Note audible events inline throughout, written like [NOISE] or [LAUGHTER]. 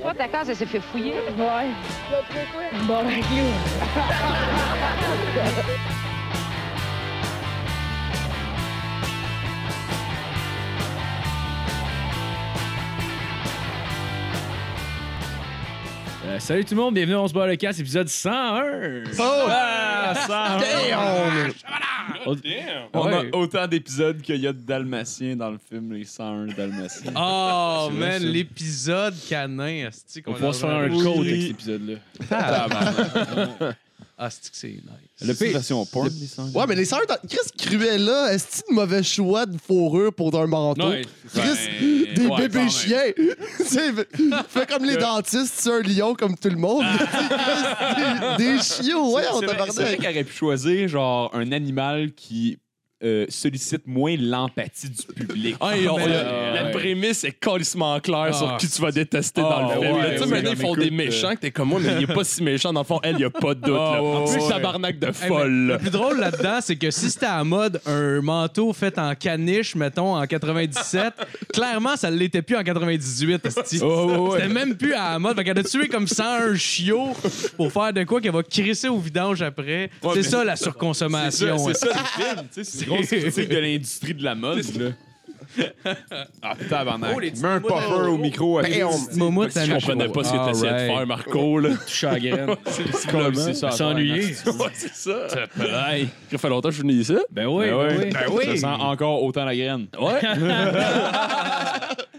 Toi, ta case, elle s'est fait fouiller. Ouais. Bon, ben, clou. Euh, salut tout le monde, bienvenue à On se bat le casse, épisode 101! Ah, 101! On- On Ouais. a autant d'épisodes qu'il y a de Dalmatiens dans le film Les 101 Dalmatiens. [LAUGHS] Oh, man, l'épisode canin, On qu'on va se faire un code avec cet épisode-là. [LAUGHS] Ah, Asti que c'est nice. Le pire, version porn, Les 101. Ouais, mais les sœurs, dans- Chris Cruella, est-ce que de mauvais choix de fourrure pour un manteau? Ouais, Chris, des ouais, bébés même. chiens. [LAUGHS] Tu sais, fais comme les dentistes, c'est un lion comme tout le monde. [LAUGHS] des, des chiots, ouais, on C'est vrai- c'est vrai tabarnak. qu'elle aurait pu choisir genre un animal qui euh, sollicite moins l'empathie du public. Ah, et on- Ben, la, euh, la ouais. prémisse est carrément claire Ah. sur qui tu vas détester Ah, dans le film. ouais, là. tu sais, maintenant, ils font écoute, des méchants que t'es comme moi, mais il est pas si méchant. Dans le fond, elle, il y a pas de doute. Ah, là. ouais, plus, ouais. tabarnak de Hey, mais folle. le plus drôle là-dedans, c'est que si c'était à mode un manteau fait en caniche, mettons, en 97, [LAUGHS] clairement, ça l'était plus en 98, asti. C'était même plus à la mode. Fait qu'elle a tué comme 101 chiots pour faire de quoi qu'elle va crisser au vidange après. C'est mais ça, la C'est surconsommation. ça, c'est hein. ça le film. tu sais, C'est une [LAUGHS] grosse [LAUGHS] critique de l'industrie de la mode. là. [LAUGHS] Ah, tabarnak. Oh, les Mets un puffer au micro. Ben, petits- Moumoute, Je comprenais pas ce que Ah, t'essayais de faire, Marco. Là. [LAUGHS] touche à la graine. C'est ça, S'ennuyer. ouais, c'est ça. Ça fait longtemps que je suis venu ici. Ben oui, Ben ben oui. Ça sent encore autant la graine. Ouais.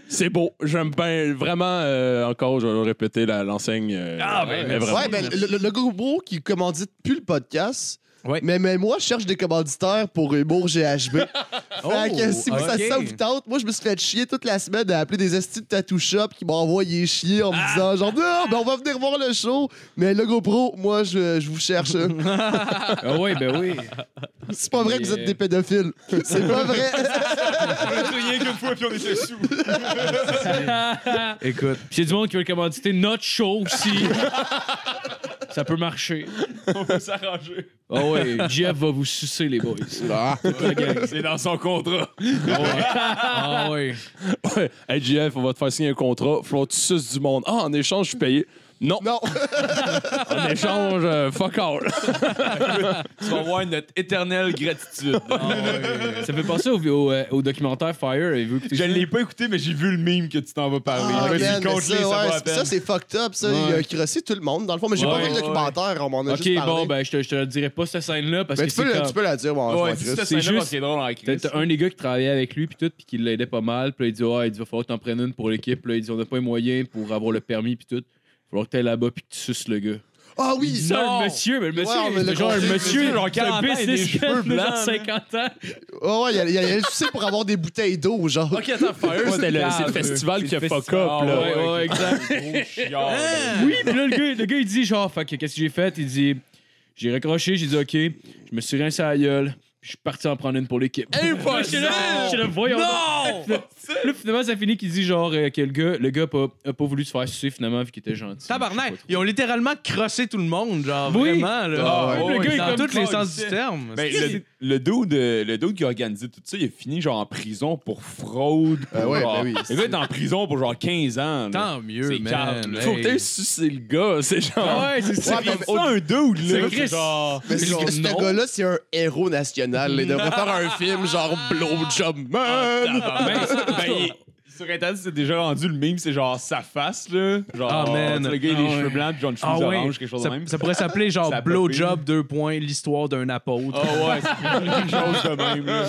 c'est beau. J'aime bien. Vraiment, euh, encore, je vais répéter l'enseigne. euh, Ah, ben, Ouais, ben, le, le, le gros qui commandite plus le podcast. Ouais. Mais, mais moi, je cherche des commanditaires pour Humour GHB. [LAUGHS] fait que si vous, ça, ok. ça vous tente, moi, je me suis fait chier toute la semaine à appeler des estis de tattoo shop qui m'ont envoyé chier en me disant genre, non, ben, on va venir voir le show. Mais le GoPro, moi, je, je vous cherche. [LAUGHS] Ah oui, ben oui. C'est pas vrai que vous êtes des pédophiles. C'est pas vrai. [LAUGHS] Rien qu'une fois, puis on était sous. Écoute. Puis s'il y a du monde qui veut commanditer notre show aussi, ça peut marcher. On peut s'arranger. Ah ouais, Jeff va vous sucer, les boys. Toute la gang. C'est dans son contrat. Ah oui. Ouais. Hey, JF, on va te faire signer un contrat. Faut que tu suces du monde. Ah, en échange, je suis payé. Non. non. [LAUGHS] En échange, euh, fuck all. [LAUGHS] Tu vas avoir notre éternelle gratitude. Ça fait penser au, au, euh, au documentaire Fire. Avez-vous écouté Je ça? l'ai pas écouté, mais j'ai vu le meme que tu t'en vas parler. Ah, man, mais ça, ça ouais, vaut la c'est- peine. ça, c'est fucked up. Ça, il a crossé tout le monde, dans le fond. Mais j'ai Ouais, pas vu le ouais, documentaire. On m'en a Ok, juste parlé. bon, ben je te, je te le dirai pas cette scène-là parce Ben, que tu, peux c'est la- comme... tu peux la dire, moi. Ouais, je dis m'en cette crisse. juste- scène-là parce qu'il est drôle en crise. T'as un des gars qui travaillait avec lui puis tout puis qui l'aidait pas mal puis là, il dit ouais il dit va falloir que t'en prennes une pour l'équipe Puis là il dit on n'a pas les moyens pour avoir le permis puis tout falloir que t'ailles là-bas puis que tu suces le gars Ah oui, ça ça. le monsieur mais le monsieur Ouais, c'est genre un compris, monsieur monsieur, genre c'est un 40 ans et des cheveux businessman de blancs, genre là. 50 ans Ouais, ouais, il y a, il y a, il y a le souci pour avoir des bouteilles d'eau, genre. Ok, attends, [LAUGHS] Fire, c'était le, c'est le festival qui a fuck up. Ah, Là. ouais ouais exact Gros chiard. oui puis là le gars, le gars il dit genre fait que qu'est-ce que j'ai fait? Il dit j'ai raccroché j'ai dit ok je me suis rincé à la gueule je suis parti en prendre une pour l'équipe [LAUGHS] là, j'étais là, voyons. Puis là, finalement, ça finit qu'il dit genre euh, que le gars, le gars a pas, a pas voulu se faire sucer finalement vu qu'il était gentil. Tabarnak, Je ils ont littéralement crossé tout le monde, genre Oui. vraiment là. Ah, ouais. Le gars est dans comme tous les sens il du terme. Ben, le, le dude, euh, le dude qui a organisé tout ça, il a fini genre en prison pour fraude. Ben pour ouais, genre- ben oui. Le gars est en prison pour genre 15 ans. là. Tant mieux, man. Faut que Hey. t'aies sucé le gars. [LAUGHS] C'est genre. Ouais, c'est Ouais, ça. mais- C'est pas un dude, là. C'est C'est genre. Mais ce, genre, ce non. gars-là, c'est un héros national. Il devrait faire un film genre Blowjob Man. Ben, ben, il- sur Internet, c'est déjà rendu le meme, c'est genre sa face, là. Genre, Ah, man. le gars, il a Ah, les ouais. cheveux blancs, puis genre une Ah chemise ouais. orange, quelque chose de Ça, même. ça pourrait s'appeler [LAUGHS] genre. Blowjob, deux points, l'histoire d'un apôtre. Ah ouais, c'est quelque chose de même, là.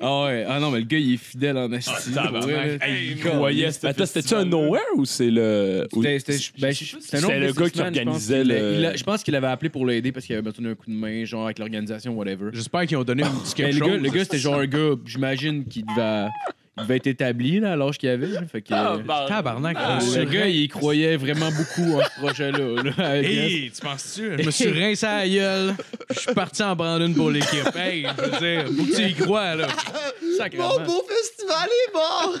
Ah ouais. Ah non, mais le gars, il est fidèle en esti. Ah, là. Hey, il croyait, c'était Attends, c'était-tu un Nowhere ou c'est le. C'était- ben, le gars qui organisait le- Je pense qu'il avait appelé pour l'aider parce qu'il avait besoin d'un coup de main, genre avec l'organisation, whatever. J'espère qu'ils ont donné un petit Mais quelque le, gars, chose. le gars, c'était genre un gars, j'imagine, qui devait, devait être établi là, à l'âge qu'il avait. là. Fait que, Tabarnak. Ah, je me le suis gars, il croyait vraiment beaucoup en ce projet-là. là, I guess. [LAUGHS] Hey, tu penses-tu? Je me suis [LAUGHS] rincé à la gueule. Je suis parti en prendre une pour l'équipe. Hey, je veux dire, faut que tu y crois, là. Sacrément. Mon beau festival est mort. [LAUGHS]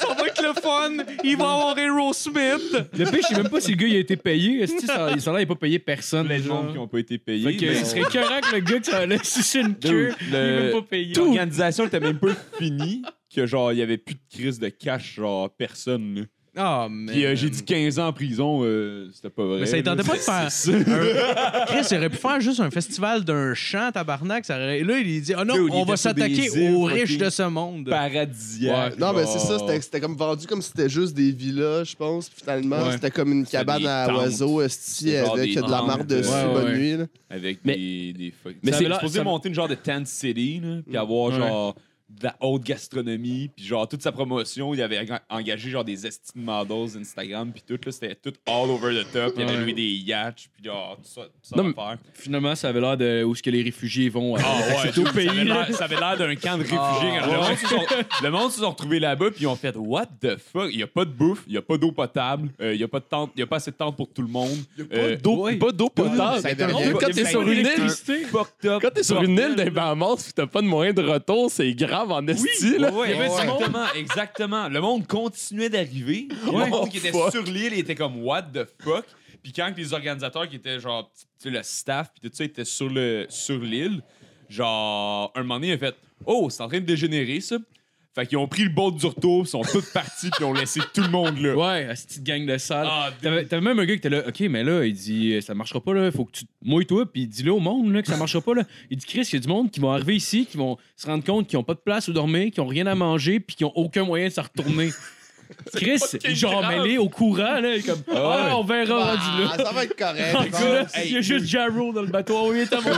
Ça va être le fun. Il va avoir Hero Smith. Le pire, je sais même pas si le gars il a été payé. Est-ce que ça, ça a l'air, il a pas payé personne. Genre. monde qui n'ont pas été payés. Fait que, mais- il serait écœurant que le gars qui allait sucer une queue, Dude, il est le- même pas payé. L'organisation était même pas finie, que genre, il y avait plus de crise de cash, genre, personne, là. Ah, mais. Puis euh, j'ai dit 15 ans en prison, euh, c'était pas vrai. Mais ça ne tentait pas de [LAUGHS] faire. Un- Chris, il aurait pu faire juste un festival d'un chant, tabarnak. Ça aurait- Là, il dit Ah non, Dude, il on va s'attaquer aux riches de ce monde. Paradisiaque. Non, mais c'est ça, c'était c'était comme vendu comme si c'était juste des villas, je pense. Puis finalement, Ouais. c'était comme une C'était cabane à tentes. oiseaux, esti, avec de la marde tentes, dessus, ouais, bonne nuit. là. Avec Mais- des, des fuck- mais ça c'est- supposé monter une genre de tent city, là, puis avoir Ouais. genre de la haute gastronomie, puis genre toute sa promotion, il avait enga- engagé genre des estimes models Instagram, puis tout, là, c'était tout all over the top. Il avait Ouais. loué des yachts, puis genre tout ça, tout ça Non, mais- à faire. Finalement, ça avait l'air de où est-ce que les réfugiés vont. euh, Ah ouais, au ça pays. avait l'air- ça avait l'air d'un camp de réfugiés. Ah, le, monde se sont, le monde se sont retrouvés là-bas puis ils ont fait What the fuck? Il n'y a pas de bouffe, il n'y a pas d'eau potable, euh, il n'y a pas de tente, il y a pas assez de tente pour tout le monde. Euh, D'eau- ouais. Pas d'eau potable. Ça le monde intervient. Quand t'es sur une île, l'électricité. Fucked up. Quand t'es sur une île des Bahamas pis t'as pas de moyen de retour, c'est grave en esti, Oui, là. Il y exactement, exactement. Le monde continuait d'arriver. [LAUGHS] Le Ouais. monde qui était sur l'île était comme What the fuck? Puis quand les organisateurs qui étaient genre, tu sais, le staff, puis tout ça, étaient sur le sur l'île, genre, un moment donné, il a fait Oh, c'est en train de dégénérer, ça. Fait qu'ils ont pris le bord du retour, ils sont tous partis, puis ils ont laissé tout le monde là. Ouais, à cette petite gang de salles. Ah, T'avais t'avais même un gars qui était là, OK, mais là, il dit, ça marchera pas, là, faut que tu te mouilles toi, puis dis-le au monde, là, que ça marchera pas, là. Il dit, Chris, il y a du monde qui vont arriver ici, qui vont se rendre compte qu'ils ont pas de place où dormir, qui ont rien à manger, puis qui ont aucun moyen de se retourner. [LAUGHS] Chris, genre mêlé au courant, là, il est comme, ah, on verra rendu là. Ah, ça va être correct. En tout cas, Hey, il y a juste Jarrow dans le bateau. Oh, oui, t'as [LAUGHS] mon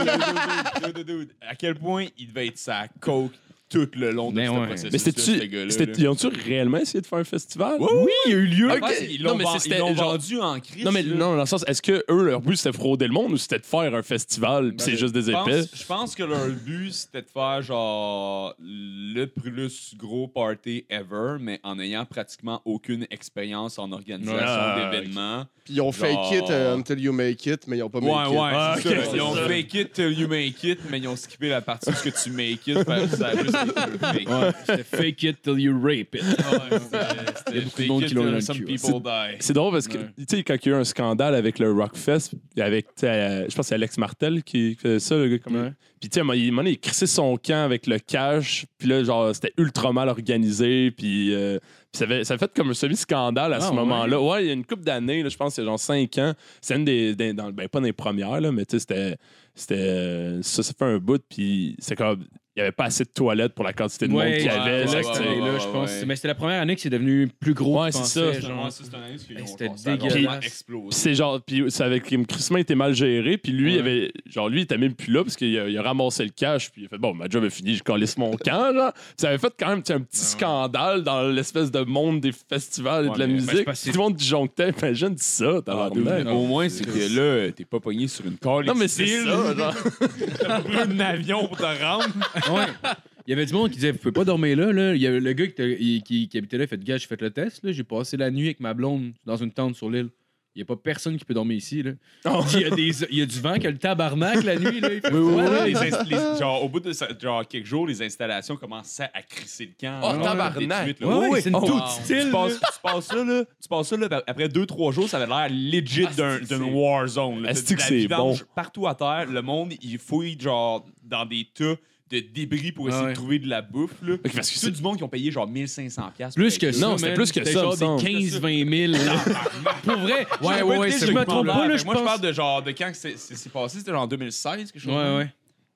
Dude, dude, dude, À quel point il devait être sa coke tout le long de Mais ce ouais. processus. Mais c'était-tu. c'était- Ils ont-tu réellement essayé de faire un festival? Oui, il y a eu lieu. Ok. Ils Non, l'ont mais ven- c'était ils l'ont vendu en crise. Non, mais non, dans le sens, est-ce que eux, leur but, c'était de frauder le monde ou c'était de faire un festival pis c'est juste des épais? Je pense que leur but, c'était de faire genre le plus gros party ever, mais en ayant pratiquement aucune expérience en organisation Ah, d'événements. Puis ils ont fake Genre- it euh, until you make it, mais ils ont pas Ouais, make ouais, it. Ah, ça. c'est Ils ont fake it till you make it, mais ils ont skippé la partie où ce que tu make it. [LAUGHS] fait que ça a juste Ouais, c'était fake it till you rape it. C'était Il y a beaucoup de monde qui l'ont eu dans le some cul, people die. C'est drôle parce que, Ouais. tu sais, quand il y a eu un scandale avec le Rockfest, avec, tu sais, euh, je pense que c'est Alex Martel qui faisait ça, le gars. Comme... Ouais. Puis, tu sais, à un moment, il, donné, crissait son camp avec le cash, puis là, genre, c'était ultra mal organisé, puis. euh, puis ça, avait, ça fait comme un semi-scandale à Ah, ce ouais. moment-là. Ouais, il y a une couple d'années, là, je pense, il y a genre 5 ans. C'est une des. des- dans- ben, pas dans les premières, là, mais tu sais, c'était. C'était. euh, Ça, ça fait un bout, puis c'est comme. Il n'y avait pas assez de toilettes pour la quantité de monde qu'il y avait. là, je pense. ouais. Mais c'était la première année que c'est devenu plus gros. Ouais, c'est ça. c'était dégueulasse. c'est genre, puis ça avait comme crissement été mal géré, puis lui, il avait, genre, lui, il était même plus là parce qu'il a, ramassé le cash, puis il a fait, bon, ma job est finie, je calisse mon camp, genre. Ça avait fait quand même un petit scandale dans l'espèce de monde des festivals et de la musique. Tout le monde disjonctait, imagine ça, Ah, Au moins, c'est que là, t'es pas pogné sur une corde. Non, mais c'est ça, genre. [LAUGHS] T'as pas pris un avion pour te rendre. Ouais. Il y avait du monde qui disait Vous pouvez pas dormir là. là. Il y avait le gars qui, était- il- qui- qui habitait là, il fait Gars, j'ai fait le test. là. J'ai passé la nuit avec ma blonde dans une tente sur l'île. Il n'y a pas personne qui peut dormir ici. Là. Oh. Il, y a des, il y a du vent qui a le tabarnak la nuit. Là. Il fait Oui, oui, froid, là. Les inst- les- genre, au bout de ça- genre, quelques jours, les installations commençaient à crisser le camp. Oh, Genre, tabarnak. là. Ouais, ouais, c'est une Oh, toute wow. style, Tu passes, tu passes ça, là, tu passes ça, là, puis après deux, trois jours, ça avait l'air legit Ah, d'un- c'est- d'une war zone. là. Est-ce T'as de que la c'est vidange bon? Partout à terre, le monde, il fouille, genre, dans des tas de débris pour essayer Ouais. de trouver de la bouffe, là. Parce que C'est du monde qui ont payé, genre, 1500$ piastres Plus que ça. Non, c'était plus que C'était ça, genre me semble. des 15-20 000. là. Pour vrai. Ouais, ouais, ouais, je me trompe pas, là, je Moi, je parle de genre de quand c'est passé, c'était genre en 2016, quelque chose. Ouais, ouais.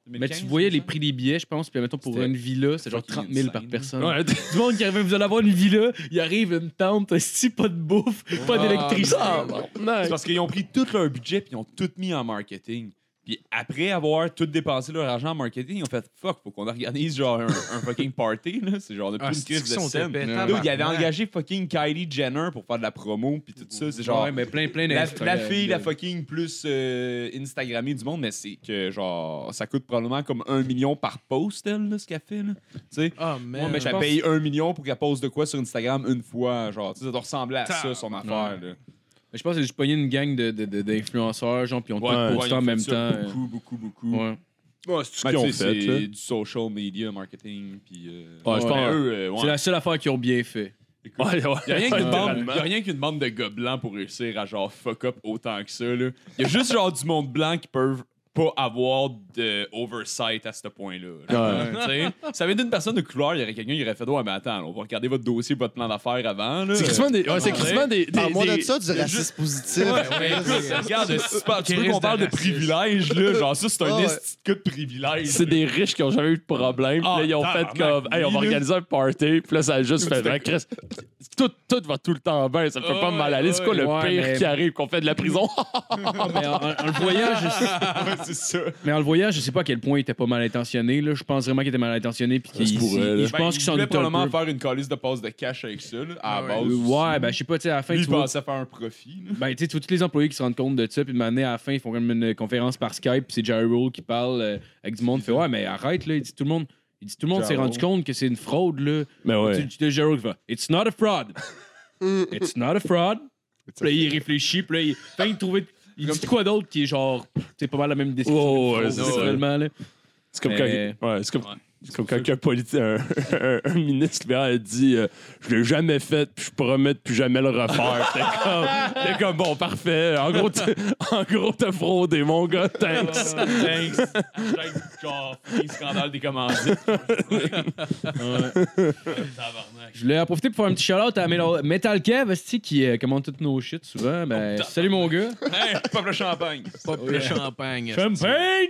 Mais 2015, tu voyais les prix des billets, je pense. Puis, mettons, pour une villa, c'est genre fucking 30 000 par personne. Ouais, [LAUGHS] Du monde qui arrive, vous allez avoir une villa, il arrive une tente, si pas de bouffe, pas d'électricité. tabarnak. C'est parce qu'ils ont pris tout leur budget puis ils ont tout mis en marketing. Puis après avoir tout dépensé leur argent en marketing, ils ont fait fuck, faut qu'on organise genre un, un fucking party là, c'est genre le Ah, plus une c'est crise de scène. épais, Dude, tabarnak. il avait engagé fucking Kylie Jenner pour faire de la promo puis tout ça, c'est genre Ouais, mais plein, plein la, la fille, la fucking plus euh, Instagrammée du monde, mais c'est que genre ça coûte probablement comme un million par post elle là, ce qu'elle fait là. Tu sais, Ah, man. Ouais, mais je pense- paye un million pour qu'elle poste de quoi sur Instagram une fois, genre ça doit ressembler à ça son affaire là. Mais je pense que j'ai pogné une gang de- de- de- d'influenceurs, genre, puis ils ont Ouais, tous ouais, en même ça temps. euh, Beaucoup, beaucoup, beaucoup. Ouais. Ouais, c'est tout ce Ben, qu'ils ont fait, c'est là. du social media marketing. Puis, euh, Ouais, je Ouais, pense. mais eux, euh, ouais. C'est la seule affaire qu'ils ont bien fait. Ouais, ouais. Il n'y a, rien qu'une Ouais. bande- y a rien qu'une bande de gars blancs pour réussir à genre fuck up autant que ça. là. Il y a juste genre du monde blanc qui peuvent pas avoir de oversight à ce point-là. Genre, tu sais, Ça avait été une personne de couleur, il y aurait quelqu'un qui aurait fait Ouais, mais attends, on va regarder votre dossier, votre plan d'affaires avant. là. C'est quasiment des, ouais, c'est quasiment des, des- Parle-moi de des- ça, du racisme positif. Ouais, écoute, regarde, si tu veux qu'on parle de privilèges, là, genre ça, c'est un Ah ouais. esti de cas de privilège. C'est des riches qui ont jamais eu de problème. Puis Ah, là, ils ont fait tabarnak, comme, hey, on va oui, là. organiser un party. Puis là, ça a juste fait, ben, Chris, tout, tout va tout le temps bien. Ça me fait Ah pas ouais, mal aller. C'est quoi le ouais, pire mais- qui arrive qu'on fait de la prison? [LAUGHS] mais en, en- en le voyant, je sais, Ouais, c'est ça. mais en le voyant, je sais pas à quel point il était pas mal intentionné. Là. Je pense vraiment qu'il était mal intentionné. Puis qu'il pourrait, il- là. je pense qu'il s'en Ben, voulait doutait un probablement peu. faire une calice de passe de cash avec ça, là, à la base. Ouais, ben je sais pas, tu sais, à la fin, Lui, tu il vois, pensait faire un profit. là. ben, tu sais, tu vois tous les employés qui se rendent compte de ça, puis de m'amener à la fin, ils font comme une conférence par Skype, puis c'est Jerry Roll qui parle euh, avec du monde, il fait ouais, mais arrête, là, il dit tout le monde. Il dit tout le monde s'est Jerry rendu compte que c'est une fraude, là. Mais ouais. Tu tu- Jerry Roll qui fait It's not a fraud. [LAUGHS] It's not a fraud. Puis là, il réfléchit, puis là, il, enfin, il trouvait. Il dit quoi d'autre qui est genre. C'est pas mal la même description. Oh, ouais, fraude, c'est ça. finalement, là. C'est comme Mais- quand, ouais, c'est comme, c'est comme quand un, politi- un, un- un ministre libéral a dit euh, Je l'ai jamais fait, puis je promets de plus jamais le refaire. T'es comme, t'es comme, bon, parfait. En gros, t'es- en gros, t'as fraudé, mon gars. Thanks. Thanks. Hashtag, genre, fucking scandale des commandites. Tabarnak. Je voulais en profiter pour faire un petit shout-out à Metal- Metal Kev, qui euh, commande tous nos shit souvent. Ben, salut mon gars. Hey, peuple champagne. Pas le champagne. Champagne!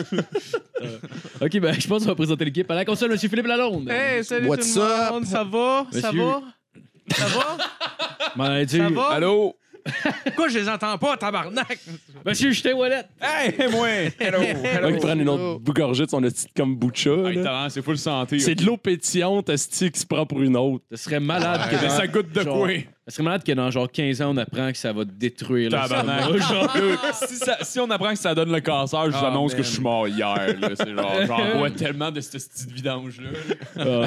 [LAUGHS] ok, ben, je pense qu'on va présenter l'équipe. À la console, Monsieur Philippe Lalonde. Hey, salut What's tout le monde, ça va? Ça Monsieur. va? Ça va? [LAUGHS] Ça va? Allô? Pourquoi je les entends pas, tabarnak? Monsieur Justin Wallet. Hey, moi! Hello! [LAUGHS] Là, qui prennent une autre gorgée de son esti comme boucha. Hey, là. talent, c'est full santé. C'est de l'eau pétillante, esti, qui se prend pour une autre. Ce serait malade que Mais dans... ça goûte de genre- quoi? Ça serait malade que dans genre 15 ans, on apprend que ça va détruire le Tabarnak. cerveau. Genre, [LAUGHS] si, ça- si on apprend que ça donne le cancer, je vous Ah, annonce que je suis mort hier. là. C'est genre, [LAUGHS] j'en bois tellement de cette petite vidange-là.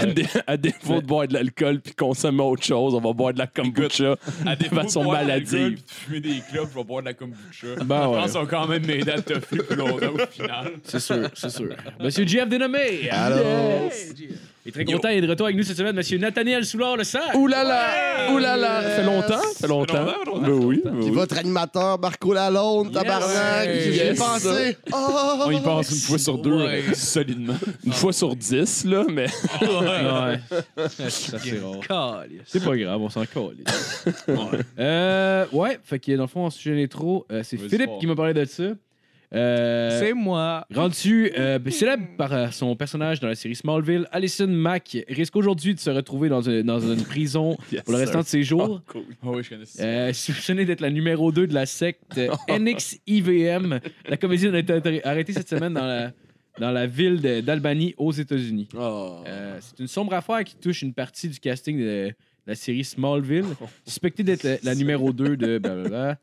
À, dé- à défaut de boire de l'alcool puis consommer autre chose, on va boire de la kombucha. À [LAUGHS] de façon boire de l'alcool maladive. puis de fumer des clopes, je vais boire de la kombucha. Ben Je ouais. pense qu'on va quand même m'aider à te plus longtemps au final. C'est sûr, c'est sûr. Monsieur Dénommé. Allô? Yes. Il est très content, il est de retour avec nous cette semaine, Monsieur Nathaniel Soulard, le sac. Là là! Ça fait longtemps? Ça fait longtemps? Ben oui, ben Puis oui. votre animateur, Marco Lalonde, tabarnak? Yes. J'y ai Yes. pensé. Oh! On y passe une fois sur deux, Ouais. solidement. Une fois sur dix, là, mais Ouais. Ça, c'est rare. Calice. C'est pas grave, on s'en colle. ouais. [LAUGHS] Euh, ouais, fait que dans le fond, en sujet d'intro, euh, c'est Vas-y Philippe fort. qui m'a parlé de ça. Euh, C'est moi. Rendu euh, célèbre par euh, son personnage dans la série Smallville, Allison Mack risque aujourd'hui de se retrouver dans une, dans une prison [LAUGHS] Yes, pour le restant sir. de ses jours. Oh, cool. Oh oui, je connais ça. Euh, soupçonné d'être la numéro 2 de la secte [LAUGHS] euh, NXIVM. La comédienne a été arrêtée- cette semaine dans la, dans la ville d'Albany, aux États-Unis. Oh. Euh, c'est une sombre affaire qui touche une partie du casting de la série Smallville, [LAUGHS] suspectée d'être la, la numéro 2 de blablabla.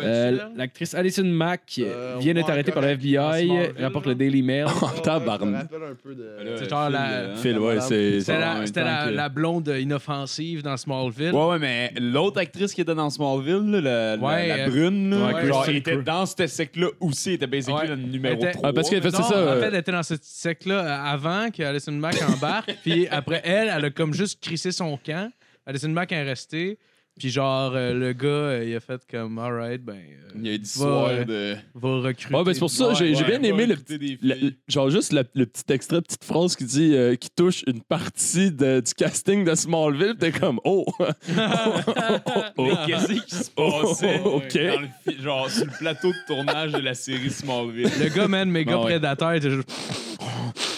Euh, L'actrice Alison Mack Euh, vient d'être arrêtée par le. FBI, Smallville, rapporte le Daily Mail. Oh, [LAUGHS] tabarnak. de. C'est genre la- Phil, ouais, c'est. C'était en la, la, la blonde inoffensive dans Smallville. Ouais, ouais, mais l'autre actrice qui était dans Smallville, la, la- Ouais, la euh, brune, ouais, genre, était dans cette secte-là aussi, elle était basically Ouais. le numéro Elle était- 3. Ah, parce qu'elle fait Non, c'est ça. en euh, fait, elle était dans cette secte-là euh, avant que Alison Mack embarque. [LAUGHS] puis après, elle, elle a comme juste crissé son camp. Alison Mack est restée. Puis genre, euh, le gars, euh, il a fait comme, alright, ben, euh, Il y a eu du Va, de. va recruter. Ouais, ben c'est pour ça, j'ai j'ai Ouais, bien aimé le recruter des La- filles. genre juste la- le petit extrait, petite phrase qui dit euh, qui touche une partie de- du casting de Smallville, t'es comme oh, oh, [LAUGHS] oh, [LAUGHS] Mais qu'est-ce qui se passait? Oh, ok. dans le fi- genre sur le plateau de tournage de la série Smallville? Le gars, man, méga Ah ouais. prédateur, il était juste.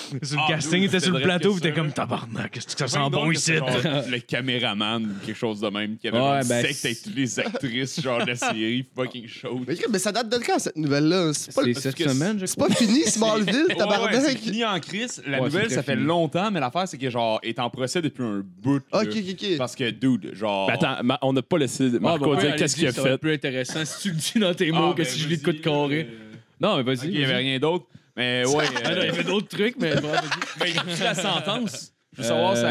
[LAUGHS] sur le Ah, casting, dude, était sur le c'était plateau, vrai puis que t'es ça, comme là. tabarnak, qu'est-ce que ça sent bon que ici? c'est [LAUGHS] le caméraman ou quelque chose de même qui avait Ouais, genre ben, secte avec toutes les actrices genre de la série fucking chaude. Mais, mais ça date de quand, cette nouvelle-là? C'est pas, C'est le- cette que semaine, je c'est crois. pas fini, Smallville, [LAUGHS] Ouais, ouais, tabarnak. c'est fini en crise. La Ouais, nouvelle, c'est ça très fait fini. longtemps, mais l'affaire, c'est que genre, est en procès depuis un bout. là. Ok, ok, ok. Parce que, dude, genre. Attends, ma- on n'a pas laissé Ah, Marco bon, dire ouais, qu'est-ce qu'il a fait. être plus intéressant si tu le dis dans tes Ah, mots que ben, si je lis de coup de carré. euh, Non, mais vas-y. Il n'y avait rien d'autre. Mais ouais. Ah, non, il y avait d'autres trucs, mais bon, vas-y. Mais depuis la sentence, je veux savoir, Euh, ça,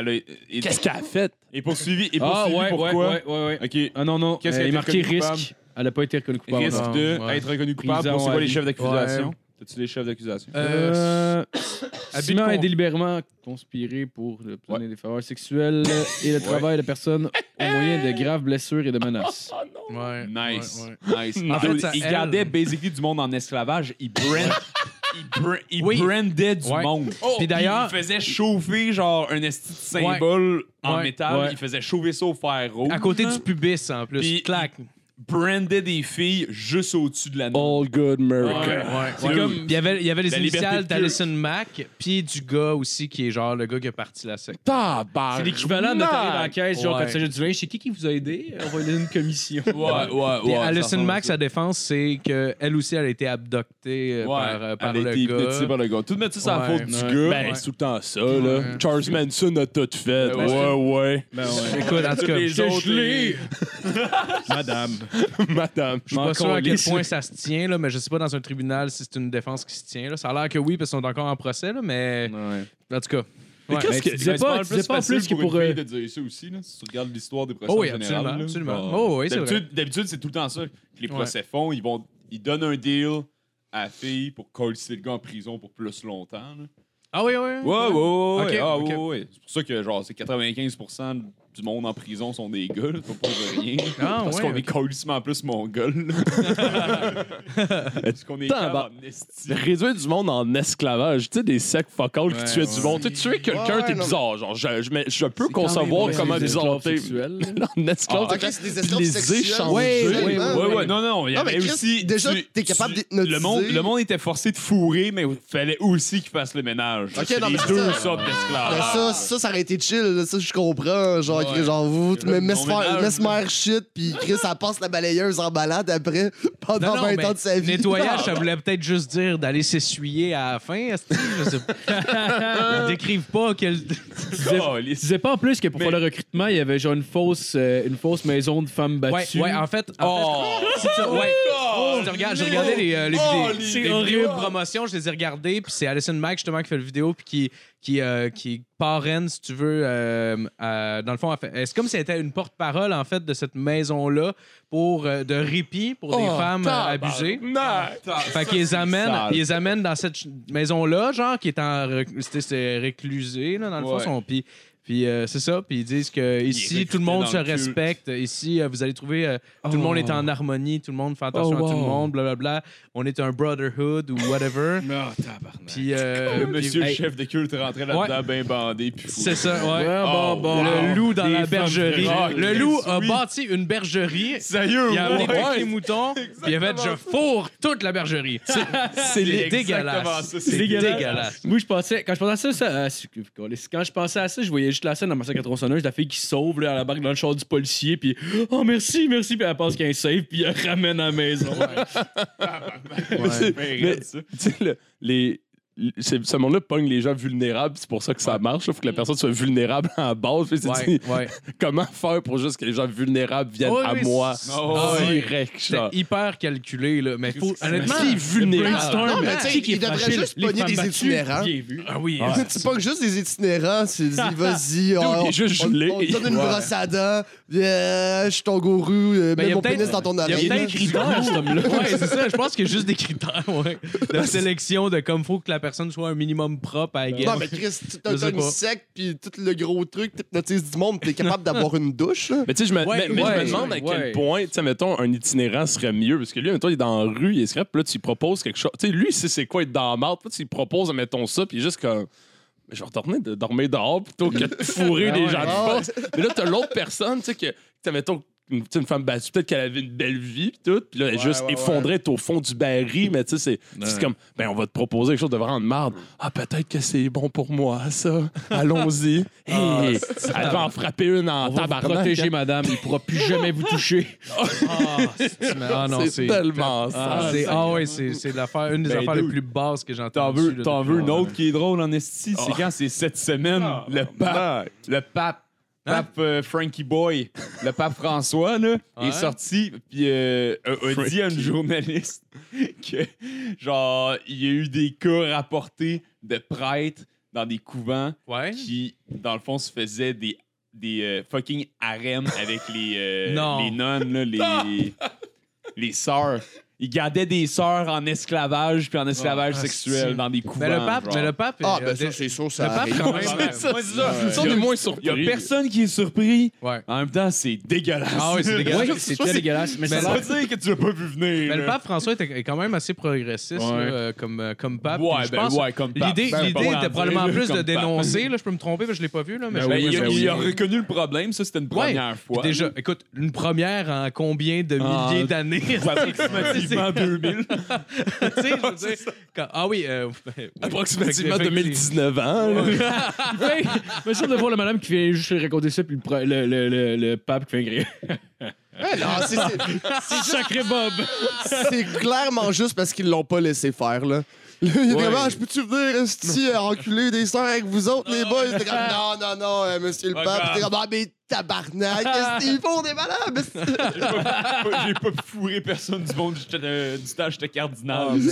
elle a. est- Qu'est-ce qu'elle a fait? est poursuivie. Est Ah, ouais, pourquoi? ouais, ouais, ouais. Ok. Ah non, non. Qu'est-ce euh, a il est été marqué reconnu coupable? risque. Elle n'a pas été reconnue coupable. Risque encore. de ouais. être reconnu coupable Prison pour c'est à quoi les vie. chefs d'accusation? Ouais. T'as-tu les chefs d'accusation? Euh, con- et délibérément conspiré pour obtenir des faveurs sexuelles et le travail de personnes au moyen de graves blessures et de menaces. [LAUGHS] Oh non! Ouais. Nice. ouais, ouais. Nice. En fait, ça il gardait basically du monde en esclavage. Il brand... il, bra- il Oui. brandait du Ouais. monde. Puis d'ailleurs- il faisait chauffer genre un esti de symbole en Ouais. métal. Ouais. Il faisait chauffer ça au fer rouge. À côté du pubis, en plus. Puis- Clac. Brandait des filles juste au-dessus de la note. All good America. Ouais. C'est Ouais. comme- il y avait, il y avait les La initiales d'Alison Mack, puis du gars aussi qui est genre le gars qui a parti la secte. C'est l'équivalent de t'arrives à la caisse, genre, quand tu du linge, c'est qui qui vous a aidé? On va lui donner une commission. Ouais, ouais, Puis ouais. Alison Mack, sa défense, c'est qu'elle aussi, elle a été abductée euh, Ouais, par, euh, par elle a le été hypnotisée gars. par le gars. Tout mettre ça sur la Ouais. faute du gars. Ben, c'est tout le temps ça, là. Charles Manson a tout fait. Ouais, Ouais, ouais. Ben ouais. Écoute, en tout cas, les [LAUGHS] [LAUGHS] je Je! Madame. Madame. suis pas sûr à quel point ça se tient, là, mais je sais pas dans un tribunal si c'est une défense qui se tient. Là. Ça a l'air que oui, parce qu'ils sont encore en procès, là, mais en tout cas. Mais ouais. qu'est-ce Mais que- tu disais pas, disais plus que pour pour. une euh, fille de dire ça aussi, là, si tu regardes l'histoire des procès Oh en oui, général. absolument, là. absolument. Genre, Oh oui, c'est vrai. D'habitude, d'habitude, c'est tout le temps ça que les procès font. Ils, vont, ils donnent un deal à la fille pour coller le gars en prison pour plus longtemps. là. Ah oui, oui. Ouais, ouais, ouais. ouais, Ok, ah, ok. ouais, ouais. C'est pour ça que genre, c'est 95% du monde en prison sont des gars, là, pas pour rien. Ah, Parce ouais, qu'on ok. est colissement plus mongol. là. [LAUGHS] Parce qu'on est bah, en. Réduire du monde en esclavage, tu sais, des focales qui Ouais, tuaient du monde. Tu sais, tuer quelqu'un, t'es bizarre. Genre, je, je, je peux concevoir même comment des bizarre t'es. [LAUGHS] En esclave, Ah, ok, c'est des esclaves les sexuels. échanger. Ouais, ouais, ouais, non, non, il y avait aussi. déjà, tu- t'es capable d'hypnotiser. Le monde, le monde était forcé de fourrer, mais il fallait aussi qu'il fasse le ménage. Ok, C'est non, les mais deux sortes Mais d'esclaves. ça, ça, ça aurait été chill. Ça, je comprends. Genre, Ouais. genre vous, mais mesmer shit, puis Chris, ça passe la balayeuse en balade après, [LAUGHS] pendant Non, non, 20 mais ans de sa vie. Nettoyage, [LAUGHS] ça voulait peut-être juste dire d'aller s'essuyer à la fin. esti, Je sais pas. [LAUGHS] Ils décrivent pas quel. Oh, Tu disais pas en plus que pour Mais- faire le recrutement, il y avait genre une fausse, euh, une fausse maison de femmes battues. ouais, en fait. En Oh! fait si tu- ouais. Regardes- j'ai regardé les, euh, les Oh, vidéos. les C'est vidéos. horrible. promotion, je les ai regardées. Puis c'est Alison Mack, justement, qui fait la vidéo. Puis qui, qui, euh, qui parraine, si tu veux. euh, euh, dans le fond, elle fait- c'est comme si elle était une porte-parole, en fait, de cette maison-là pour, euh, de répit pour des Oh, femmes euh, abusées. Fait qu'ils les amènent, ils les amènent dans cette ch- maison-là, genre, qui est en rec- c'était- là, dans le fond. Ouais. son- Puis, puis euh, c'est ça. Puis ils disent que ici, tout le monde se respecte. Ici, euh, vous allez trouver, euh, tout le monde est en harmonie, tout le monde fait attention Oh, à tout le wow. monde, blablabla. On est un brotherhood ou whatever. [LAUGHS] Ah, tabarnak. puis, euh, Le monsieur puis- le chef de culte rentrait là-dedans bien bandé. Puis c'est ça, ouais. Ouais, Oh, bon, bon. Le loup dans Des la femmes bergerie. Le loup a Oui. bâti une bergerie. Sérieux, Il a amené ouais. tous les moutons, puis il a fait je fourre toute la bergerie. C'est [LAUGHS] C'est dégueulasse. exactement ça, C'est c'est dégueulasse. Moi, je pensais, quand je pensais à ça, ça euh, quand je pensais à ça, je voyais juste la scène dans ma sac à tronçonneuse, la fille qui sauve, là, elle embarque dans le char du policier, puis oh merci, merci, puis elle pense qu'il y a un safe, puis elle ramène à la maison. C'est- Ben, mais- le- les. C'est- Ce monde-là pogne les gens vulnérables, c'est pour ça que ça marche. Il faut que la personne soit vulnérable en base. Ouais, ouais. [LAUGHS] comment faire pour juste que les gens vulnérables viennent à oui, moi c'est- ouais. direct? Genre. hyper calculé, là. Mais faut, honnêtement, qui est vulnérable? Non, mais qui est il devrait juste les pogner des battues, itinérants. Ah oui. C'est pas que juste des itinérants, c'est [LAUGHS] vas-y, il on, on- on te donne une brosse à dents, euh, je suis ton gourou, euh, il y mets a mon pénis dans ton Il y a peut-être critères, cet homme-là. Ouais, c'est ça. Je pense qu'il y a juste des critères. De [LAUGHS] sélection de comme faut que la personne soit un minimum propre à la Non, mais Chris, [LAUGHS] Je t'as sais pas. sec, puis tout le gros truc, t'hypnotises du monde, t'es capable d'avoir une douche, là? Mais tu sais, je me, Ouais, mais, mais je ouais, me demande à ouais. quel point, tu sais, mettons, un itinérant serait mieux. Parce que lui, mettons, il est dans la rue, il est scrap, puis là, tu lui proposes quelque chose. Tu sais, lui, il sait c'est quoi être dans la marde. Puis là, tu lui proposes, mettons ça, puis il est juste comme. Mais je vais retourner de dormir dehors plutôt que de [LAUGHS] fourrer Ah des ouais. gens de Ah ouais. force. Mais là, t'as l'autre personne, tu sais, que, tu sais, mettons, une, femme battue, peut-être qu'elle avait une belle vie, pis tout, puis là, elle Ouais, juste ouais, effondrait être au fond du baril, mais tu sais, c'est comme, ben, on va te proposer quelque chose de vraiment de marde. Ah, peut-être que c'est bon pour moi, ça. Allons-y. [LAUGHS] Hey, elle va en frapper une en tabarnak. protéger, hein. madame. Il pourra plus jamais vous toucher. [LAUGHS] Ah, c'est- ah non, c'est tellement ça. Ah, c'est- ah ouais, c'est c'est l'affaire- une des Ben, affaires les plus basses que j'ai T'en entendues. veux, veux une autre qui est drôle en esti? C'est quand c'est cette semaine, le pape, le pape? Pape euh, Frankie Boy, le pape François, là, Ouais. est sorti puis euh, a, a dit à une journaliste [LAUGHS] que, genre, il y a eu des cas rapportés de prêtres dans des couvents Ouais. qui, dans le fond, se faisaient des, des euh, fucking harems avec les, euh, Non. les nonnes, là, les, [LAUGHS] les sœurs. Ils gardaient des sœurs en esclavage puis en esclavage Ah, sexuel dans des couvents. Mais le pape, genre. mais le pape. Ah, ben ça, c'est sûr, ça le pape, quand même. Ouais, c'est ça. Ils sont des moins Il y a surpris. personne qui est surpris. Ouais. En même temps, c'est dégueulasse. Ah oui, c'est dégueulasse. C'est très dégueulasse. Mais Mais ça Ça veut dire que tu l'as pas vu venir. Mais le pape François était est quand même assez progressiste Ouais. là, euh, comme, euh, comme pape. Ouais, je ben pense ouais, comme pape. L'idée Ben, était probablement plus de dénoncer. Là, je peux me tromper, que je l'ai pas vu. Là, mais Ben il, a, il reconnu le problème, ça c'était une Ouais. première fois. Déjà, écoute, une première en combien de milliers d'années? [LAUGHS] approximativement [LAUGHS] 2000. [LAUGHS] Tu sais, je veux [LAUGHS] dire, quand- ah oui, euh, Approximativement Fait que- 2019 ans. là. Hey, me semble de voir la madame qui vient juste raconter ça, puis le, pro- le, le, le, le pape qui fait. Ouais, non, c'est- Sacré Bob! c'est clairement juste parce qu'ils l'ont pas laissé faire, là. Là, il est Ouais. vraiment, je peux-tu venir, esti, à enculer des sœurs avec vous autres, les boys? C'était comme, non, non, non, euh, monsieur le pape. Regarde. C'était comme, ah, mais tabarnak, [LAUGHS] qu'est-ce qu'ils font, des malades? [LAUGHS] J'ai pas- J'ai pas fourré personne du monde j'étais, euh, du temps, j'étais cardinal. [LAUGHS] Je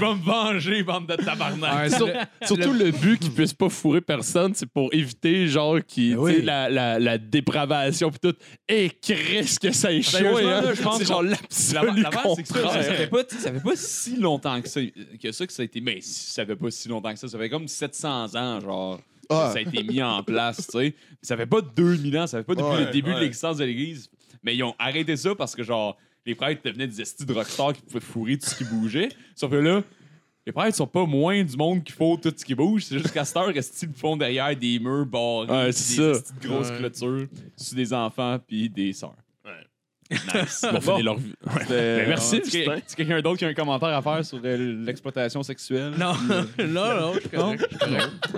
vais me venger, bande de tabarnak. Ouais, Sur- c'est- Surtout le but qu'ils puissent pas fourrer personne, c'est pour éviter genre qui Ben oui. la, la, la dépravation pis tout. Et Chris que ça échoue, Sérieusement, hein? là, je pense c'est genre l'absolu c'est que ça, ça, ça contraire. fait pas, tu sais, ça fait pas si longtemps que ça, que ça que ça a été. Mais si ça fait pas si longtemps que ça. Ça fait comme 700 ans, genre. Ah. Ça a été mis en place, tu sais. Ça fait pas 2000 ans, ça fait pas depuis Ouais, le début ouais. de l'existence de l'Église. Mais ils ont arrêté ça parce que, genre, les prêtres devenaient des estis de rockstars qui pouvaient fourrer tout ce qui bougeait. Sauf que là, les prêtres sont pas moins du monde qui faut tout ce qui bouge. C'est juste qu'à cette heure, est-ce qu'ils font derrière des murs barrés, Ouais, des grosses clôtures, sur des enfants puis des sœurs. Nice. Ils vont finir leur vie. Ouais. Ben, merci, Est-ce quelqu'un d'autre qui a un commentaire à faire sur euh, l'exploitation sexuelle? Non, [LAUGHS] non, non, je suis correct.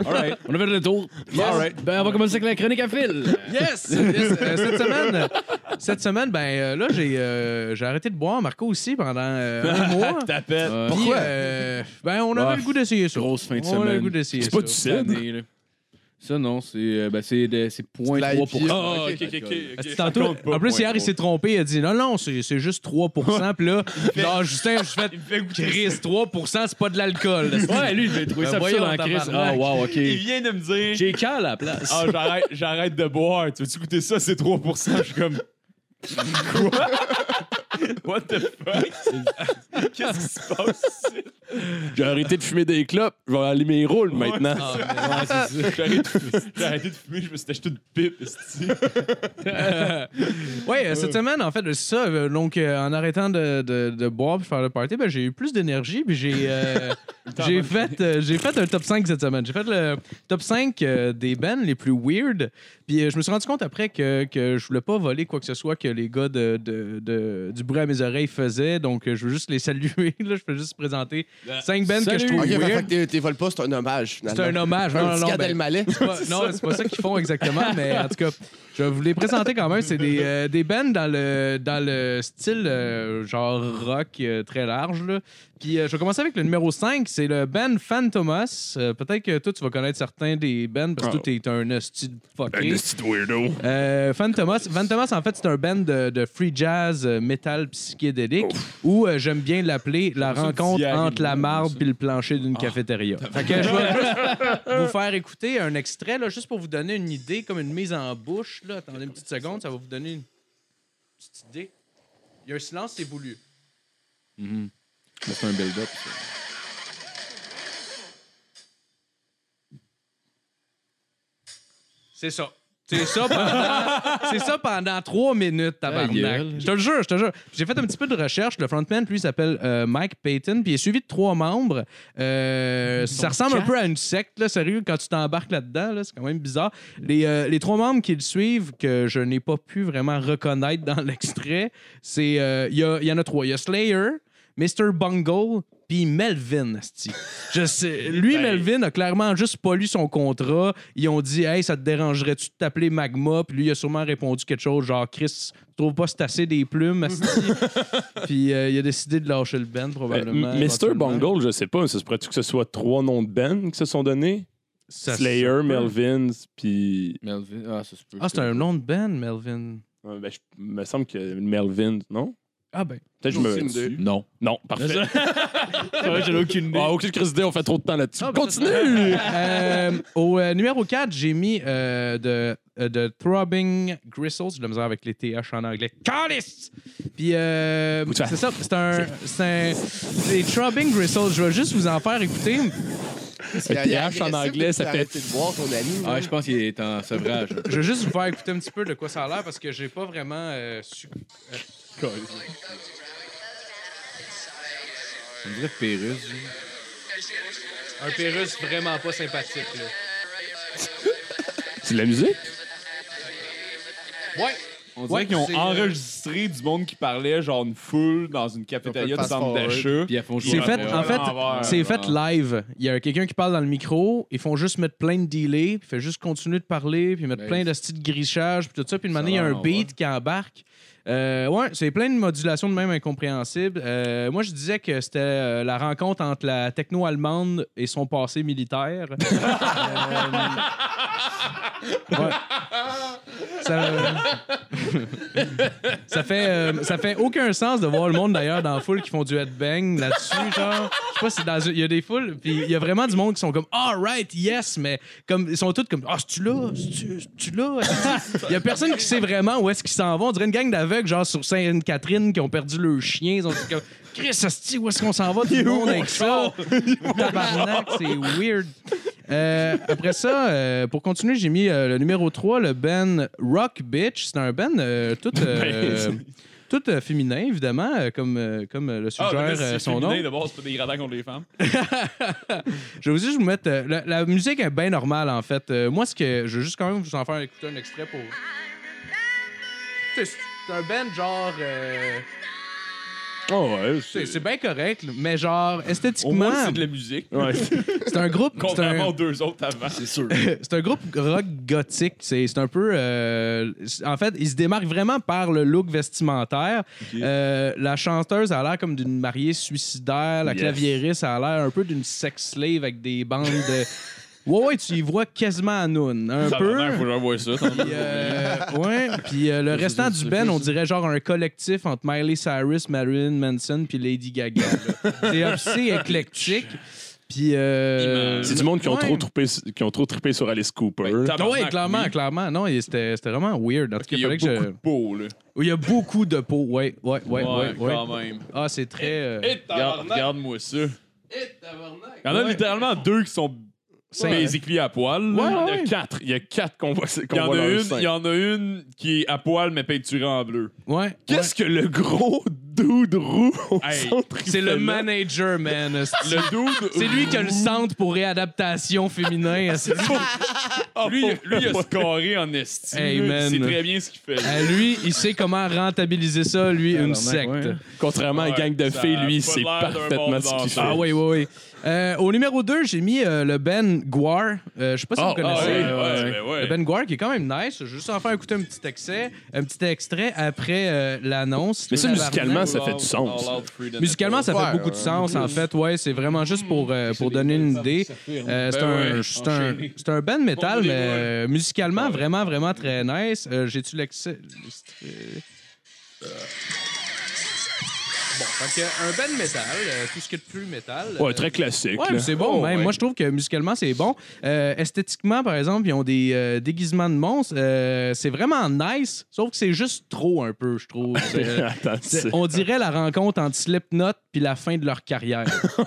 All right. On a fait le tour. All Ben, on va commencer avec la chronique à fil. Yes! yes. Euh, cette semaine, cette semaine, ben euh, là, j'ai euh, j'ai arrêté de boire, Marco aussi, pendant euh, un mois. [LAUGHS] Tapette. Ouais. Puis, Pourquoi? euh, ben, on avait Ouais. le goût d'essayer ça. Grosse fin de On avait le semaine. goût d'essayer C'est ça. pas du Cette cidre. année, là. Ça, non, c'est euh, ben, c'est de- c'est de la 0.3%. IPA. Ah, Ok. ok, ok, ok. Tantôt, compte pas, en plus, point hier, il s'est trompé. Il a dit non, non, c'est c'est juste 3% Puis là, genre, Justin, je fais Il me fait goûter Chris, 3 c'est pas de l'alcool. Ouais, lui, il a trouvé Ben, ça voyons, absurde en crise. Ah, tabarnak. wow, OK. Il vient de me dire J'ai cale à la place. Ah, j'arrête, j'arrête de boire. Tu veux-tu goûter ça? C'est 3% Je suis comme. [LAUGHS] Quoi? What the fuck? Qu'est-ce qui se passe ici? J'ai arrêté de fumer des clopes. Je vais aller mes rôles maintenant. Ah, J'ai arrêté, de fumer- j'ai arrêté de fumer, je me suis acheté une pipe. esti. ouais, euh, cette semaine, en fait, c'est ça. euh, Donc, euh, en arrêtant de, de, de boire puis faire le party, ben, j'ai eu plus d'énergie. Puis j'ai euh, [LAUGHS] j'ai fait, euh, j'ai fait un top 5 cette semaine. J'ai fait le top 5 euh, des bands les plus weird. Puis euh, je me suis rendu compte après que, que je voulais pas voler quoi que ce soit que les gars de, de, de- du bruit à mes oreilles faisaient. Donc, euh, je veux juste les saluer. [LAUGHS] Là, je peux juste présenter 5 bands que je trouve Ok, fait weird. que t'es- pas, c'est un hommage. C'est un hommage. Non, Un non, non, ben- c'est pas- non, c'est pas ça qu'ils font exactement, [LAUGHS] mais en tout cas, je vais vous les présenter quand même. C'est des, euh, des bands dans le, dans le style euh, genre rock euh, très large. Là. Puis euh, je vais commencer avec le numéro 5, c'est le band Phantomas. Euh, Peut-être que toi, tu vas connaître certains des bands parce que Ah. toi, t'es un hostie de fucké. Un petit weirdo. Euh, Phantomas, Phantomas, en fait, c'est un band de, de free jazz euh, metal psychédélique où euh, j'aime bien l'appeler la rencontre entre la marbre puis le plancher d'une cafétéria. Fait que je vais juste vous faire écouter un extrait, là, juste pour vous donner une idée, comme une mise en bouche. Là. Attendez une petite seconde, ça va vous donner une petite idée. Il y a un silence, c'est voulu. C'est un build-up. ça. C'est ça. C'est ça pendant, [LAUGHS] c'est ça pendant trois minutes, Ta tabarnak. Je te le jure, je te le jure. J'ai fait un petit peu de recherche. Le frontman, lui, s'appelle euh, Mike Payton, puis il est suivi de trois membres. Euh, ça ressemble un peu à une secte, là, sérieux, quand tu t'embarques là-dedans. Là, c'est quand même bizarre. Les, euh, les trois membres qui le suivent, que je n'ai pas pu vraiment reconnaître dans [LAUGHS] l'extrait, c'est. euh, Il y, a- il y en a trois. Il y a Slayer, Mr. Bungle, puis Melvin. Je sais, lui, Melvin, a clairement juste pas lu son contrat. Ils ont dit Hey, ça te dérangerait-tu de t'appeler Magma? Puis lui, il a sûrement répondu quelque chose genre Chris, tu trouves pas c'est assez des plumes? [LAUGHS] Puis euh, il a décidé de lâcher le band, probablement. Mr. éventuellement. Bungle, je sais pas, ça se pourrait-tu que ce soit trois noms de band qui se sont donnés? Ça Slayer, peut. Melvins, puis. Melvin. Ah, ça se peut. Ah, c'est un nom de band, Melvin. Ouais, ben, je me semble que Melvin, non? Ah, ben. Peut-être que je Aucune me. idée. Non. Non, parfait. [LAUGHS] C'est vrai, j'en ai aucune idée. Ah, aucune crise d'idée, on fait trop de temps là-dessus. Ah, ben, Continue! Euh, au euh, numéro 4, j'ai mis euh, de euh, de Throbbing Gristles. J'ai de la misère avec les TH en anglais. Calice! Puis, euh, c'est ça. C'est un. C'est un. Les Throbbing Gristles. Je vais juste vous en faire écouter. TH en anglais, ça fait- de boire ton ami. Ah, je pense qu'il est en sevrage. Je vais juste vous faire écouter un petit peu de quoi ça a l'air parce que j'ai pas vraiment euh, su. On dirait Pérus. Un Pérus vraiment pas sympathique, là. C'est de la musique? Ouais. On dirait Ouais, qu'ils ont c'est, euh, enregistré du monde qui parlait genre une foule dans une cafétéria de fast centre forward. d'achat. Puis elles font jouer C'est fait, en fait, l'envers, c'est fait live. Il y a quelqu'un qui parle dans le micro, ils font juste mettre plein de delay, puis fait juste continuer de parler, puis mettre Ben, plein de styles de grichage, puis tout ça, puis une Ça manière, il y a un beat qui embarque. Euh, ouais, c'est plein de modulations de même incompréhensibles. Euh, moi, je disais que c'était euh, la rencontre entre la techno-allemande et son passé militaire. [LAUGHS] [LAUGHS] Ça, fait ça fait aucun sens de voir le monde d'ailleurs dans la foule qui font du headbang là-dessus je sais pas si il y a des foules puis il y a vraiment du monde qui sont comme all right yes mais comme ils sont tous comme ah c'est tu là tu là? [LAUGHS] Il y a personne qui sait vraiment où est-ce qu'ils s'en vont. On dirait une gang d'aveugles genre sur Sainte-Catherine qui ont perdu leur chien ils ont dit comme Chris asti, où est-ce qu'on s'en va? Tout le monde avec ça [LAUGHS] tabarnak c'est weird euh, après ça, euh, pour continuer, j'ai mis euh, le numéro 3, le band Rock Bitch. C'est un band euh, tout, [LAUGHS] euh, tout euh, féminin, évidemment, euh, comme, euh, comme euh, le Ah, suggère euh, c'est son nom. féminin, d'abord, c'est pas des gradins contre les femmes. [LAUGHS] Je vais aussi vous mettre. euh, la, la musique est bien normale, en fait. Euh, moi, ce que. Je veux juste quand même vous en faire écouter un extrait pour. C'est un band genre. euh, Oh, ouais. c'est c'est bien correct, mais genre, Au esthétiquement, moins, c'est de la musique. Ouais. [LAUGHS] c'est un groupe. c'est un- Contrairement aux deux autres avant. C'est sûr. [LAUGHS] c'est un groupe rock gothique. C'est c'est un peu. euh, c'est- en fait, il se démarque vraiment par le look vestimentaire. Euh, la chanteuse a l'air comme d'une mariée suicidaire. La Yes. claviériste a l'air un peu d'une sex slave avec des bandes de. Ouais, ouais, tu y vois quasiment à Noon. Un Ça peu. faut que j'envoie ça. Puis, euh, ouais, puis euh, le restant du band, on dirait genre un collectif entre Miley Cyrus, Marilyn Manson puis Lady Gaga. C'est assez [LAUGHS] éclectique. Puis euh, C'est du monde qui ont, ouais. trop trippé, qui ont trop trippé sur Alice Cooper. Ouais, Ah ouais, clairement, oui. clairement. Non, c'était c'était vraiment weird. En tout cas, Il y a beaucoup que je... de peau, là. Il y a beaucoup de peau. Ouais, ouais, ouais, ouais. ouais. quand même. Ah, c'est très. euh. Regarde-moi ça. Il y en a Ouais. littéralement deux qui sont basically à poil. Ouais, Il y en ouais. a quatre. Il y a quatre qu'on voit, qu'on Il y, en voit a une, sein. il y en a une qui est à poil mais peinturée en bleu. Ouais. Qu'est-ce que le gros dude roux au Hey, centre C'est le là? manager, man. esti. Le dude. [LAUGHS] C'est lui qui a le centre pour réadaptation féminin. esti. [LAUGHS] [LAUGHS] Lui, lui, il a scoré en estime. Hey, man. Sait très bien ce qu'il fait. lui, il sait comment rentabiliser ça, lui, une secte. ouais. Contrairement à une gang de Ouais, filles, lui, pas c'est l'air d'un parfaitement ce qu'il fait. Ah oui, oui, oui. Euh, au numéro 2, j'ai mis euh, le Ben Guar. Euh, je sais pas si Oh, vous Ah, connaissez. ouais, ouais. ben ouais. Le Ben Guar qui est quand même nice. Je vais juste en faire écouter un petit extrait, un petit extrait après euh, l'annonce. Mais ça, musicalement, ça fait du sens. Musicalement, ça fait beaucoup de sens, en fait. Ouais, c'est vraiment juste pour, euh, pour donner une idée. Euh, c'est Ben un, c'est un, c'est un band metal, mais euh, musicalement, vraiment, vraiment très nice. Euh, J'ai-tu l'extrait? Bon, fait que un band metal, euh, tout ce qui est de plus metal. Ouais, euh, très classique. Ouais, là. mais c'est bon. Oh, même. ouais. Moi, je trouve que musicalement, c'est bon. Euh, esthétiquement, par exemple, ils ont des euh, déguisements de monstres. Euh, c'est vraiment nice, sauf que c'est juste trop un peu, je trouve. C'est- [LAUGHS] Attends, c'est- c'est- on dirait la rencontre entre Slipknot puis la fin de leur carrière. [LAUGHS]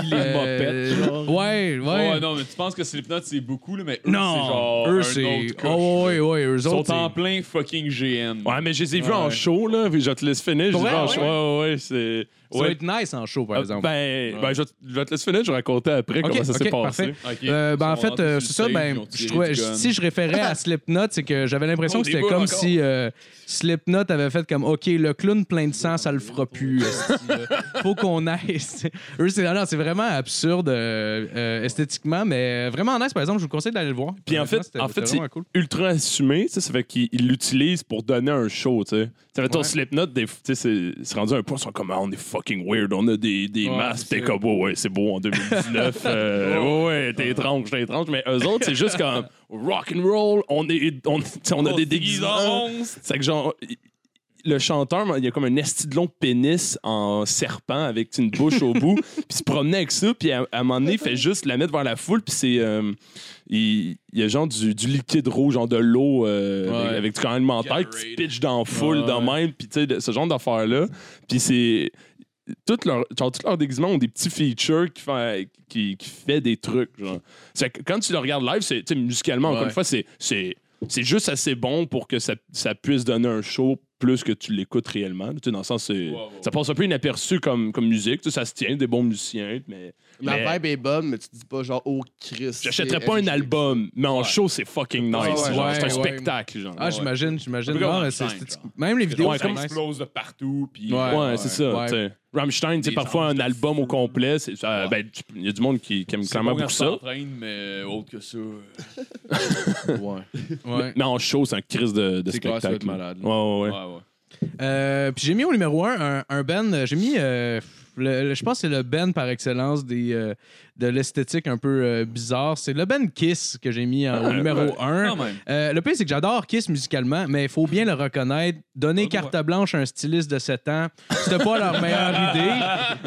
Puis les Euh, mopettes, genre. Ouais, ouais. Ouais, non, mais tu penses que Slipknot, c'est beaucoup, là, mais eux, c'est non, genre. eux, un c'est. autre coche. Oh, ouais, ouais, eux Ils autres. sont en c'est- plein fucking GN. Ouais, mais je les ai vus en show, là. puis Je te laisser finir. Je les ai vus en show. Ouais, ouais, ouais, c'est. Ça va être nice en show, par Ah, exemple. Ben, ben, je, vais te- je vais te laisser finir, je vais raconter après comment ça s'est passé. Euh, ben, en fait, euh, c'est ça. Ben, je trouvais- si je référais à Slipknot, c'est que j'avais l'impression Oh, que c'était comme encore. si euh, Slipknot avait fait comme OK, le clown plein de sang, ça le fera plus. Faut qu'on aille. [LAUGHS] Eux, c'est non, c'est vraiment absurde esthétiquement, mais vraiment nice. Par exemple, je vous conseille d'aller le voir. Puis en fait, en c'est cool. ultra assumé, tu sais, ça fait qu'ils ils l'utilisent pour donner un show, tu sais. Ça fait ton. Slipknot, des- tu sais, c'est rendu à un point, ils sont comme, Ah, on est fucking weird, on a des, des Ouais, masques, t'es comme, ouais, ouais, c'est beau en 2019, euh, [LAUGHS] ouais, ouais, t'es étrange, t'es étrange, mais eux autres, c'est juste comme rock and roll, on, est, on, a des se déguise déguisements. C'est que genre, le chanteur, il y a comme un esti de long pénis en serpent avec une bouche au bout, [LAUGHS] puis il se promenait avec ça, puis à, à un moment donné, il fait juste la mettre vers la foule, puis c'est. euh, il, il y a genre du, du liquide rouge, genre de l'eau euh, Ouais. avec, avec du qui se Gatorade. pitch dans la foule Ouais, ouais. même, puis tu sais, ce genre d'affaires-là. Puis c'est. Tout leur, genre, leurs déguisements ont des petits features qui, fait, qui, qui fait des trucs. Genre. Que quand tu le regardes live, c'est, musicalement, encore Ouais. une fois, c'est, c'est, c'est juste assez bon pour que ça, ça puisse donner un show plus que tu l'écoutes réellement. Dans le sens, ça passe un peu inaperçu comme, comme musique. Ça se tient, des bons musiciens, mais La Mais- vibe est bonne, mais tu te dis pas genre, oh Christ. j'achèterais pas un album, mais en show, c'est fucking nice. Ouais, ouais. c'est un Ouais, ouais. spectacle. Genre. Ah, j'imagine, j'imagine. Même les vidéos, Ouais, c'est comme nice. explose de partout. Puis, Ouais. Ouais, c'est ça. ouais. Rammstein, tu sais, parfois un album au complet, Ouais. ben, il y a du monde qui, qui aime C'est clairement beaucoup ça. t'entraînes, mais autre que ça. euh, [LAUGHS] Ouais. Ouais. Mais en show, c'est un crise de, de spectacle. malade. Ouais, ouais, ouais. Ouais, ouais. Euh, puis j'ai mis au numéro 1 un, un band. euh, J'ai mis. Le- je pense que c'est le band par excellence des, euh, de l'esthétique un peu euh, bizarre. C'est le band Kiss que j'ai mis en- Ah, numéro ouais. 1. Quand même. Euh, le pire, c'est que j'adore Kiss musicalement, mais il faut bien le reconnaître. Donner Ah, carte blanche à un styliste de 7 ans, c'était pas leur meilleure [LAUGHS] idée.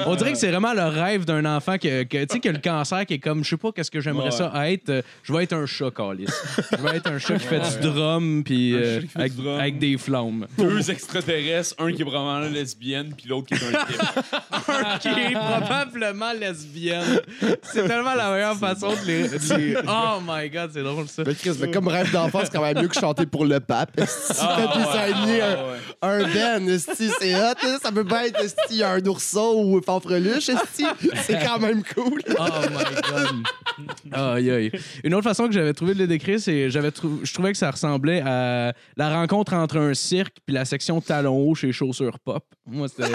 On dirait que c'est vraiment le rêve d'un enfant que, que, tu sais, qui a le cancer, qui est comme, je sais pas qu'est-ce que j'aimerais Ouais. ça être. Euh, Je vais être un chat, Calis. Je vais être un chat qui fait du drum, puis Un euh, avec, des flammes. Deux extraterrestres, un qui est probablement lesbienne, puis l'autre qui est un type. [LAUGHS] qui est probablement lesbienne. C'est tellement la meilleure façon de les. de les- Oh my god, c'est drôle ça. Mais Chris, mais comme rêve d'enfant, c'est quand même mieux que chanter pour le pape. [LAUGHS] Si Ah, t'as designé ouais, un, ouais. un Ben, esti, c'est hot. hein. Ça peut pas être esti, un ourson ou fanfreluche, esti. C'est quand même cool. Oh my god. Aïe, aïe. Une autre façon que j'avais trouvé de le décrire, c'est j'avais trou- je trouvais que ça ressemblait à la rencontre entre un cirque puis la section talons hauts chez Chaussures Pop. Moi, c'était-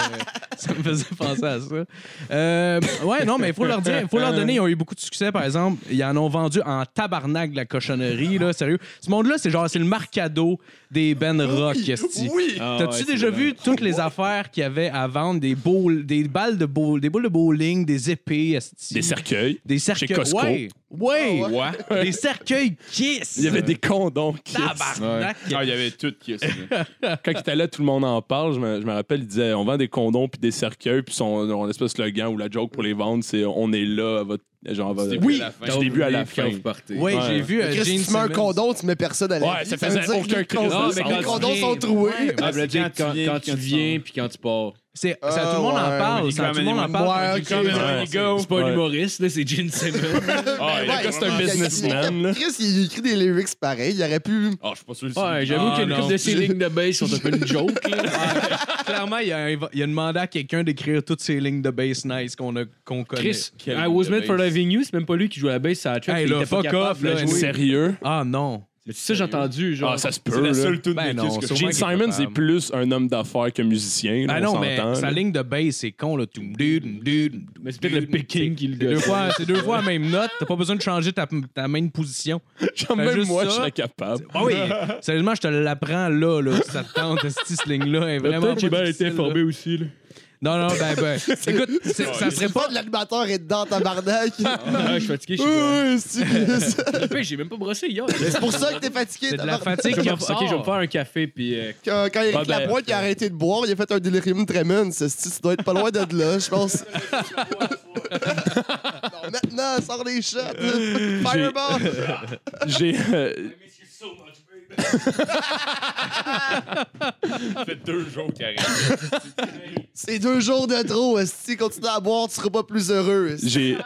ça me faisait penser à ça. Euh, ouais, non, mais il faut leur dire, faut leur donner, ils ont eu beaucoup de succès, par exemple. Ils en ont vendu en tabarnak de la cochonnerie, là, sérieux. Ce monde-là, c'est genre, c'est le marcado des ben rock, esti. Oui. Ah, T'as-tu ouais, déjà c'est vu toutes les affaires qu'il y avait à vendre? Des, bowls, des balles de bowl, des boules de bowling, des épées, esti? Des cercueils. Des cercueils. Chez Costco. Ouais, ouais. Ah Des cercueils Kiss. Il y avait des condoms. Kiss. Tabarnak. Ah, il y avait tout est [LAUGHS] Quand il était là, tout le monde en parle. Je me, je me rappelle, il disait on vend des condoms puis des cercueils, puis son, son espèce de slogan ou la joke pour les vendre, c'est on est là à votre. Genre, à votre- Oui. Du début à la fin. Ouais, Ouais. j'ai vu euh, Chris, tu mets un condom, tu mets personne à la Ouais, vie. ça faisait aucun mais les quand tu condoms viens- sont troués. Ouais. Ah, quand quand, tu viens, puis quand tu pars. C'est, Ah, ça, tout le monde en parle. Ça, tout le monde en parle. ouais. C'est pas un Ouais. humoriste, là, c'est Gene Simmons. [LAUGHS] Ah, c'est un businessman. Chris, il écrit des lyrics pareils. Il aurait pu. Ah, je suis pas sûr. Ouais, j'avoue Ah, qu'il y a une non. couple de ces lignes de bass sont un peu une joke. là. [LAUGHS] Clairement, il a, il a demandé à quelqu'un d'écrire toutes ces lignes de bass nice qu'on, a, qu'on connaît. Chris, I was ligne de meant for loving you, c'est même pas lui qui joue à la bass, c'est la track. Hey, là, fuck capable off, là. Sérieux? Ah non. Mais c'est ça, j'ai entendu. Genre, Ah, ça se C'est peut. la là. seule tune Ben de non, Kiss que sûrement Gene qu'il est Simons capable. est plus un homme d'affaires que musicien. là, Ben on non, mais s'entend, sa là. ligne de bass, c'est con, là. Tout dude, dude. Mais c'est peut-être le picking qui le C'est deux gosse. fois, c'est deux fois la même note. T'as pas besoin de changer ta, ta main de position. [LAUGHS] Genre, même juste moi, ça. je serais capable. Ah oui, sérieusement, je te l'apprends là, là. Si ça te tente, cette ligne-là est vraiment. Peut-être que j'ai pas bien été difficile, informé aussi. Là. Non, non, ben, ben. [LAUGHS] Écoute, c'est- ça serait pas de l'animateur est dedans, tabarnak. [LAUGHS] Ah, je suis fatigué, je suis c'est [LAUGHS] pire, j'ai même pas brossé hier. c'est pour ça que t'es fatigué. C'est de la fatigue qui ressort. Ok, je vais me faire un café, puis. euh, Quand, quand Eric ben, Lapointe il a arrêté de boire, il a fait un délirium tremens. Ça doit être pas loin de là, je pense. Non, maintenant, sors les shots. Fireball. J'ai. euh, Ça fait deux jours qu'il arrive. C'est deux jours de trop. Si tu continues à boire, tu seras pas plus heureux. j'ai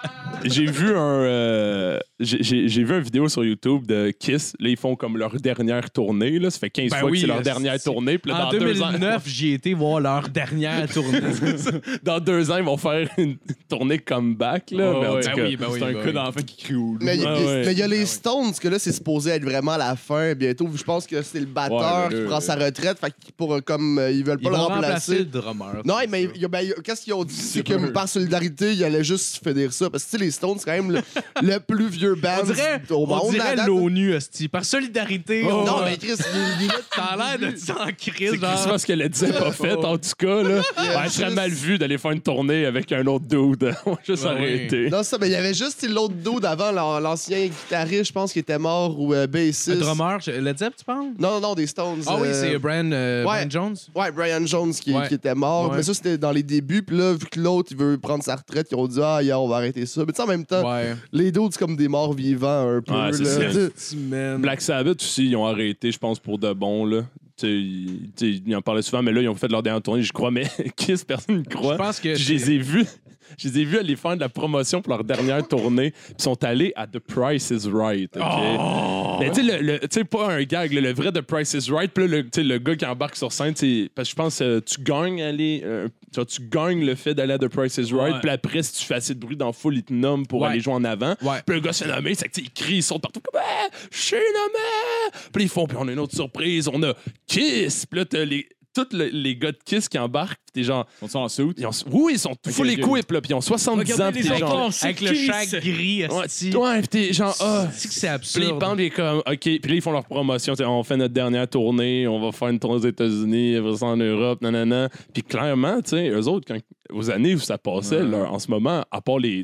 j'ai vu un euh, j'ai- j'ai j'ai vu une vidéo sur YouTube de Kiss là ils font comme leur dernière tournée là ça fait 15 Ben fois oui, que c'est leur euh, dernière c'est- tournée puis là, En dans deux ans 2009, j'y ai été voir leur dernière tournée. [LAUGHS] dans deux ans ils vont faire une tournée comeback là Ouais, mais en ouais. tout Ben cas, oui, ben oui, C'est un ben oui. d'enfant qui crie au loup. Mais il y a- Ah ouais. mais il y a les Stones, que là, c'est supposé être vraiment la fin bientôt. Je pense que c'est le batteur Ouais, qui prend sa retraite. Fait que pour, comme euh, ils veulent Ils pas le vont remplacer remplacer. le drummer. Non, mais ben, qu'est-ce qu'ils ont dit? C'est que par solidarité, ils allaient juste finir ça. Parce que tu sais, les Stones, c'est quand même le, [LAUGHS] le plus vieux band On dirait, au monde. on dirait date. l'ONU, esti. Par solidarité. on Non, mais Chris, il, a [LAUGHS] l'air de s'en crise, C'est parce qu'elle a dit pas fait, en tout cas. Là. [LAUGHS] Ouais, je serais mal vu d'aller faire une tournée avec un autre dude. On va juste arrêter. Non, ça, mais il y avait juste l'autre dos d'avant, l'an- l'ancien guitariste, je pense, qui était mort ou euh, bassiste. Le drummer, je- Tu parles? Non, non, non, des Stones. Ah oui, euh, c'est Brian, euh, ouais. Brian Jones. Ouais, Brian Jones qui, Ouais. qui était mort. Ouais. Mais ça, c'était dans les débuts. Puis là, vu que l'autre, il veut prendre sa retraite, ils ont dit, ah, yeah, on va arrêter ça. Mais tu sais, en même temps, Ouais. les deux, c'est comme des morts vivants un peu. Ouais, c'est là. ça. Black Sabbath aussi, ils ont arrêté, je pense, pour de bon. Là. Ils, en parlaient souvent, mais là, ils ont fait leur dernière tournée, je crois. Mais [LAUGHS] Kiss, personne ne Je croit. pense que. Je les ai vus. [LAUGHS] Je les ai vus aller faire de la promotion pour leur dernière [LAUGHS] tournée. Ils sont allés à The Price is Right. OK? Oh! Mais tu sais, le- le- tu sais, pas un gag, le, le vrai The Price is Right. Puis là, le, tu sais, le gars qui embarque sur scène, c'est parce que je pense que tu gagnes aller, euh, tu, vois, tu gagnes le fait d'aller à The Price is Right. Ouais. Puis après, si tu fais assez de bruit dans full, il te nomme pour Ouais. aller jouer en avant. Ouais. Puis le gars se fait nommer, c'est que tu sais, ils crient, ils sont partout comme ah, je suis nommé. Puis ils font, puis on a une autre surprise, on a Kiss. Puis là, t'as les, tous le- les gars de Kiss qui embarquent. Puis t'es genre, Sont-ils en suit? ils ont, oui, ils sont full ok. equip, là, puis ils ont 70 ans. Regardez Puis les t'es genre, enfants, c'est Avec le shag gris, ouais, ouais, puis t'es genre, ah. C'est que c'est Puis là, ils absurde. pendent, ils comme, OK. Puis là, ils font leur promotion. On fait notre dernière tournée, on va faire une tournée aux États-Unis, ça en Europe, nanana. Puis clairement, tu sais, eux autres, quand, aux années où ça passait, Ouais. leur- en ce moment, à part les,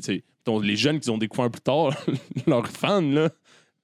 les jeunes qui ont découvert plus tard, [LAUGHS] leurs fans, là,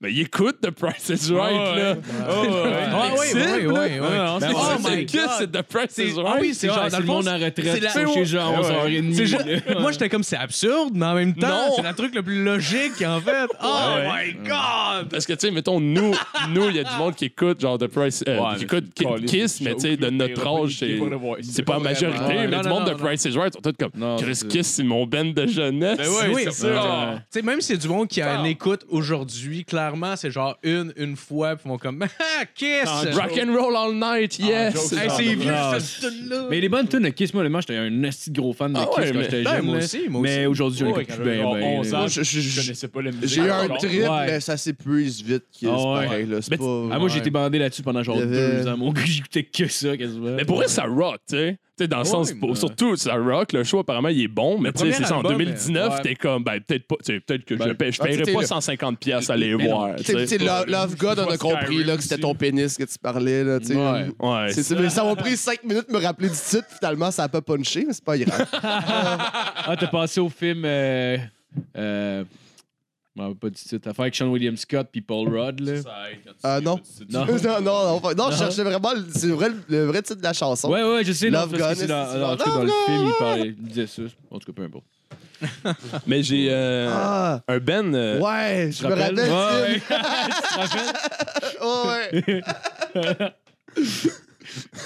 ben, ils écoutent The Price is Right, ouais. là. Oh, ouais. Ah oui, oui, oui, oui, oui. non, Ben, c'est- Oh c'est my Kiss, God. c'est The Price is ah Right. oui, c'est genre, dans le monde en c'est retraite, la- couché genre à Ouais, ouais. 11h30. C'est juste- moi, j'étais comme c'est absurde, mais en même temps, c'est le truc le plus logique, en fait. [LAUGHS] Oh my God! Parce que, tu sais, mettons, nous, nous, il y a du monde qui écoute, genre, The Price, euh, Ouais, qui écoute mais Kiss, mais tu sais, de notre âge, c'est. C'est pas la majorité, Ouais, mais du monde de. Price is Right sont tous comme Non, Chris c'est- Kiss, c'est mon band de jeunesse. Ben ouais, Oui, c'est c'est ça. Tu sais, même si c'est du monde qui a une écoute aujourd'hui, clairement, c'est genre une, une fois, puis ils vont comme [LAUGHS] Ah, Kiss! Rock and roll all night, yes. Hey, c'est vieux, Ah, cette tune-là! Mais les bonnes tunes de Kiss, moi, honnêtement, j'étais un de gros fan de Ah Kiss ouais, quand mais- j'étais Ben, jeune. moi aussi, moi Mais aussi. aujourd'hui, on Ouais, écoute plus bien. ben, 11 là. ans. je, connaissais pas la musique. J'ai eu un trip, mais ça s'épuise vite. Kiss, Ah pareil, là. C'est Mais pas... Ah, moi, j'ai été bandé là-dessus pendant genre deux ans. Mon gars, j'écoutais que ça, quasiment. Mais pour vrai, ça rock, tu sais. Tu sais, dans le sens, Ouais, mais- surtout, ça rock. Le show, apparemment, il est bon, mais tu sais, c'est ça. En album, 2019, ouais. t'es comme, ben, peut-être pas, tu sais, peut-être que je, Ben, paie- je ah, paierais pas le- 150$ piastres à non. voir. Tu sais, Love, God, on a compris là, que c'était ton pénis que tu parlais. Là, tu sais. Ouais. Ouais. C'est- mais ça m'a pris 5 minutes de me rappeler du titre. Finalement, ça a pas punché, mais c'est pas grave. [LAUGHS] Ah, t'as passé au film. Euh, euh, pas du titre. Affaire avec Sean William Scott puis Paul Rudd, là. Ah, [LAUGHS] non. Non. non, non, non, non, non, je cherchais vraiment. le- C'est vrai, le vrai titre de la chanson. Ouais, ouais, je sais. Love Gun, dans, dans, en tout cas, dans le film, il, parlait, il disait ça. En tout cas, peu importe. [LAUGHS] Mais j'ai euh, Ah, un Ben. euh, ouais, je me rappelle. Ouais. Oh, ouais. [LAUGHS]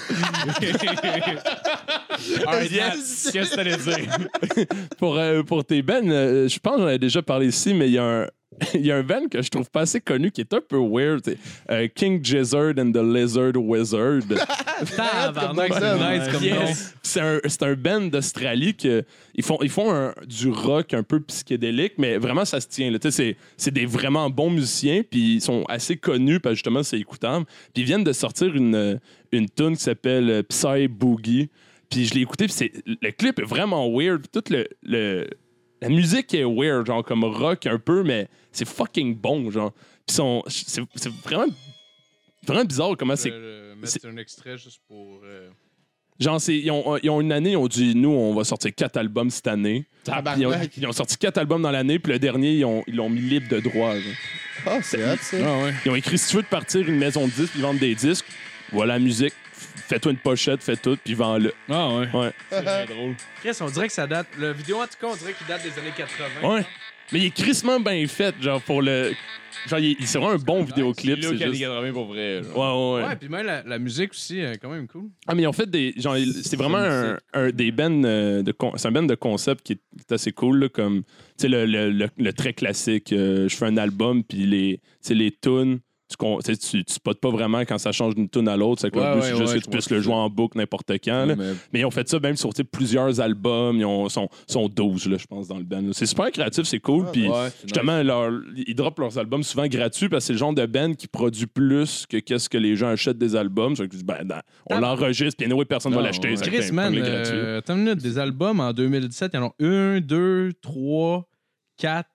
[LAUGHS] Ah, yes! Qu'est-ce que t'allais dire? [LAUGHS] pour, euh, pour tes Ben, euh, je pense que j'en ai déjà parlé ici, mais il y a un. [LAUGHS] Il y a un band que je trouve pas assez connu qui est un peu weird. c'est, euh, King Gizzard and the Lizard Wizard. [LAUGHS] C'est ça. nice comme Yes. nom. C'est un, c'est un band d'Australie que ils font, ils font un- du rock un peu psychédélique, mais vraiment ça se tient. là. Tu sais, C'est, c'est des vraiment bons musiciens, puis ils sont assez connus parce que justement c'est écoutable. Puis ils viennent de sortir une, une tune qui s'appelle euh, Psy Boogie. Puis je l'ai écouté, puis c'est, le clip est vraiment weird. Tout le, le- la musique est weird, genre comme rock un peu, mais c'est fucking bon, genre. Puis sont- c'est, c'est vraiment, vraiment bizarre comment c'est Euh, mettre un extrait juste pour. euh, Genre, c'est- ils, ont, ils ont une année, ils ont dit, nous, on va sortir quatre albums cette année. Ils ont, ils ont sorti quatre albums dans l'année, puis le dernier, ils ont- ils l'ont mis libre de droit. Ah, c'est hot, ça. Ah, ouais. Ils ont écrit, si tu veux te partir une maison de disques, puis vendre des disques, voilà la musique, fais-toi une pochette, fais tout, puis vends-le. Ah, ouais. Ouais. C'est drôle. Chris, on dirait que ça date. La vidéo, en tout cas, on dirait qu'il date des années 80. Ouais. Mais il est crissement bien fait, genre, pour le. Genre, il, il- c'est vraiment un bon vidéoclip. C'est juste... 80 pour vrai. genre. Ouais, ouais, ouais. Ouais, puis même la, la musique aussi, est quand même cool. Ah, mais ils ont fait des. Genre, c'est vraiment un, un- des bands euh, de. con- C'est un band de concept qui est, qui est assez cool, là, comme. Tu sais, le, le, le- le très classique. euh, je fais un album, puis les, tu sais, les tunes. Tu, tu, spots pas vraiment quand ça change d'une tune à l'autre. C'est que le Ouais, but, ouais, c'est juste ouais, que tu puisses le jouer en boucle n'importe quand. là. Mais- Mais ils ont fait ça même sur plusieurs albums. Ils ont, sont, sont 12, là, je pense, dans le band. C'est super créatif, c'est cool. Puis Ouais, c'est justement, leur- ils droppent leurs albums souvent gratuits parce que c'est le genre de band qui produit plus que qu'est-ce que les gens achètent des albums. Que, ben, ben, on Ah. l'enregistre, puis anyway, personne ne va l'acheter. Chris, man, euh, minute, des albums en 2017, il y en a un, deux, trois, 4,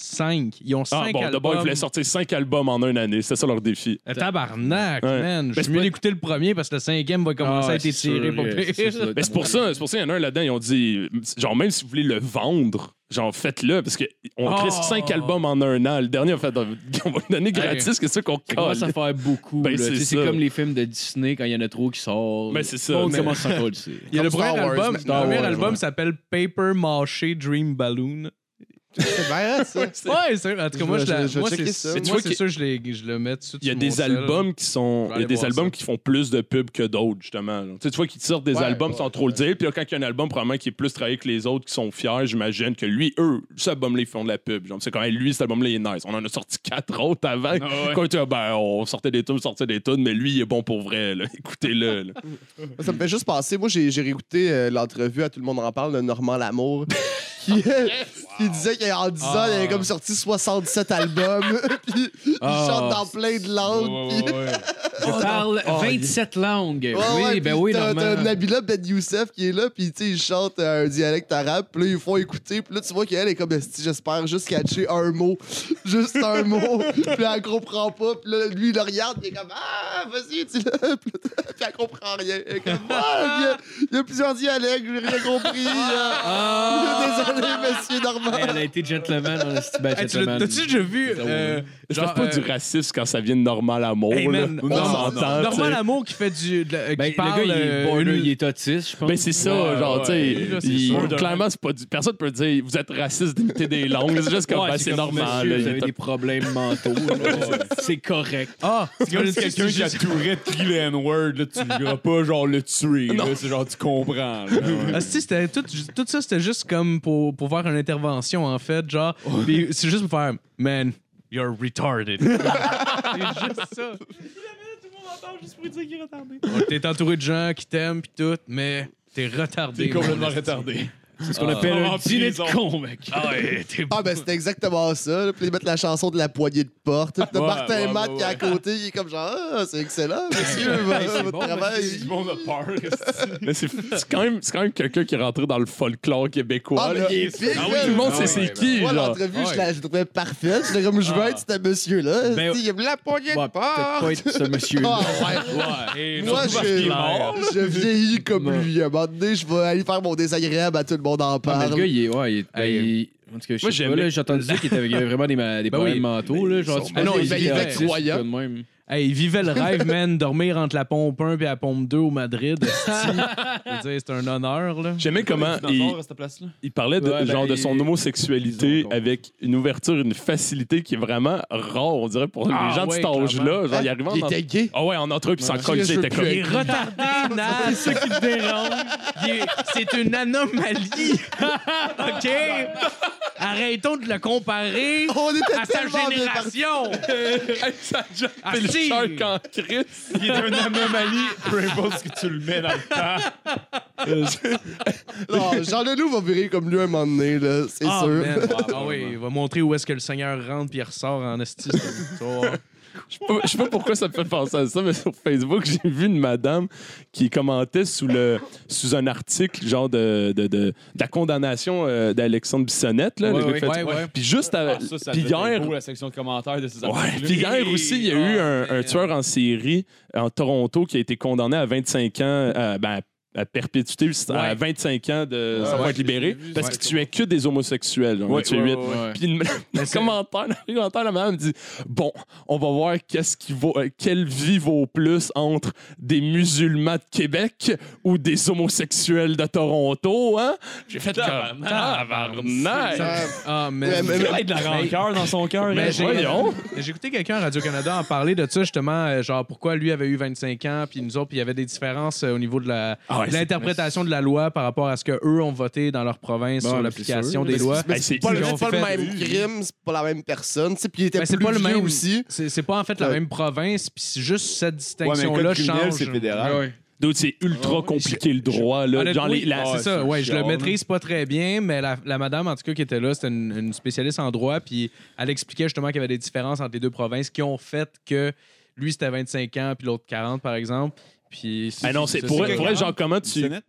5. Ils ont 5 Ah, bon, albums. d'abord, ils voulaient sortir 5 albums en une année. C'est ça leur défi. Euh, Tabarnak, Ouais. man. Je c'est suis mieux d'écouter le premier parce que le cinquième va commencer Ah, à être étiré sûr, pour pire. c'est ça. C'est pour ça, c'est pour ça qu'il y en a un là-dedans, ils ont dit, genre, même si vous voulez le vendre, genre, faites-le, parce qu'on Oh. crée 5 albums en un an. Le dernier, on, fait, on va le donner gratis, qu'est-ce que qu'on Ça commence colle? à faire beaucoup. Ben, là. c'est ça. comme les films de Disney quand il y en a trop qui sortent. Ben, c'est ça. On Mais- commence à [LAUGHS] Il y a le premier album, le premier album s'appelle Paper Maché Dream Balloon. C'est bien, ça? [LAUGHS] Ouais, c'est en tout cas, moi, je la- je vais- je vais moi, checker c'est ça. moi, tu vois c'est qu'il- sûr, je, les- je le mets tout de suite Il y a sur des albums qui sont. Vais Il y a des voir albums ça. qui font plus de pubs que d'autres, justement. là. Tu sais, tu vois qu'ils sortent des Ouais, albums ouais, sans trop le dire. Puis là, quand il y a un album, probablement qui est plus travaillé que les autres, qui sont fiers, j'imagine que lui, eux, cet album-là, ils font de la pub. Genre, c'est quand même lui, cet album-là, il est nice. On en a sorti quatre autres avant. ouais. Quand tu dis, ben, on sortait des tunes, on sortait des tunes, mais lui, il est bon pour vrai. là. [LAUGHS] Écoutez-le. là. Ça me fait juste penser. Moi, j'ai j'ai réécouté euh, l'entrevue à Tout le monde en parle de Normand Lamour. [LAUGHS] qui, qui disait qu'en 10 ans, il avait comme sorti 67 albums. [LAUGHS] puis il Ah. chante dans plein de langues. puis- Je parle 27 langues. Ouais, oui, ouais, ben puis oui, t'as- T'as. Nabila Ben Youssef qui est là, puis tu sais, il chante euh, un dialecte arabe, puis là, ils font écouter, puis là, tu vois qu'elle est comme, Esti, j'espère juste catcher un mot, [LAUGHS] juste un mot, puis elle comprend pas, puis là, lui, il le regarde, puis il est comme, ah, vas-y, tu l'as, [LAUGHS] puis là, puis elle comprend rien. Elle est comme, ah, il y a, il y a plusieurs dialectes, j'ai rien compris. euh. Désolé, monsieur Normand. Hey, Elle a été gentleman dans le style Hey, tu l'as- T'as-tu déjà vu? euh, Je genre, pas euh, du racisme quand ça vient de normal amour. Hey, là. man, on non, s'entend. Normand tu sais. Lamour qui fait du. de la- qui Ben, le parle, gars, il est euh, border, une- il est autiste, je pense. Ben c'est ça, Ouais, genre, ouais, tu sais, là, c'est clairement, c'est pas du... personne peut dire vous êtes raciste d'imiter des langues, c'est juste comme, Ouais, ben, c'est normal. là, vous avez des problèmes mentaux. là. c'est correct. Ah, C'est comme si quelqu'un qui a Tourette le N-word, là, tu ne pas genre le tuer. là. C'est genre, tu comprends. là. Ah, si, c'était tout, tout ça, c'était juste comme pour, pour faire une intervention, en fait. Genre, puis c'est juste pour faire, man, you're retarded. [LAUGHS] c'est juste ça. T'es entouré de gens qui t'aiment, pis tout, mais t'es retardé. T'es complètement retardé. C'est ce qu'on appelle Ah, un dîner de con, mec. Ah ouais, t'es Ah, ben c'était exactement ça. Là. Puis ils mettent la chanson de la poignée de porte. Puis T'as Ouais, Martin ouais, Matt ouais, qui est à ouais. côté, il est comme genre, ah, c'est excellent, [LAUGHS] monsieur, votre bon, travail. C'est bon de part. [LAUGHS] Mais c'est c'est quand même, c'est quand même quelqu'un qui est rentré dans le folklore québécois. Ah, mais là. il est Ah oui, là. tout le monde Ah sait ouais, c'est ben qui, Moi, genre. l'entrevue, je la je la trouvais parfaite. J'étais comme, je veux être ce monsieur-là. Ben, il y a la poignée Ouais, de peut-être porte. pas être ce monsieur. [LAUGHS] Ah, ouais. Et Moi, surtout parce qu'il est je, mort. je vieillis comme lui. À un moment donné, je vais aller faire mon désagréable à tout le monde en Ah, mais parle. le gars, il est. Ouais, il est. ben, Hey, il- En tout cas, je moi, sais pas, j'aimais- là, j'ai entendu dire [LAUGHS] qu'il avait, il avait vraiment des, ma- des Ben problèmes oui. mentaux, là. Genre, tu Ah non, penses il qu'il vivait était autiste, croyant. tout de même. Hey, il vivait le rêve, man, dormir entre la pompe 1 et la pompe 2 au Madrid. [LAUGHS] c'est un honneur, là. J'aimais comment il, parlait de, Ouais, ben, genre de il- son homosexualité avec une ouverture, une facilité qui est vraiment rare, on dirait, pour Ah, les gens de ouais, cet âge-là. Genre, il arrivait en était gay. Ah ouais, en entrevue, puis il s'en Ouais. collait, Je il veux était plus comme. Il est retardé, [LAUGHS] Nat. C'est ça qui te dérange. C'est une anomalie. [LAUGHS] OK? Arrêtons de le comparer On était à sa tellement bien partis. génération. Hey, ça a déjà Ah, fait le choc en crise. Il est une anomalie, peu importe ce que tu le mets dans le temps. Non, Jean Leloup va virer comme lui un moment donné, là, c'est Ah, sûr. man. [LAUGHS] Ah oui, il va montrer où est-ce que le Seigneur rentre puis il ressort en esti. Je sais pas- je sais pas pourquoi ça me fait penser à ça, mais sur Facebook, j'ai vu une madame qui commentait sous, le, sous un article, genre de, de, de, de la condamnation euh, d'Alexandre Bissonnette. Là, Ouais, le gars ouais, qui fait- ouais, ouais. Puis juste à- Ah, ça, ça puis hier, beau, la section de commentaires de ces Ouais, articles-là. puis hier aussi, il y a eu un, Ah, un tueur en série en Toronto qui a été condamné à 25 ans, euh, ben, à perpétuité, à Ouais. 25 ans de, sans ouais, être libéré, vu, parce ouais. qu'il tuait que des homosexuels. genre, tuait ouais, huit. ouais, ouais. Puis une- le [LAUGHS] commentaire, le commentaire, la madame dit Bon, on va voir qu'est-ce qui vaut, euh, quelle vie vaut plus entre des musulmans de Québec ou des homosexuels de Toronto, hein? J'ai fait comme Tabarnak! Ah, mais- Il a de la rancœur dans son cœur. Mais j'ai écouté quelqu'un à Radio-Canada en parler de ça, justement, euh, genre pourquoi lui avait eu 25 ans, puis nous autres, puis il y avait des différences euh, au niveau de la- Ah ouais, l'interprétation de la loi par rapport à ce qu'eux ont voté dans leur province Bon, sur l'application des lois. C'est pas, le- pas le même crime, c'est pas la même personne. Puis il était Ben, plus pas le même. aussi. C'est c'est pas en fait la Ouais. même province, puis c'est juste cette distinction-là change. c'est fédéral. D'autres, c'est ultra compliqué le droit. Là. Genre, les- c'est ça, c'est ouais, je le maîtrise pas très bien, mais la, la madame, en tout cas, qui était là, c'était une, une spécialiste en droit, puis elle expliquait justement qu'il y avait des différences entre les deux provinces qui ont fait que lui, c'était 25 ans, puis l'autre 40, par exemple. Puis Ah non, c'est pour, vrai, genre, comment tu. Bissonnette?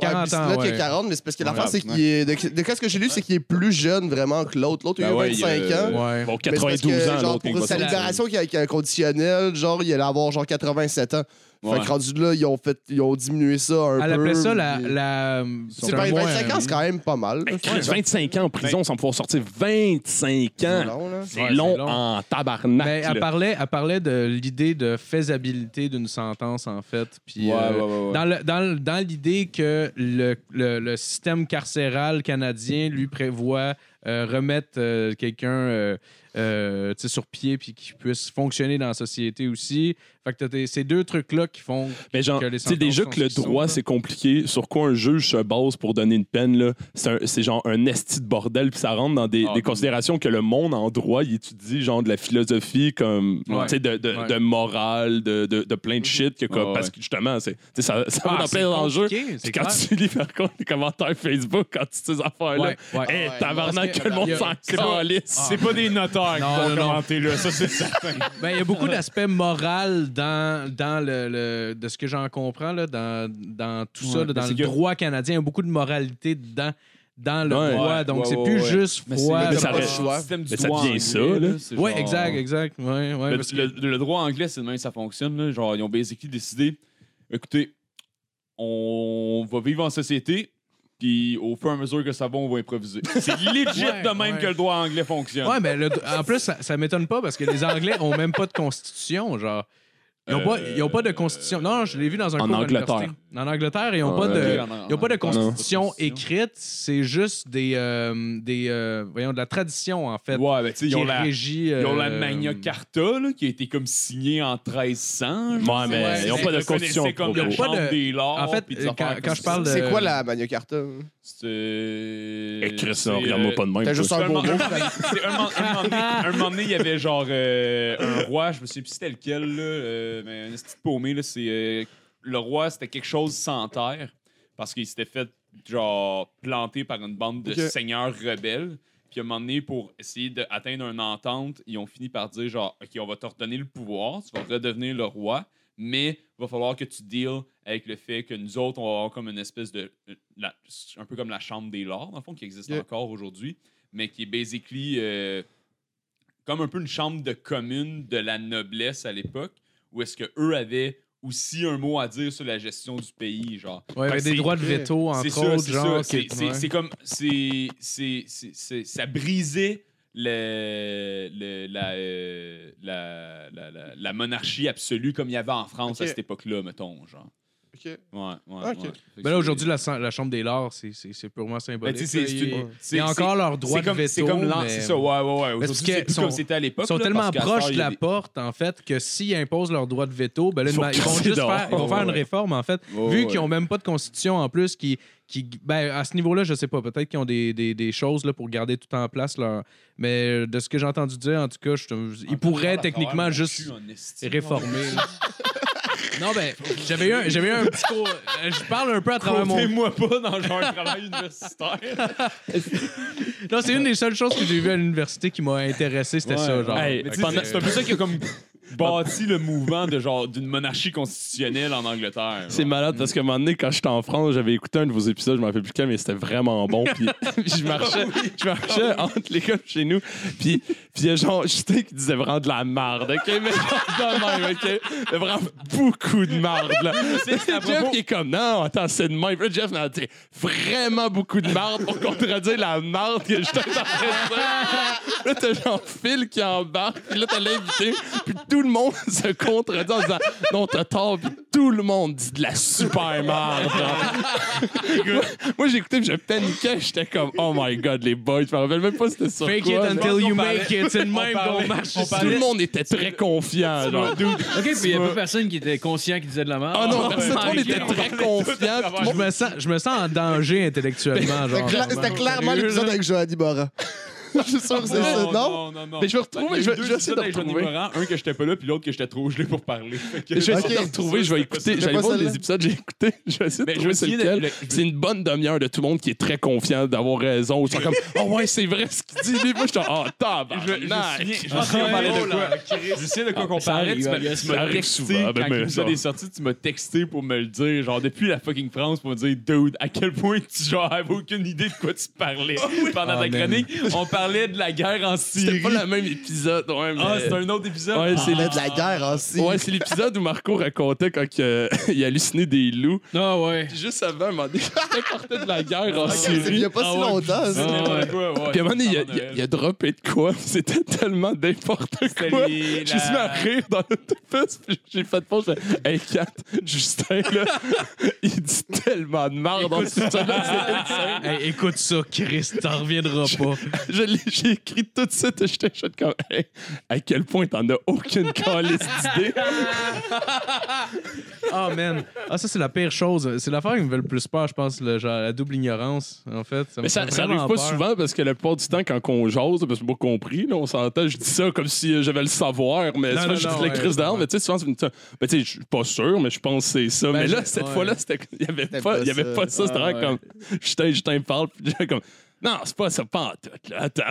40 puis ans, il ouais. a 40, mais c'est parce que l'affaire, Ouais, c'est qu'il est. De, de qu'est-ce que j'ai lu, c'est qu'il est plus jeune vraiment que l'autre. L'autre, il a Ben eu ouais, 25 il, euh, ans. Ouais. Bon, Mais c'est parce 92 que, ans, genre, il pour sa libération qui est conditionnelle, genre, il allait avoir genre 87 ans. Ouais. Fait que rendu là, ils ont, fait, ils ont diminué ça un Elle peu. appelait ça la. la C'est un pas mois, 25 ans, euh, c'est quand même pas mal. Hey, Chris, 25 ans en prison sans pouvoir sortir 25 C'est ans. long, là. C'est Ouais, long, c'est long. en tabarnak. Ben, elle, parlait, elle parlait de l'idée de faisabilité d'une sentence, en fait. Puis, Ouais, euh, ouais, ouais, ouais. Dans, l'idée que le, le- le système carcéral canadien lui prévoit remettre euh, quelqu'un euh, euh, sur pied puis qu'il puisse fonctionner dans la société aussi. Fait que t'as ces deux trucs-là qui font Mais genre, que les sais, déjà que le droit, c'est compliqué. Sur quoi un juge se base pour donner une peine, là, c'est, genre un esti de bordel, puis ça rentre dans des, Ah, des oui. considérations que le monde en droit, il étudie, genre de la philosophie, comme, Ouais. tu sais, de, de, Ouais. de morale, de, plein de shit, que, comme, parce ouais. que justement, c'est, ça, ça va Ah, dans c'est plein d'enjeux. Puis quand clair. tu [LAUGHS] lis, par contre, les commentaires Facebook, quand tu sais ces affaires-là, hey, Ouais, tabarnak, que- le monde s'en c'est pas- calisse. C'est pas des notaires qui vont commenter là, ça c'est certain. [LAUGHS] Ben, il y a beaucoup d'aspects moraux dans, dans le, le- de ce que j'en comprends, là, dans, dans tout ça, là, dans mais le que- droit canadien. Il y a beaucoup de moralité dedans, dans le Ouais. droit. Ouais, donc, ouais, c'est ouais, plus ouais. juste Mais froid. mais c'est ça reste- choix. système du Mais ça devient anglais, ça, là. Oui, genre- exact, exact. Ouais, ouais, Le, parce que- le- le droit anglais, c'est de même que ça fonctionne. Là. Genre, ils ont basically décidé écoutez, on va vivre en société, puis au fur et à mesure que ça va, on va improviser. [LAUGHS] C'est legit Ouais, de même ouais. que le droit anglais fonctionne. Ouais, mais le- en plus, ça, ça m'étonne pas parce que les Anglais ont même pas de constitution, genre. Ils n'ont pas, ils ont pas de constitution. Non, je l'ai vu dans un En cours Angleterre. En Angleterre, ils n'ont pas de, En- en- ils ont pas de constitution écrite. C'est juste des, euh, des euh, voyons, de la tradition, en fait. Ouais, ben tu sais, qui ils ont la. Ils ont la euh, Magna Carta, là, qui a été comme signée en 1300. je Ouais, mais Ouais, ils ont c'est- pas de constitution. comme pas chambre de- des lords. En fait, quand- quand comme je parle de- C'est quoi la Magna Carta? C'est. Eh, Chris, c'est, non, regarde-moi euh, pas de même. T'as juste un beau moment- mot. c'est un moment- un moment donné- un moment donné, il y avait genre euh, un roi, je me souviens plus c'était lequel, là, euh, mais un petit paumé, là, c'est. euh, le roi, c'était quelque chose sans terre, parce qu'il s'était fait, genre, planter par une bande de Ok. seigneurs rebelles. Puis à un moment donné, pour essayer d'atteindre une entente, ils ont fini par dire genre, OK, on va te redonner le pouvoir, tu vas redevenir le roi, mais il va falloir que tu deals avec le fait que nous autres, on va avoir comme une espèce de. La- un peu comme la Chambre des Lords, dans le fond, qui existe Yeah. encore aujourd'hui, mais qui est basically euh, comme un peu une chambre de commune de la noblesse à l'époque, où est-ce que eux avaient aussi un mot à dire sur la gestion du pays, genre. Ouais, que des droits de veto, entre ça, autres, c'est genre. ça. C'est- ouais. Comme. c'est- c'est- c'est- c'est- Ça brisait le, le- la, euh, la, la, la- la monarchie absolue comme il y avait en France à cette époque-là, mettons. Genre. Ok. Ouais, ouais. Ok. ouais. Fait que Ben là, aujourd'hui, la, la Chambre des Lords, c'est- purement Ben, symbolique. sais, c'est- là. Il- y a encore leur droit de veto. C'est comme l'an- mais- c'est ça, ouais, ouais, ouais. Aujourd'hui, Parce c'est que plus sont- comme c'était à l'époque. Ils sont là, tellement proches de la des- porte, en fait, que s'ils imposent leur droit de veto, ben là, ils vont juste faire, ils vont faire une réforme, en fait. Vu ouais. qu'ils n'ont même pas de constitution en plus, qui, qui ben, à ce niveau-là, je sais pas, peut-être qu'ils ont des, des, des choses là, pour garder tout en place. Leur... Mais de ce que j'ai entendu dire, en tout cas, je- ils pourraient techniquement juste réformer. [LAUGHS] non, ben, j'avais eu, un- j'avais eu un petit cours. euh, Je parle un peu à travers mon. moi pas dans genre un travail universitaire. Non, c'est une des seules choses que j'ai vues à l'université qui m'a intéressé, c'était ça. Genre. Hey, c'est un peu ça qui a comme bâti le mouvement de genre d'une monarchie constitutionnelle en Angleterre. C'est malade parce qu'à un moment donné, quand j'étais en France, j'avais écouté un de vos épisodes, je m'en rappelle plus quel, mais c'était vraiment bon. Puis, [LAUGHS] je marchais, je marchais entre l'école chez nous. Puis puis il y a genre Justin qui disait vraiment de la merde, OK? Mais genre de même, OK? Mais vraiment beaucoup de merde, là. Jeff qui est comme, non, attends, c'est de même. Puis Jeff m'a dit vraiment beaucoup de merde pour contredire la merde que Justin en train de dire. Là, t'as genre Phil qui embarque, puis là, t'as l'invité, puis tout le monde [LAUGHS] se contredit en disant non, t'as tort, puis tout le monde dit de la super merde. Moi, j'écoutais, je paniquais, j'étais comme oh my god, les boys, je me rappelle même pas c'était sur Fake quoi, it until you make it. C'est le même qu'on marche. Tout le monde était très confiant. Genre. Ok, puis il y a pas personne qui était conscient qu'il disait de la merde. Ah non, personne, tout le monde était très confiant. puis Je me sens, je me sens en danger intellectuellement. C'était Genre. cla- C'était clairement l'épisode avec Johanny Morin. [LAUGHS] Je suis sûr que c'est ça. Non? non, non, non. Mais je vais retrouver, je vais, je essayer de retrouver. Un que j'étais pas là, puis l'autre que j'étais trop gelé pour parler. Fait que- [LAUGHS] Je vais essayer de retrouver, je vais écouter, j'allais voir les épisodes j'ai écoutés. Je vais essayer de Mais je trouver me c'est de- le- C'est une bonne demi-heure de tout le monde qui est très confiant d'avoir raison. Ils sont comme, oh ouais, c'est vrai ce qu'il dit. Puis moi, je suis oh, Je, je, me tabarnak. souviens- je pense qu'on parlait de quoi? Je sais de quoi qu'on Ça parlait. arrive, Tu m'as- tu Ça m'as arrive texté souvent, ben, quand mais l'épisode ça. est sorti, tu m'as texté pour me le dire. Genre, depuis la fucking France, pour me dire, dude, à quel point tu genre, avais aucune idée de quoi tu parlais. Pendant Ah, ta man. chronique, on parlait de la guerre en C'était Syrie. pas le même épisode. Ouais, mais... Ah, c'est un autre épisode? Ouais, c'est C'est de la guerre aussi. Ouais, c'est l'épisode où Marco racontait quand euh, [LAUGHS] il hallucinait des loups. Ah ouais. Puis juste avant, à un moment donné, [LAUGHS] il partait de la guerre en Ok, c'est- Il Syrie. y a pas Ah si ouais, longtemps. c'est ça. quoi, ouais. Puis à un moment donné, il a, il a- il a droppé de quoi? [LAUGHS] C'était tellement n'importe quoi. J'ai mis à la- rire dans l'autobus, puis j'ai fait pause. j'ai fait, Hey, Kat, Justin, là, il dit tellement de merde c'est écoute ça, Chris, t'en reviendras pas. Je J'ai écrit tout de suite et j'étais chaud comme, hey, à quel point t'en as aucune [LAUGHS] calice d'idée? Ah, man. Ah, ça, c'est la pire chose. C'est l'affaire qui me fait le plus peur, je pense, le, genre, la double ignorance, en fait. Ça me Mais ça, fait ça arrive pas peur. souvent parce que la plupart du temps, quand on jase, parce que pas compris, là, on s'entend, je dis ça comme si j'avais le savoir, mais Non, non, je non, dis la crise d'armes, mais tu sais, souvent, c'est une- ben, tu sais, je suis pas sûr, mais je pense que c'est ça. Ben, mais là, je- cette ouais. fois-là, c'était- il y avait pas, pas il y avait ça. pas ça, c'était Ah, vraiment ouais. comme, Justin, Justin parle, puis comme, non, c'est pas ça, pas en tout, là, attends.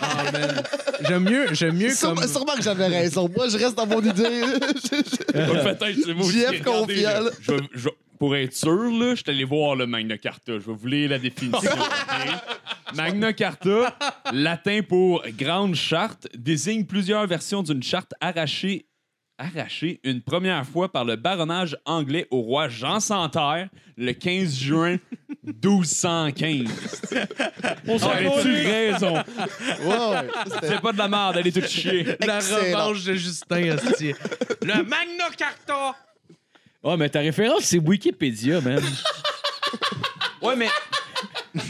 Ah, man. J'aime mieux, j'aime mieux Sûrement, comme... sûrement que j'avais raison. Moi, je reste dans mon idée. [LAUGHS] Peut-être, c'est moi aussi. JF Regardez, confiant. là, là. je vais- je vais- pour être sûr, là, je suis allé voir le Magna Carta. Je vais vous lire la définition. [LAUGHS] ok? Magna Carta, latin pour grande charte, désigne plusieurs versions d'une charte arrachée, arrachée une première fois par le baronnage anglais au roi Jean Santerre le 15 juin [LAUGHS] 1215. On tu raison? C'est pas de la merde, elle est toute chier. La revanche de Justin, hostie. Le Magna Carta! Ouais, mais ta référence, c'est Wikipédia, man. Ouais, mais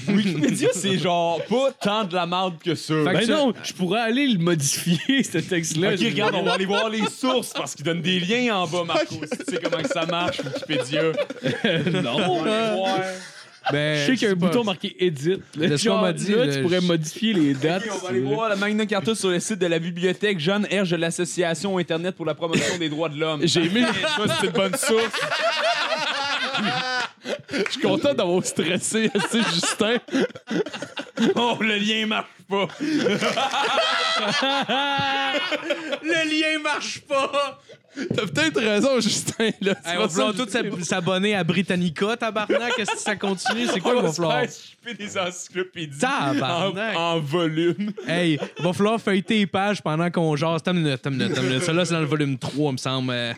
Wikipédia, c'est genre pas tant de la merde que ça. Fait que Ben tu- non, je pourrais aller le modifier, [LAUGHS] ce texte-là. Ok, regarde, on va aller voir les sources parce qu'ils donnent des liens en bas, Marco. Si [LAUGHS] tu sais comment que ça marche, Wikipédia. non. On va aller voir. Ben, Je sais qu'il y a un bouton marqué Edit. Là, De ce qu'on Genre, m'a dit, là, le- tu pourrais modifier les dates. Ok, on va aller voir la Magna Carta sur le site de la bibliothèque Jeanne Herge de l'Association Internet pour la promotion des droits de l'homme. J'ai aimé- [LAUGHS] Ça, c'est une bonne source. Je suis content d'avoir stressé, [LAUGHS] tu sais, Justin. Oh, le lien marche pas. [LAUGHS] Le lien marche pas! T'as peut-être raison, Justin, là. Hey, on va falloir tous s'ab- s'abonner à Britannica, tabarnak. Est-ce que ça continue? C'est quoi qu'il va falloir? Je fais des encyclopédies en, Tabarnak! en volume. Hey, va falloir feuilleter les pages pendant qu'on jase. T'as une minute, t'as une minute, t'as une minute. Ça, là, c'est dans le volume 3, me semble. Euh,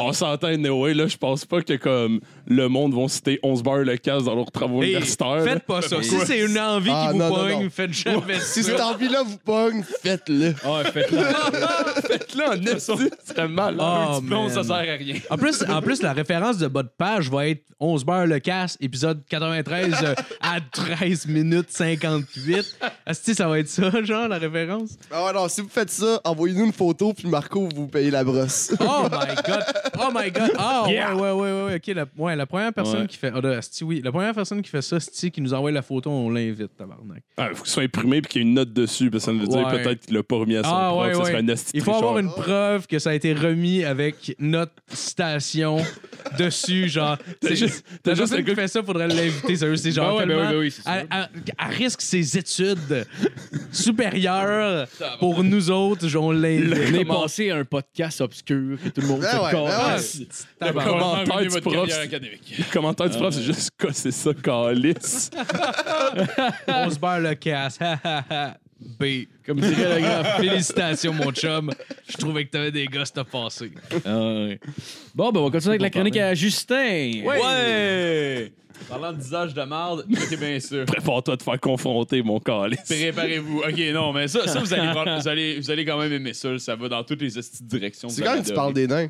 On s'entend, anyway, là, je pense pas que comme le monde vont citer 11 beurres le casse dans leurs travaux hey, universitaires. faites pas ça. Si c'est une envie Ah, qui vous non, non, pogne, non. faites jamais Si ça. cette envie-là vous pogne, faites-le. Ah, faites-le. [LAUGHS] Là, en esti, ce serait mal. Oh, man. ça sert à rien. En plus, en plus, la référence de bas de page va être 11 beurre le casse, épisode 93 euh, à 13 minutes 58. Est-ce que ça va être ça, genre, la référence? Ah ouais, non, si vous faites ça, envoyez-nous une photo, puis Marco, vous payez la brosse. Oh my god! Oh my god! Ah Yeah. ouais, ouais, ouais, ouais, ok. La, ouais, la première personne Ouais. qui fait. Ah, là, asti, oui, la première personne qui fait ça, Sti, qui nous envoie la photo, on l'invite, tabarnak. Il faut qu'il soit imprimé et qu'il y ait une note dessus, parce que ça veut dire peut-être qu'il l'a pas remis à son Ah prof. ouais, ça ouais. serait un Il faut avoir une preuve que ça a été remis avec notre citation dessus, genre. [LAUGHS] T'as C'est juste- t'as juste qui fait ça, faudrait l'inviter, sérieux. C'est genre Ben ouais, ben tellement- oui, ben oui, c'est à, sûr. à- à risque ses études supérieures [LAUGHS] pour nous autres, genre, on l'invite. On est passé à un podcast obscur que tout le monde Ben ouais, ouais. Le commentaire du prof, académique. le commentaire du prof, c'est juste casser ça, calice. [LAUGHS] On se barre le casse. [LAUGHS] B. Comme dirait le grand. [LAUGHS] Félicitations, mon chum. Je trouvais que t'avais des gosses à passer. Ah, ouais. Bon, ben, on va continuer avec la chronique à Justin. Ouais! Parlant d'usage de merde, écoutez bien ça. Prépare-toi à te faire confronter, mon calice. Préparez-vous. Ok, non, mais ça, ça vous, allez, vous, allez, vous allez quand même aimer ça. Ça va dans toutes les de directions. C'est quand que tu parles des nains?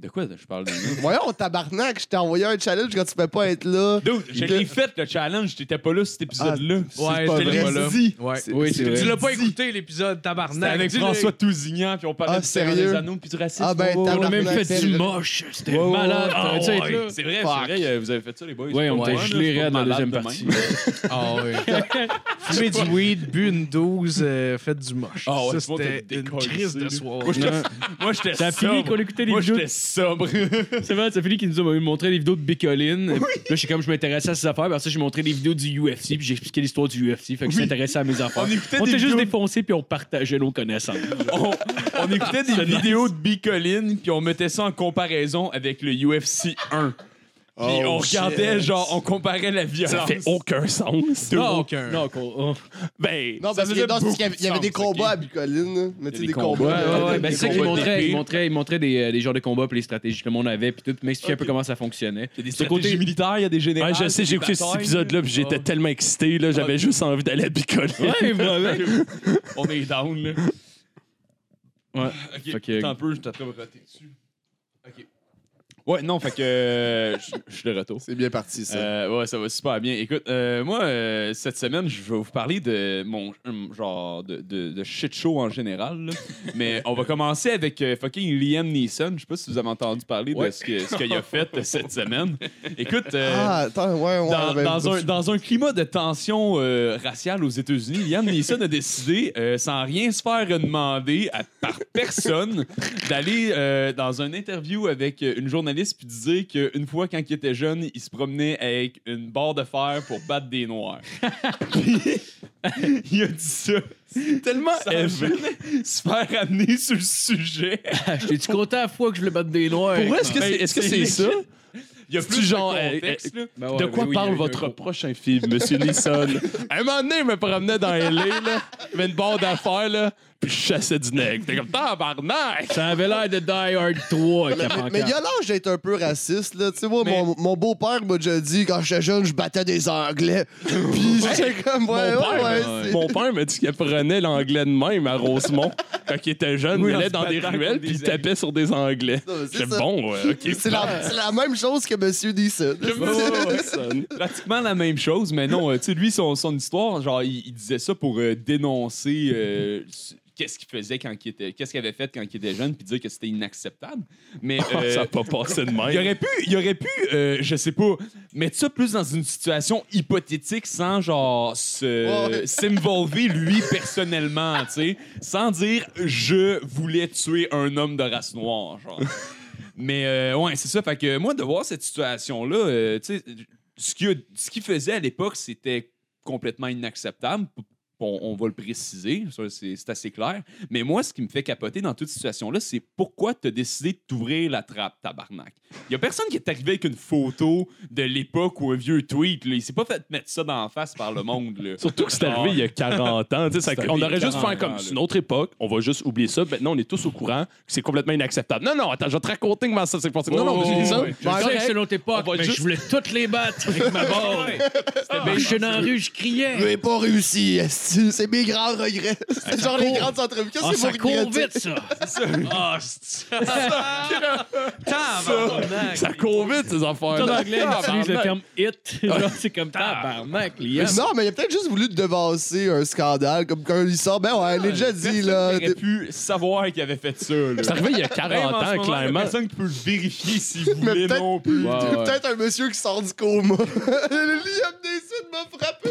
De quoi je parle des nains? [LAUGHS] Voyons, tabarnak, je t'ai envoyé un challenge quand tu peux pas être là. Dude, je Que- l'ai fait le challenge, t'étais pas là cet épisode-là. Ouais, pas l'ai vrai. pas là. Ouais. Oui, Tu l'as pas écouté, l'épisode, C'était tabarnak. avec. François Tousignan, puis on parlait Ah, Seigneur sérieux? des Anneaux, puis du racisme. Ah, ben, Oh, On a même fait du moche. C'était Ouais, ouais, malade. ouais. Ah, ouais. là? C'est vrai, c'est vrai, vous avez fait ça, les boys. Ouais, C'est on moi, gelé dans la deuxième partie. de. [LAUGHS] Ah oui. [LAUGHS] fumé du weed, bu une 12, euh, fait du moche. Ah ouais, c'était était une crise de là. soir. Moi, j'étais- Moi, j'étais Ça a fini qu'on écoutait les sobre. [LAUGHS] C'est vrai, ça finit qu'il nous a montré des vidéos de Bicoline. Là, je suis comme je m'intéressais à ses affaires. Parce que j'ai montré des vidéos du UFC. Puis j'ai expliqué l'histoire du UFC. Fait que je s'intéressais à mes affaires. On écoutait On était juste vidéos- défoncés. Puis on partageait nos connaissances. on, on écoutait des vidéos de Bicoline, puis on mettait ça en comparaison avec le UFC 1. Puis Oh, on regardait, shit. genre, on comparait la violence. Ça fait aucun sens. Non, aucun. Non, oh. Ben, Non, parce, que, parce qu'il y avait, il y avait des de combats à Bicoline. là. Mais tu sais, des combats. combats. Ouais, ouais, ouais. Ben, c'est ça qu'il combats montrait. d'épée. Il montrait, il montrait des, euh, des genres de combats puis les stratégies que le monde avait. Puis tout, m'expliquait un peu comment ça fonctionnait. Il y a des Ce stratégies côté- militaires, il y a des généraux. Ouais, je sais, j'ai écouté cet épisode-là, puis j'étais tellement excité, là, j'avais juste envie d'aller à Bicoline. Ouais, vraiment. [LAUGHS] On est down, là. Ouais. Ok, Fait que- attends un peu, je t'attrape roter dessus. Ouais, non, fait que euh, je je suis de retour. C'est bien parti, ça. Euh, ouais, ça va super bien. Écoute, euh, moi, euh, cette semaine, je vais vous parler de mon hum, genre de, de, de shit show en général. là. [LAUGHS] Mais on va commencer avec euh, fucking Liam Neeson. Je sais pas si vous avez entendu parler de Ouais. ce que- ce qu'il a fait euh, cette semaine. Écoute, euh, ah, attends, ouais, ouais. dans, ben, dans un, dans un climat de tension euh, raciale aux États-Unis, Liam Neeson a décidé, euh, sans rien se faire demander à- par personne, [LAUGHS] d'aller euh, dans une interview avec euh, une journaliste puis de dire qu'une fois, quand il était jeune, il se promenait avec une barre de fer pour battre des noirs. [LAUGHS] Puis, [LAUGHS] il a dit ça. Tellement élevé. Se faire amener sur le sujet. [LAUGHS] J'étais-tu content à la fois que je voulais battre des noirs? Pour est-ce que Ben, c'est est -ce que c'est c'est ça? Il y a plus genre, de euh, contexte, là. Ben ouais, de ben quoi oui, parle votre prochain film, Monsieur Nisson? un moment donné, il me promenait dans LA, là, il y avait une barre d'affaires, là, puis je chassais du nègre. T'es comme, tabarnak! Ça avait l'air de Die Hard 3 avec la Mais, il y a l'âge d'être un peu raciste, là. Tu sais, moi, Mais- mon, mon beau-père m'a déjà dit, quand j'étais jeune, je battais des Anglais. [LAUGHS] Puis j'étais comme, ouais, mon ouais, père, ouais. mon père m'a dit qu'il apprenait l'anglais de même à Rosemont [LAUGHS] quand il était jeune. Oui, il allait dans des ruelles puis il tapait sur des Anglais. C'est bon, ouais, ok. C'est la, même chose que Monsieur. Personne. [LAUGHS] pratiquement la même chose, mais non, euh, tu sais, lui, son, son histoire, genre, il, il disait ça pour euh, dénoncer euh, qu'est-ce qu'il faisait quand il était, qu'est-ce qu'il avait fait quand il était jeune, puis dire que c'était inacceptable. Mais euh, [LAUGHS] Ça a pas passé de il même. aurait pu, il aurait pu, euh, je sais pas, mettre ça plus dans une situation hypothétique sans genre se [LAUGHS] s'involver lui personnellement, tu sais, sans dire je voulais tuer un homme de race noire, genre. Mais euh, ouais, c'est ça. Fait que moi, de voir cette situation-là, euh, tu sais, ce qu'il qu'il faisait à l'époque, c'était complètement inacceptable. On, on va le préciser, ça, c'est assez clair. Mais moi, ce qui me fait capoter dans toute situation-là, c'est pourquoi tu as décidé de t'ouvrir la trappe, tabarnak? Il y a personne qui est arrivé avec une photo de l'époque ou un vieux tweet. Là. Il s'est pas fait mettre ça dans la face par le monde. Là. Surtout que c'est arrivé il y a 40 ans. tu sais, ça- on aurait juste 40 fait comme ans, c'est une autre époque, on va juste oublier ça. Maintenant, on est tous au courant que c'est complètement inacceptable. Non, non, attends, je vais te raconter comment ça s'est passé. Non, non, Oh, j'ai dit ça. ouais. Je sais que c'est notre époque, mais juste- je voulais toutes les battre avec ma barre. [LAUGHS] J'étais dans la rue, je Je criais. n'ai pas réussi. C'est mes grands regrets. C'est genre les grandes entrevues. Qu'est-ce Ah, que ça vous court regrettez? vite, ça. Ah, c'est Tabarnak. Ça court vite, ces affaires. En anglais, ils utilisent le terme hit. [LAUGHS] Genre, c'est comme tabarnak, Liam. Non, mais il a peut-être juste voulu devancer un scandale, comme quand il sort. Ben ouais, il l'a déjà dit, là. Il aurait pu savoir qu'il avait fait ça. là. C'est arrivé il y a Même 40 en ce ans, clairement. personne qui peut le vérifier s'il Mais voulait peut-être- non plus. C'est peut-être un monsieur qui sort du coma. [LAUGHS] Liam Neeson m'a frappé.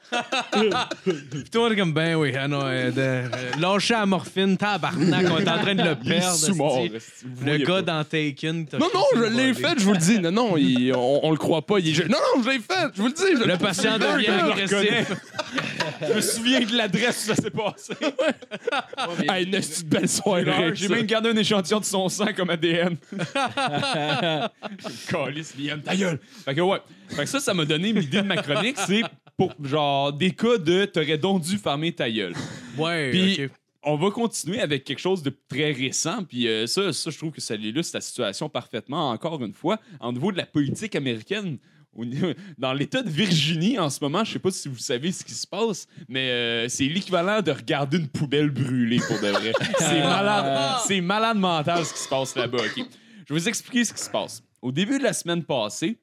Puis toi, t'es comme, ben oui, ah non, euh, de- euh, lâcher la morphine, tabarnak, on est en train de le [LAUGHS] Il est perdre. sous-mort. esti. esti, vous Le voyez gars pas. dans Taken. t'as Non, non, je l'ai fait, je vous le dis. Non, non, il- on, on le croit pas. Il est jeune. Non, non, je l'ai fait, je vous le dis. je- Le patient devient agressif. [LAUGHS] Je me souviens de l'adresse où ça s'est passé. Hey, une petite belle soirée. J'ai même gardé un échantillon de son sang comme ADN. [LAUGHS] Calice, Liam, ta gueule. Fait que ouais. Fait que ça, ça m'a donné l'idée de ma chronique. C'est pour genre des cas de t'aurais donc dû fermer ta gueule. Ouais, Puis, on va continuer avec quelque chose de très récent. Puis euh, ça, ça, je trouve que ça illustre la situation parfaitement, encore une fois, au niveau de la politique américaine. [LAUGHS] Dans l'État de Virginie, en ce moment, je sais pas si vous savez ce qui se passe, mais euh, c'est l'équivalent de regarder une poubelle brûler pour de vrai. [LAUGHS] C'est malade, c'est malade mental ce qui se passe là-bas. ok? Je vais vous expliquer ce qui se passe. Au début de la semaine passée,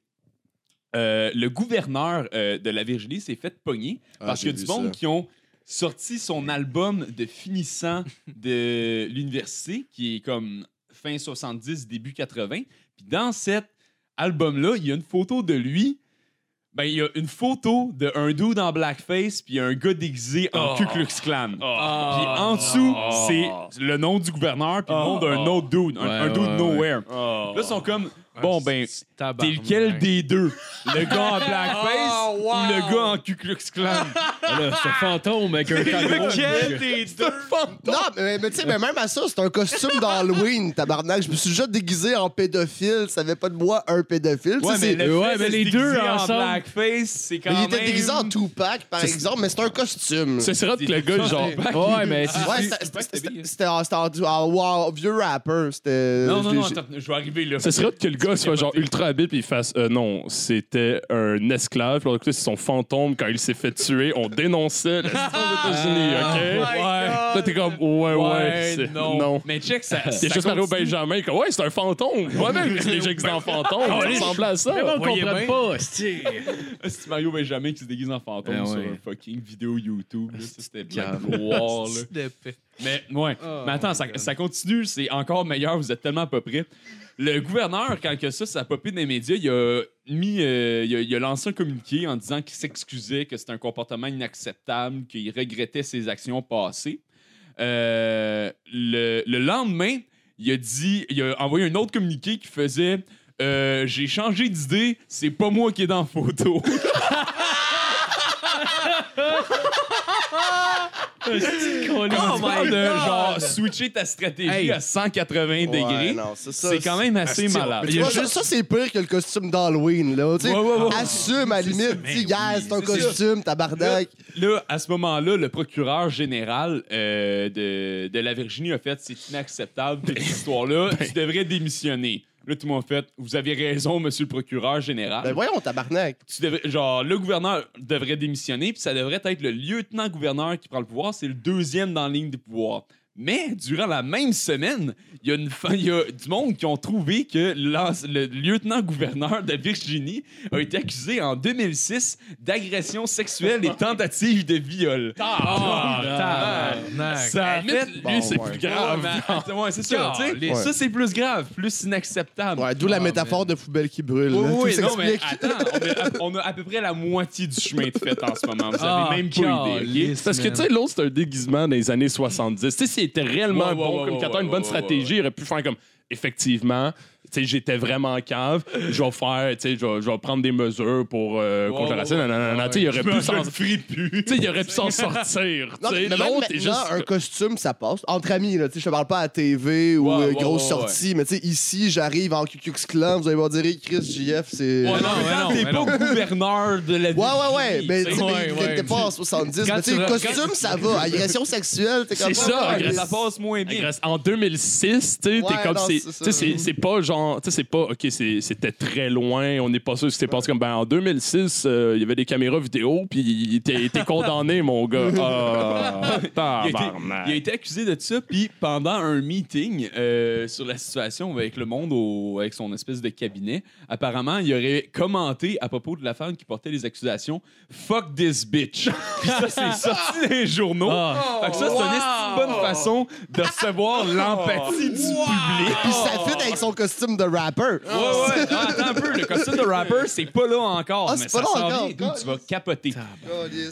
euh, le gouverneur euh, de la Virginie s'est fait pogner Ah, parce qu'il y a du monde ça. qui ont sorti son album de finissant de [LAUGHS] l'université, qui est comme fin 70, début 80. Puis dans cet album-là, il y a une photo de lui. Ben, il y a une photo d'un dude en blackface puis un gars déguisé en Ku Klux Klan. Puis en dessous, c'est le nom du gouverneur puis le nom d'un autre dude, un, un Ouais, dude ouais, nowhere. Là, ils sont comme, bon, ben, t'es lequel des deux? Le gars en blackface ou le gars en Ku Klux Klan? Là, c'est un fantôme avec un [LAUGHS] cadeau. des deux? Non, mais, mais tu sais, mais même à ça, c'est un costume d'Halloween, [LAUGHS] tabarnak. Je me suis déjà déguisé en pédophile. Ça avait pas de moi un pédophile. Tu sais, Ouais, mais, c'est- le Ouais, fait mais de se les deux en ensemble- blackface, c'est quand il même... était déguisé en Tupac, par exemple, mais c'est un costume. Ce serait que le gars, genre. Ouais, mais c'est. Ouais, c'était- c'était- c'était c'était en, c'était en- en- en vieux rapper. C'était. Non, non, non, j'ai- attends, je vais arriver là. Ce serait que le gars soit genre ultra habile puis il fasse euh, non, c'était un esclave. Puis écoutez, c'est son fantôme quand il s'est fait tuer. On dénonçait l'esclave aux États-Unis, OK? Ouais. Là, t'es comme, ouais, ouais. c'est- non. non. Mais check, ça. C'est ça juste Mario continue. Benjamin, comme, ouais, c'est un fantôme. Moi-même, je l'ai déguisé en fantôme. Ça ressemblait à ça. on voyez comprend bien. pas, c'est. [LAUGHS] C'est Mario Benjamin qui se déguise en fantôme Ben sur ouais. un fucking vidéo YouTube. là. Ça, c'était de la Cave. gloire. là. Mais ouais. Oh Mais attends, my ça, God. ça continue, c'est encore meilleur, vous êtes tellement pas prêts. Le gouverneur, quand que ça, ça a popé dans les médias, il a mis, euh, lancé un communiqué en disant qu'il s'excusait, que c'était un comportement inacceptable, qu'il regrettait ses actions passées. Euh, le, le lendemain, il a dit, il a envoyé un autre communiqué qui faisait euh, J'ai changé d'idée, c'est pas moi qui est dans la photo. [LAUGHS] Oh parles de genre switcher ta stratégie Hey. à 180 Ouais, degrés. non, c'est ça, c'est quand même assez malade. tu vois, ça, ça, c'est pire que le costume d'Halloween, là. Tu sais, Ouais, ouais, ouais. assume, à la limite. Dis, gars, c'est un c'est ça. costume, tabarnak. Là, à ce moment-là, le procureur général euh, de, de la Virginie a fait c'est inacceptable cette [LAUGHS] histoire-là, tu devrais démissionner. Là, tout le monde fait vous avez raison, monsieur le procureur général. Ben voyons, tabarnak. tu devrais, genre, le gouverneur devrait démissionner, puis ça devrait être le lieutenant-gouverneur qui prend le pouvoir. C'est le deuxième dans la ligne de pouvoir. Mais durant la même semaine, il y, a une fa- il y a du monde qui ont trouvé que le lieutenant-gouverneur de Virginie a été accusé en 2006 d'agression sexuelle et tentative de viol. [LAUGHS] Tabarnak. Ça a fait... Lui, c'est Bon, plus grave. [LAUGHS] Ouais, ouais, c'est ça. tu sais. Caliste. Ça, c'est plus grave, plus inacceptable. Ouais, d'où la Ah, métaphore de poubelle qui brûle. Oui, non, mais attends, on a, on a à peu près la moitié du chemin de fait en ce moment. Vous avez Ah, même pas idée, Parce que, tu sais, l'autre, c'est un déguisement des années 70. Tu sais, s'il était réellement Ouais, ouais, bon, comme une bonne stratégie, il aurait pu faire comme, effectivement, j'étais vraiment cave, [LAUGHS] je vais faire, tu sais, je vais- je vais prendre des mesures pour euh, contre [LAUGHS] tu sais, il aurait pu s'en... [LAUGHS] Il aurait pu s'en sortir, L'autre est maintenant, juste... un costume, ça passe. Entre amis, là, tu sais, je te parle pas à TV ou Ouais, euh, ouais, grosse ouais, sortie, mais tu sais, ici, j'arrive en QQ Clan, vous allez voir dire Chris JF, c'est. Ouais, non, t'es pas gouverneur de la ouais, ouais, mais tu sais, Ouais, mais était pas en 70. Quand Mais tu costume, ça va. Agression sexuelle, t'es comme C'est ça, ouais, ça passe moins bien. En 2006, tu sais, Ouais, t'es comme ça. c'est pas genre, tu sais, c'est pas, ok, c'était très loin, on n'est pas sûr que c'était passé comme, ben en 2006, euh, il y avait des caméras vidéo, puis t'es, t'es condamné, [LAUGHS] mon gars. Ah, Il a, été, tabarnak. il a été accusé de ça, puis pendant un meeting euh, sur la situation avec le monde, au- avec son espèce de cabinet, apparemment, il aurait commenté à propos de la femme qui portait les accusations « Fuck this bitch [LAUGHS] ». Puis ça, c'est sorti les journaux. Ah. Fait que ça, c'est une bonne façon de recevoir [LAUGHS] l'empathie du public. Puis ça fit avec son costume de rapper. Ouais, ouais. Non, [LAUGHS] attends un peu. Le costume de rapper, c'est pas là encore. Ah, mais c'est ça s'en vient. D'où tu vas capoter.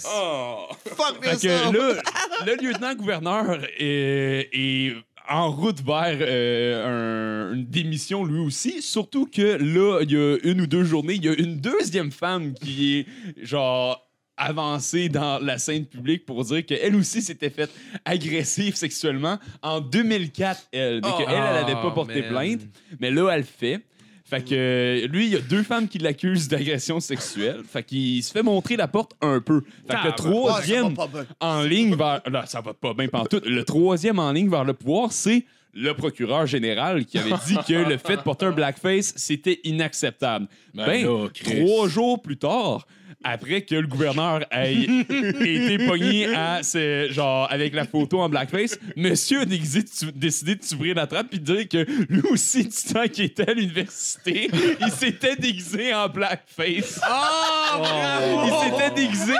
Oh. Fuck Fait this que là, [LAUGHS] le lieutenant-gouverneur est, est en route vers euh, un- une démission lui aussi. Surtout que là, il y a une ou deux journées, il y a une deuxième femme qui est genre avancée dans la scène publique pour dire qu'elle aussi s'était faite agresser sexuellement en 2004, elle. Mais qu'elle, elle n'avait pas Oh, porté man. plainte. Mais là, elle le fait. Fait que euh, lui, il y a deux femmes qui l'accusent d'agression sexuelle. Fait qu'il se fait montrer la porte un peu. Fait que le troisième en ligne vers. Là, ça va pas bien pantoute. Le troisième en ligne vers le pouvoir, c'est le procureur général qui avait dit que le fait de porter un blackface, c'était inacceptable. Ben, Ben là, trois jours plus tard, après que le gouverneur ait été pogné à ce, genre avec la photo en blackface, monsieur a déguisé de tu- décidé de s'ouvrir la trappe puis de dire que lui aussi, du temps qu'il était à l'université, il s'était déguisé en blackface. Il s'était déguisé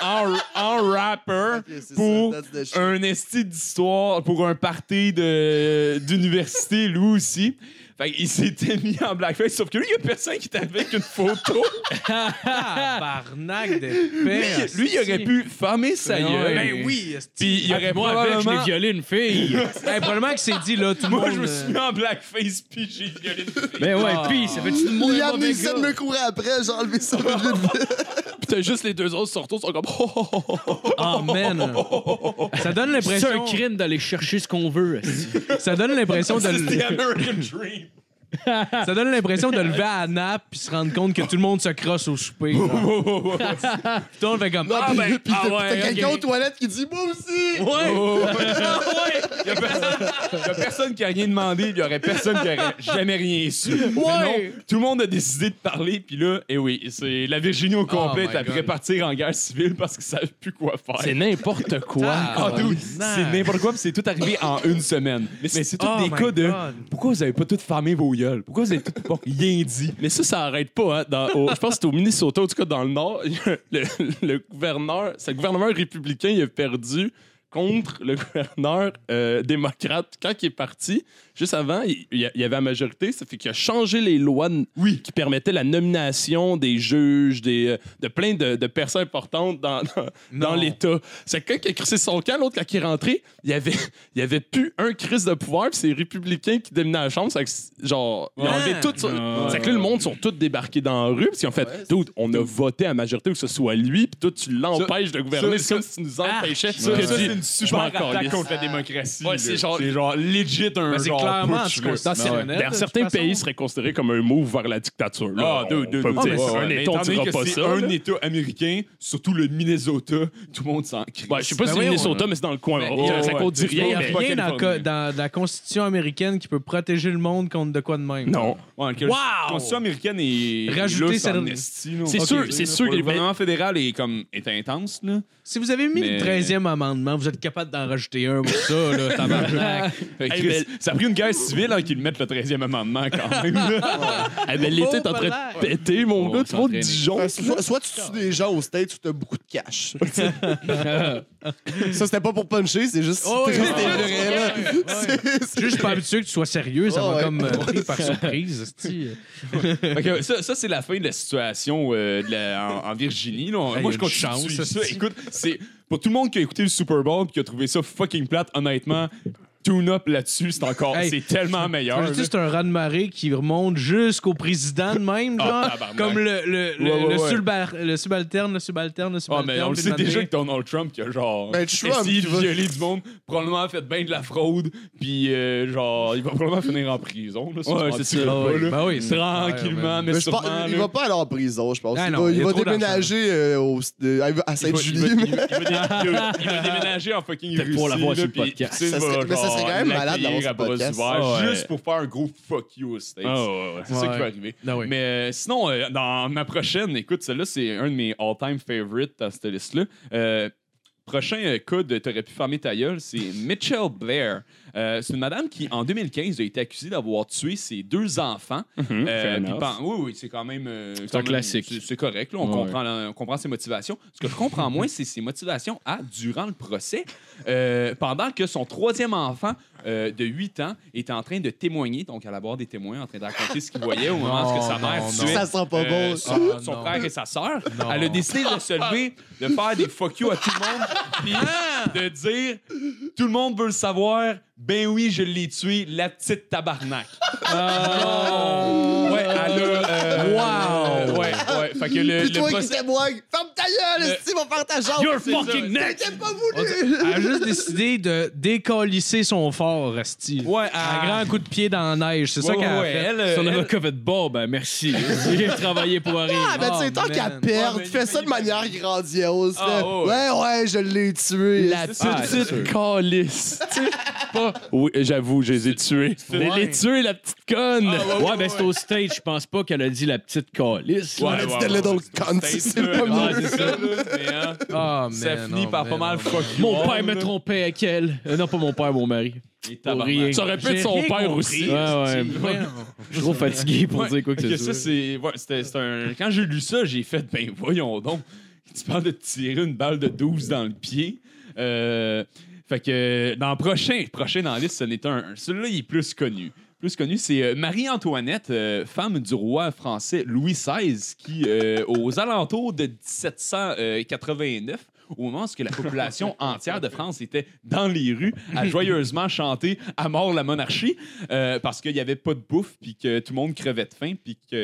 en, en, en rapper pour un esti d'histoire, pour un party de- d'université, lui aussi. Fait qu'il s'était [LAUGHS] mis en blackface, sauf que lui, il y a personne qui était avec une photo. [LAUGHS] Tabarnak de Lui, paix. lui, il aurait pu fermer sa gueule. Ben oui. Puis il aurait Moi, avec, je l'ai probablement... violé une fille. Hey, [LAUGHS] probablement qu'il s'est dit, là, tout le Moi, monde. je me euh, suis mis en blackface, puis j'ai violé une fille. Ben ouais, Ah. pis ça fait-tu de moi Il a amené ça de me courir après, j'ai enlevé ça. Puis t'as juste les deux autres surtout sont comme. Oh, oh, oh, oh, oh. Oh, man. Ça donne C'est l'impression. un crime d'aller chercher ce qu'on veut. esti. Ça donne l'impression de. C'est the le- American Dream. [LAUGHS] Ça donne l'impression de lever à la nappe puis se rendre compte que tout le monde se crosse au souper. [LAUGHS] tout le monde fait comme. Non, Ah, ben. puis ah t'as ouais, t'as quelqu'un aux toilettes qui dit Moi aussi! Ouais. Il [LAUGHS] y a personne, y a personne qui a rien demandé, il y aurait personne qui aurait jamais rien su. Mais non, tout le monde a décidé de parler, puis là, et oui, c'est la Virginie au complet Oh my est après partir en guerre civile parce qu'ils savent plus quoi faire. C'est n'importe quoi. Ah, dude, c'est n'importe quoi, puis c'est tout arrivé en une semaine. Mais c'est tous Oh des cas de pourquoi vous avez pas tous fermé vos Pourquoi vous avez tous pas rien dit? Mais ça, ça arrête pas. Hein. Je pense que c'était au Minnesota, en tout cas dans le Nord. [LAUGHS] le gouverneur, c'est le gouvernement républicain, il a perdu contre le [LAUGHS] gouverneur euh, démocrate. Quand il est parti, juste avant, il, il y il avait la majorité, ça fait qu'il a changé les lois qui permettaient la nomination des juges, des, euh, de plein de, de personnes importantes dans, dans, l'État. C'est quelqu'un qui a crissé son camp, l'autre, quand il est rentré, il y avait, [LAUGHS] il y avait plus un crise de pouvoir, puis c'est les républicains qui dominaient la chambre. Que genre, ils ont enlevé tout ça. Ah. C'est que là, le monde sont tous débarqués dans la rue, puis ils ont fait, on a voté à majorité que ce soit lui, puis toi, tu l'empêches de gouverner. ça- C'est comme si tu nous empêchais. Ça, ça, c'est une je super attaque contre la démocratie. Ouais, c'est genre- c'est genre legit un Ben, c'est genre clairement putsch, là. anticonstitutionnel. Dans, certains façon. pays, serait considéré comme un move vers la dictature. là. Ah, dire, Ouais, ouais, un État, on étant donné dira que pas c'est ça. un là. État américain, surtout le Minnesota, tout le monde s'en crie. Ouais, je sais pas Ben si oui, le on- Minnesota, mais c'est dans le coin. Ben, Oh, ouais, ça ouais. compte dit C'est rien. Il n'y a rien dans, la Constitution américaine qui peut protéger le monde contre de quoi de même. Non. Ouais! La Constitution américaine est. Rajouter. C'est sûr- c'est sûr Le que- gouvernement fédéral est comme est intense, là. Si vous avez mis Mais- le 13e amendement, vous êtes capable d'en rajouter un pour ça, là, [LAUGHS] tabarnak. Hey, Chris, mais- Ça a pris une guerre civile hein, qu'ils mettent le 13e amendement quand même. [LAUGHS] Eh ben, L'été est en train de péter, mon On gars. Tu vas au. Dijon. Soit, soit tu tues des gens aux States ou t'as beaucoup de cash. [LAUGHS] [LAUGHS] ça, c'était pas pour puncher, c'est juste Oh, oui, là. oui. [LAUGHS] C'est- Juste pas habitué que tu sois sérieux, ça Oh, m'a ouais. comme euh, [LAUGHS] pris par surprise. ça, ça, c'est la fin de la situation euh, de la- en, en Virginie. là. Moi, je continue chance, ça. Écoute, c'est pour tout le monde qui a écouté le Super Bowl et qui a trouvé ça fucking plate, honnêtement, tune up là-dessus, c'est encore, Hey, c'est tellement meilleur. Là. C'est un raz de marée qui remonte jusqu'au président de même, Ah, genre, tabarnak. comme le, le, le, Ouais, ouais, le ouais. subalterne, le subalterne, le subalterne, le Ah, subalterne. mais on le puis sait déjà que Donald Trump qui a genre Ben, Trump essayé qui de va- violer du monde, probablement fait bien de la fraude, puis euh, genre il va probablement finir en prison. Là, Ouais, c'est Ah pas, oui, là. ben oui, c'est- Tranquillement, ouais, mais, Mais je pense- sûrement. il là. va pas aller en prison, je pense. Ah il non, va, il y il a va trop déménager euh, au- de- à Il va- Sainte-Julie. il va- mais- il va- il va dé- il va- il va déménager en fucking Peut-être pour Russie, l'avoir là, sur le puis podcast. Ça va, mais ça genre, quand même malade d'avoir à ce podcast. ouais. Juste pour faire un gros fuck you aux States. Ah, ouais, ouais. C'est ça qui va arriver. Oui. Mais euh, sinon, euh, dans ma prochaine, écoute, celle-là, c'est un de mes all-time favorites à cette liste-là. Euh, prochain euh, cas de T'aurais pu fermer ta gueule, c'est Mitchell Blair. Euh, c'est une madame qui, en 2015, a été accusée d'avoir tué ses deux enfants. Euh, Mhm, puis pen- oui, oui, c'est quand même. euh, C'est un même- classique. c'est- correct, là, on, Ouais. comprend, on comprend ses motivations. Ce que je comprends moins, c'est ses motivations à, durant le procès, euh, pendant que son troisième enfant euh, de 8 ans était en train de témoigner, donc à la barre des témoins, en train de raconter ce qu'il voyait au moment où sa mère non, tuait Ça sent pas euh, son, ça. Ah, son non. frère et sa sœur. Non. Elle a décidé de se lever, de faire des fuck you à tout le monde, puis de dire tout le monde veut le savoir. Ben oui, je l'ai tué, la petite tabarnak. Ouais, elle a. euh, Wow. Ouais, ouais. Fait que le, Puis le toi qui procès- témoigne, ferme ta gueule, Le- va faire ta jambe. You're C'est ça. fucking next! T'as pas On voulu. dit- Elle a juste décidé de décalisser son fort, Resti. Ouais, Un elle- grand coup de pied dans la neige. C'est ça Ouais, qu'elle a ouais, fait. elle, euh, Son elle- avocat fait bon, ben merci. [LAUGHS] J'ai travaillé pour rien. Ah, ben, tu sais, Oh, tant man. qu'à perdre, Ouais, mais fais ça de manière grandiose. Ah, là. ouais, Ouais, ouais, je l'ai tué. La C'est c'est petite calice. [LAUGHS] Tu sais, pas- Oui, j'avoue, je les ai tués. Je l'ai tué, la petite conne. Ouais, ben c'est au stage, je pense pas qu'elle a dit la petite calice. On a dit the little cunt, c'est pas Ouais, mieux. c'est ça, là, mais, hein, Ah, Ça man, finit oh, par man, pas mal oh, fuck you. Mon all, père me là. trompait avec elle. Euh, non, pas mon père, mon mari. Pour rien. Ça aurait pu être J'ai son rien père compris. aussi. Ouais, ouais. Voyons. Je suis trop fatigué pour Ouais, dire quoi que ce ça, soit. c'est. ouais, c'était- c'était un... Quand j'ai lu ça, j'ai fait, ben voyons donc. Tu parles de tirer une balle de 12 dans le pied. Euh, fait que dans le prochain, prochain dans la liste, ce n'est un. Celui-là, il est plus connu. Plus connue, c'est euh, Marie-Antoinette, euh, femme du roi français Louis XVI, qui, euh, aux alentours de 1789, au moment où la population [LAUGHS] entière de France était dans les rues à joyeusement chanter à mort la monarchie [LAUGHS] euh, parce qu'il n'y avait pas de bouffe puis que tout le monde crevait de faim puis qu'il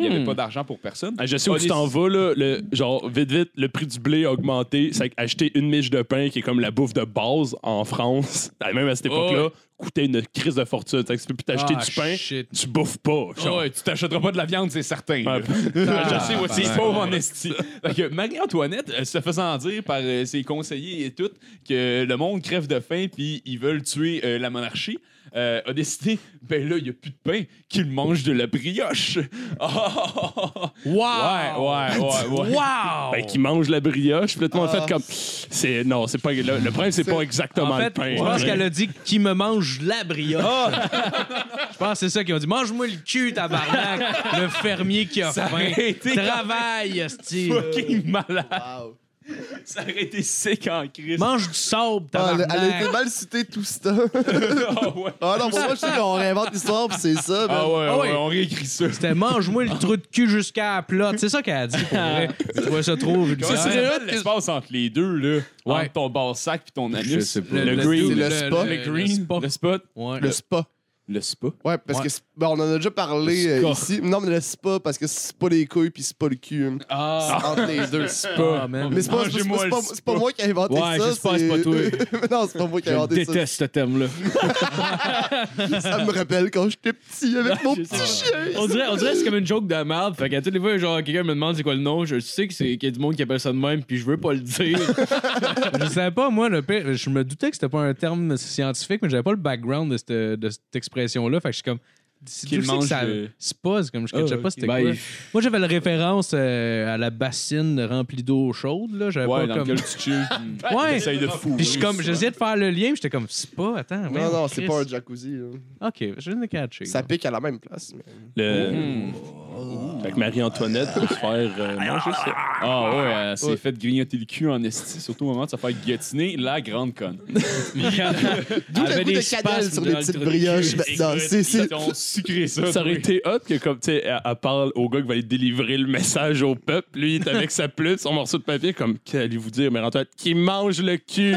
n'y avait Hmm. pas d'argent pour personne. Ah, je sais où tu t'en vas, là. Le, genre, vite, vite, le prix du blé a augmenté. C'est acheter une miche de pain, qui est comme la bouffe de base en France, même à cette époque-là, coûtait une crise de fortune. Fait que tu peux plus t'acheter Ah, du pain, shit. tu bouffes pas. genre. Ah ouais, tu t'achèteras pas de la viande, c'est certain. là. Ouais. [LAUGHS] je sais, ouais, c'est ben, pauvre en esti. Fait que Marie-Antoinette, euh, se faisant dire par euh, ses conseillers et tout que le monde crève de faim puis ils veulent tuer euh, la monarchie, euh, a décidé, ben là, il n'y a plus de pain, qu'il mange de la brioche. Ah! [LAUGHS] Wow! Ouais, ouais, ouais, ouais. Wow! Ben, qui mange la brioche. Puis là, tout le monde Ah. fait comme. C'est, non, c'est pas. Le, le problème, c'est C'est- pas exactement En fait, le pain. je pense qu'elle a dit qui me mange la brioche. [LAUGHS] je pense que c'est ça qu'ils ont dit. Mange-moi le cul, tabarnak. le fermier qui a Ça faim. été Travaille, esti. fucking malade. Wow. Ça aurait été sec en crise. Mange du sable, Ah, elle, tabarnak. elle a été mal citée tout ça. [LAUGHS] Ah ouais. Ah non, pour moi, je sais qu'on réinvente l'histoire, pis c'est ça. Ah ouais, Ah ouais, ouais. on réécrit ça. C'était mange-moi le trou de cul jusqu'à la plotte. C'est ça qu'elle a dit, pour vrai. [LAUGHS] Tu vois ça trop Comment vulgaire. ça s'appelle l'espace entre les deux, là? Ouais. Entre ton bas sac puis ton anus? Je sais pas. Le, Le- green. c'est le le-. Le, le- green. le spa. Le spot. Ouais. Le spa. Le spa. Ouais, parce Ouais. que c'est- ben, on en a déjà parlé Le euh, ici. Non, mais le spa, parce que c'est pas les couilles puis c'est pas le cul. hein. Ah. Entre les deux. Ah, man. Mais c'est pas, c'est- Mangez-moi c'est pas, c'est pas moi qui ai inventé Ouais, ça. j'espère que c'est pas toi. [LAUGHS] non, c'est pas moi qui ai Je inventé ça. déteste ce thème-là. [LAUGHS] Ça me rappelle quand j'étais petit avec [LAUGHS] mon Je petit chien. On dirait, on dirait que c'est comme une joke de merde. Fait qu'à toutes les fois, genre, quelqu'un me demande c'est quoi le nom, je sais que c'est qu'il y a du monde qui appelle ça de même, puis je veux pas le dire. Je savais pas, moi, le pire, je me doutais que c'était pas un terme scientifique, mais j'avais pas le background de cette, de cette expression-là. Fait que je suis comme. C'est Qu'il je sais que mange ça. le- comme je ne Ah, pas c'était ben, quoi. Moi, j'avais la référence euh, à la bassine remplie d'eau chaude, là. J'avais Ouais, pas dans comme. lequel tu chilles. [LAUGHS] Ouais. T'essayes de fou. Puis comme, j'essayais de faire le lien, puis j'étais comme, c'est pas, attends. Non, non, c'est pas un jacuzzi. là. Ok, je viens de catcher. Ça pique à la même place. mais- Le... Hmm. Fait que Marie-Antoinette peut se faire euh, [LAUGHS] manger ça. Ah ouais, elle s'est Ouais. fait grignoter le cul en esti, surtout au moment de se faire guillotiner, la grande conne. [LAUGHS] D'où le goût de cannelle sur les petites brioches maintenant. C'est- c'est- sucré ça. Ça aurait été hot que, comme, tu sais, elle, elle parle au gars qui va aller délivrer le message au peuple. Lui, il est avec sa plume, son morceau de papier, comme, qu'allez-vous dire, mais Antoine, qui mange le cul.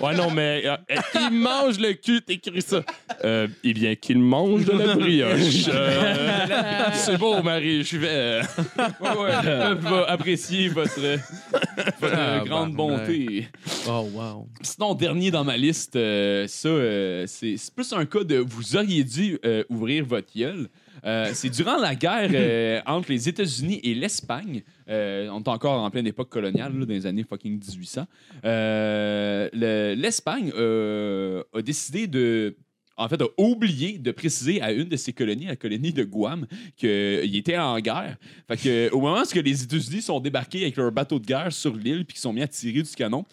Ouais, non, mais euh, euh, qui mange le cul, t'écris ça. Euh, eh bien, qu'il mange de la brioche. [LAUGHS] Euh, c'est beau, Marie, je vais. euh, [LAUGHS] va apprécier votre, votre Ah, grande bah, bonté. Oh, wow. Sinon, dernier dans ma liste, euh, ça, euh, c'est c'est plus un cas de vous auriez dû euh, ouvrir votre gueule. Euh, c'est durant la guerre [LAUGHS] euh, entre les États-Unis et l'Espagne. Euh, on est encore en pleine époque coloniale, dans les années fucking 1800. Euh, le- L'Espagne euh, a décidé de. En fait, a oublié de préciser à une de ses colonies, la colonie de Guam, qu'il était en guerre. Fait que, au moment où les États-Unis sont débarqués avec leur bateau de guerre sur l'île puis qu'ils sont mis à tirer du canon,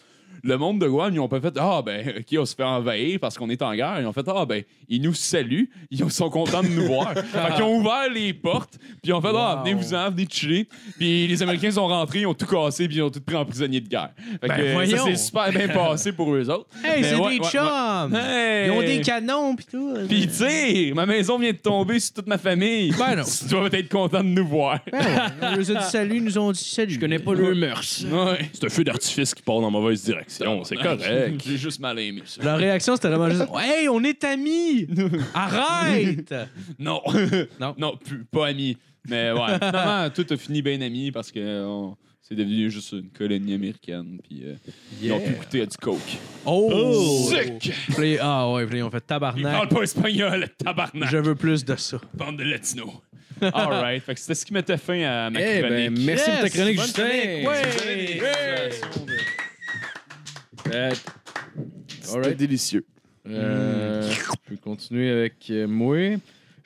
le monde de Guam, ils ont pas fait Ah, ben, [LAUGHS] OK, on se fait envahir parce qu'on est en guerre? Ils ont fait Ah, ben, ils nous saluent. Ils sont contents de nous voir. [LAUGHS] fait qu'ils ont ouvert les portes, puis ils ont fait Ah, Wow. venez-vous-en, venez chiller. Puis les Américains sont rentrés, ils ont tout cassé, puis ils ont tout pris en prisonnier de guerre. Fait Ben, que euh, ça voyons. s'est super bien passé pour eux autres. Hey, Mais c'est ouais, des ouais, chums! Hey! Ils ont des canons, pis tout. Puis tu sais, ma maison vient de tomber sur toute ma famille. Ben non. Tu dois être content de nous voir. Ben ouais, on nous a dit salut, ils nous ont dit salut. Je connais pas le mœurs. Ouais. C'est un feu d'artifice qui part dans la mauvaise direction. C'est correct. [LAUGHS] J'ai juste mal aimé ça. Leur réaction, c'était vraiment juste [LAUGHS] Hey, on est amis! Arrête! [LAUGHS] Non. Non. non, plus- pas amis. Mais ouais, finalement, tout a fini bien ami parce que on- c'est devenu juste une colonie américaine. Puis euh, ils ont pu goûter à du coke. Oh! Sick! Puis là, ah ouais, ils ont fait Ils parlent tabarnak. pas espagnol, tabarnak. Je veux plus de ça. Bande de latino. Alright, fait que c'était ce qui mettait fin à ma Eh chronique. ben, merci pour ta Yes, chronique, Justin. chronique, ouais. Euh, C'était délicieux. euh, je peux continuer avec euh, moi.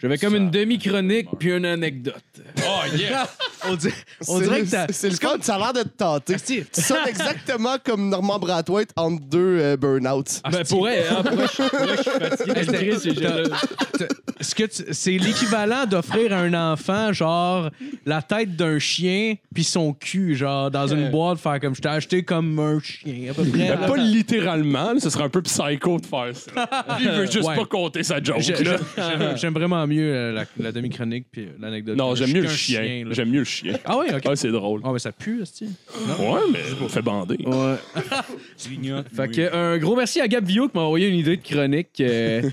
J'avais comme une demi-chronique puis une anecdote. Oh yeah! [LAUGHS] On, dit- on dirait [LAUGHS] que t'as. C'est le fun, ça a l'air de te tenter. Asti, Tu sonnes exactement comme Normand Brathwaite entre deux euh, burn-outs. ben, pour vrai, hein, pour je pour vrai, je suis [LAUGHS] fatigué. J'ai- ce que tu- c'est l'équivalent d'offrir à un enfant, genre, la tête d'un chien, puis son cul, genre, dans une boîte, faire comme je t'ai acheté comme un chien, à peu près. Ben, là. pas littéralement, là, ce serait un peu psycho de faire ça. Lui, il veut juste Ouais. pas compter sa joke. Là. J'aime vraiment mieux euh, la, la demi-chronique puis euh, l'anecdote. Non, j'aime mieux le chien. là. J'aime mieux le chien. Ah oui, ok. Ah, c'est drôle. Ah, mais ça pue, hostie. Ouais, mais on fait bander. Ouais. [LAUGHS] Fait que, un gros merci à Gab Vio qui m'a envoyé une idée de chronique. euh, [LAUGHS]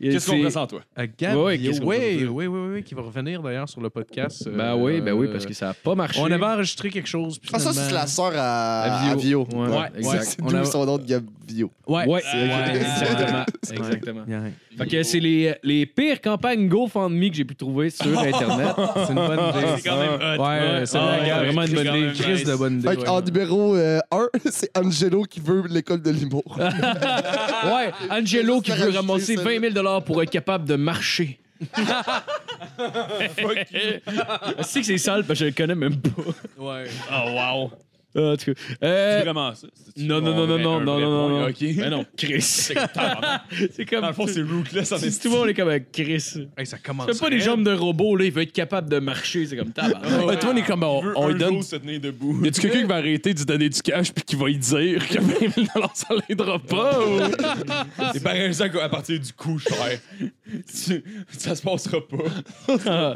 Qu'est-ce qu'on c'est- ressent, toi? À Gab, Ouais, Vio, qu'est-ce qu'on peut oui, oui, oui, oui, oui, qui va revenir d'ailleurs sur le podcast. euh, Ben oui, ben oui, parce que ça a pas marché. On avait enregistré quelque chose. puis Ah, ça, c'est finalement- la sœur à, À à Vio. Vio. Ouais, Ouais, exact. C'est On d'où a- son nom de Gab Ouais, Ouais, ouais, exactement. exactement. Ouais. Fait que c'est les, les pires campagnes GoFundMe que j'ai pu trouver sur [LAUGHS] Internet. C'est une bonne idée. C'est quand même hot. Ouais, c'est Ah, ouais, vraiment une bonne idée. Chris de bonne idée. Fait ouais. en numéro 1, [LAUGHS] c'est Angelo qui veut l'école de l'humour. [LAUGHS] Ouais, Angelo qui veut ramasser 20 000 pour être capable de marcher. Je sais que c'est sale parce que je le connais même pas. Ouais. Oh, wow. Ah, en tout cas. C'est Euh, vraiment ça. C'est-tu non, non, non, non, non, un non, vrai non, non, point? non. OK? Mais non, Chris. [LAUGHS] [LAUGHS] C'est comme. Dans le fond, c'est rootless en C'est- esti. Tout le monde est comme avec Chris. Hey, ça commence. C'est pas des jambes de robot, là. Il veut être capable de marcher. C'est comme tabac. Ouais, toi, on est comme. On, on un lui donne. se tenir debout. Y a-tu quelqu'un qui va arrêter de lui donner du cash puis qui va lui dire que 20 000 [LAUGHS] ça l'aidera pas? ou- C'est pareil ça à partir du coup cher. Tu- ça se passera pas.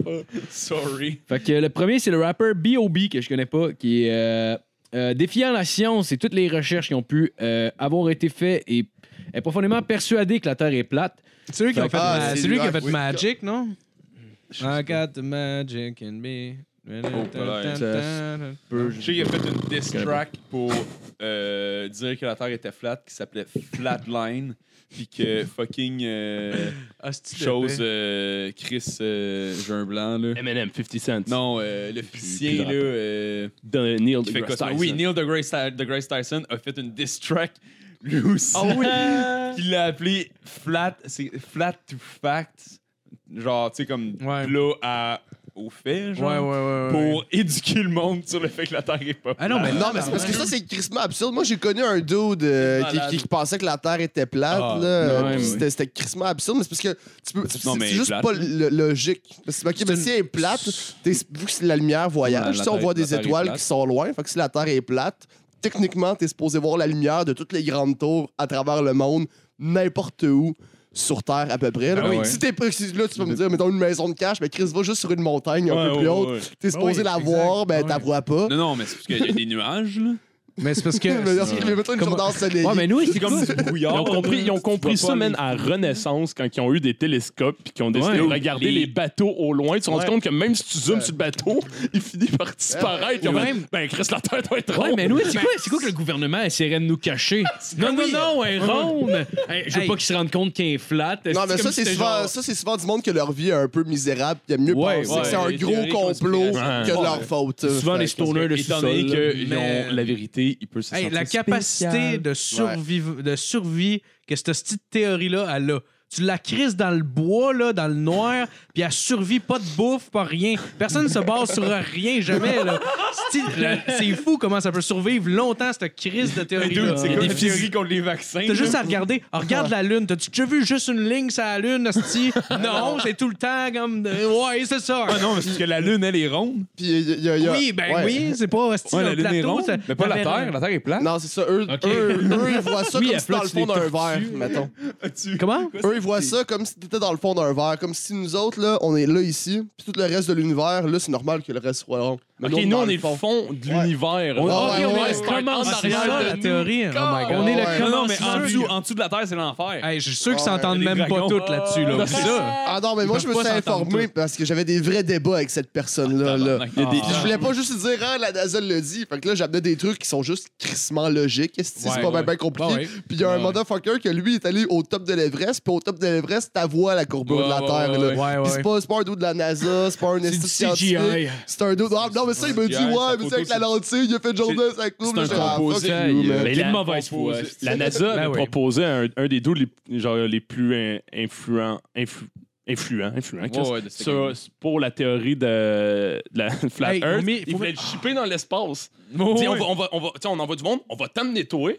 Sorry. Fait que le premier, c'est le rapper B.O.B. que je connais pas, qui est euh, euh, défiant la science et toutes les recherches qui ont pu euh, avoir été faites et est profondément persuadé que la Terre est plate. C'est lui qui a fait, Ah, ma- c'est c'est lui lui, qui a fait oui. Magic, non? I got the magic in me. ça- Je sais qu'il a fait une diss track pour euh, dire que la Terre était flat qui s'appelait Flatline. Puis que fucking euh, de chose euh, Chris euh, j'ai un blanc là. M&M, 50 cents. Non, euh, plus là. euh, De Neil deGrasse ça? Tyson. Oui, Neil deGrasse, deGrasse Tyson a fait une diss track lui aussi. Ah oui? [LAUGHS] Il l'a appelé Flat, c'est Flat to Fact. Genre, tu sais, comme Ouais. à, au fait, genre. Ouais, ouais, ouais. ouais. Pour éduquer le monde sur le fait que la Terre est pas Ah non, mais Non, mais c'est parce que ça, c'est crissement absurde. Moi, j'ai connu un dude euh, qui, Malade. qui- qui pensait que la Terre était plate. Ah, là, ouais, puis ouais. C'était c'était crissement absurde, mais c'est parce que tu peux, c'est Non, c'est mais juste plate, pas logique. Parce que, ok, mais si elle est plate, vu que c'est la lumière Ouais, voyage, la si on voit des étoiles plate. qui sont loin. Fait que si la Terre est plate, techniquement, t'es supposé voir la lumière de toutes les grandes tours à travers le monde, n'importe où. Sur Terre, à peu près. là. Ouais. Si t'es pas- si- là, tu peux me dire, mettons une maison de cash, mais Chris va juste sur une montagne un Ouais, peu ouais, plus haute. ouais. T'es supposé oui, la exact. voir, ben Ouais. t'as vois pas. Non, non, mais c'est parce qu'il y a des nuages, là. Mais c'est parce que. [LAUGHS] Mais là, mais mettons une Comment- journée ensoleillée. Ouais, mais nous, c'est comme. brouillard. Ils ont compris, ils ont compris ça, man, à Renaissance, quand ils ont eu des télescopes puis qu'ils ont décidé Ouais. de regarder Les- les... bateaux au loin. Ils se sont rendus Ouais. compte que même si tu zoomes sur le bateau, [LAUGHS] il finit par disparaître. Ils ont ben, Chris, la Terre doit être Ouais, ronde. mais nous, c'est quoi, c'est quoi que le gouvernement essaierait de nous cacher? [LAUGHS] Non, non, non, elle est ronde! Hey, je veux Hey. pas qu'ils se rendent compte qu'elle est flat. Non, mais ça, c'est souvent, ça, c'est souvent du monde que leur vie est un peu misérable. Puis il mieux Ouais, penser ouais, que c'est un les gros théories complot que Ouais. leur faute. Souvent, Fait les que- stoners de Étant donné sous-sol. là. qu'ils Mais- ont la vérité, ils peuvent se Hey, sentir la capacité spécial. de, surviv- de survie que cette petite théorie-là, a. Tu la crises dans le bois, là, dans le noir, puis elle survit pas de bouffe, pas rien. Personne ne se base sur rien, jamais. là. C'est c'est fou comment ça peut survivre longtemps, cette crise de dude, c'est comme la théorie contre les vaccins. T'as juste à regarder. Ah, regarde la Lune. T'as-tu déjà vu juste une ligne sur la Lune, Asti? [LAUGHS] Non, c'est tout le temps comme. de- Ouais, c'est ça. Ah non, mais c'est parce que la Lune, elle est ronde. Puis il y a- il y a- il y a- Oui, ben ouais. oui, c'est pas Asti, Ouais, un la Lune est plateau. ronde. ça- Mais pas la t'avais- Terre. La Terre est plate. Non, c'est ça. Eux, Ok. eux, eux, ils voient ça Oui, comme elle si dans le fond d'un verre, mettons. Comment? Eux, ils voient ça comme si t'étais dans le fond d'un verre. Comme si nous autres, là, on est là ici, puis tout le reste de l'univers, là, c'est normal que le reste soit rond. Mais Ok, nous, dans on le est le fond. fond de l'univers. On- Ah, ok, ouais, on ouais, est le commencement Ah, de la théorie. Oh my God. On est le non, mais en commencement. dessous, en dessous de la Terre, c'est l'enfer. Hey, je suis sûr qu'ils s'entendent même pas toutes là-dessus. Là. Ah non, mais moi, je me suis informé parce que j'avais des vrais débats avec cette personne-là. là. Il y a des- Puis je voulais pas juste dire, ah, la NASA le dit. Fait que là, j'amenais des trucs qui sont juste crissement logiques. c'est pas bien compliqué? Puis il y a un motherfucker que lui est allé au top de l'Everest. Puis au top de l'Everest, ta voix la courbure de la Ouais, Terre. ouais, là. ouais. Ouais, ouais. c'est pas, pas un dos de la NASA, c'est pas un [LAUGHS] esti scientifique. C'est un dos. Ah, non, mais ça, il m'a dit, ouais, mais c'est avec la lentille, il a fait journée sa courbe. c'est un composé, you, il- Quelle la- mauvaise foi. La NASA Ben avait oui. proposé un, des deux les, genre, les plus in- influents, influ- influents, influents, Chris, Ouais, ouais, de sur- pour la théorie de, de la Flat Hey, Earth. mais- il faut voulait mettre- le shipper dans l'espace. Oh, T'sais, on, ouais. va, on, va, on, va, on envoie du monde, on va t'amener toi,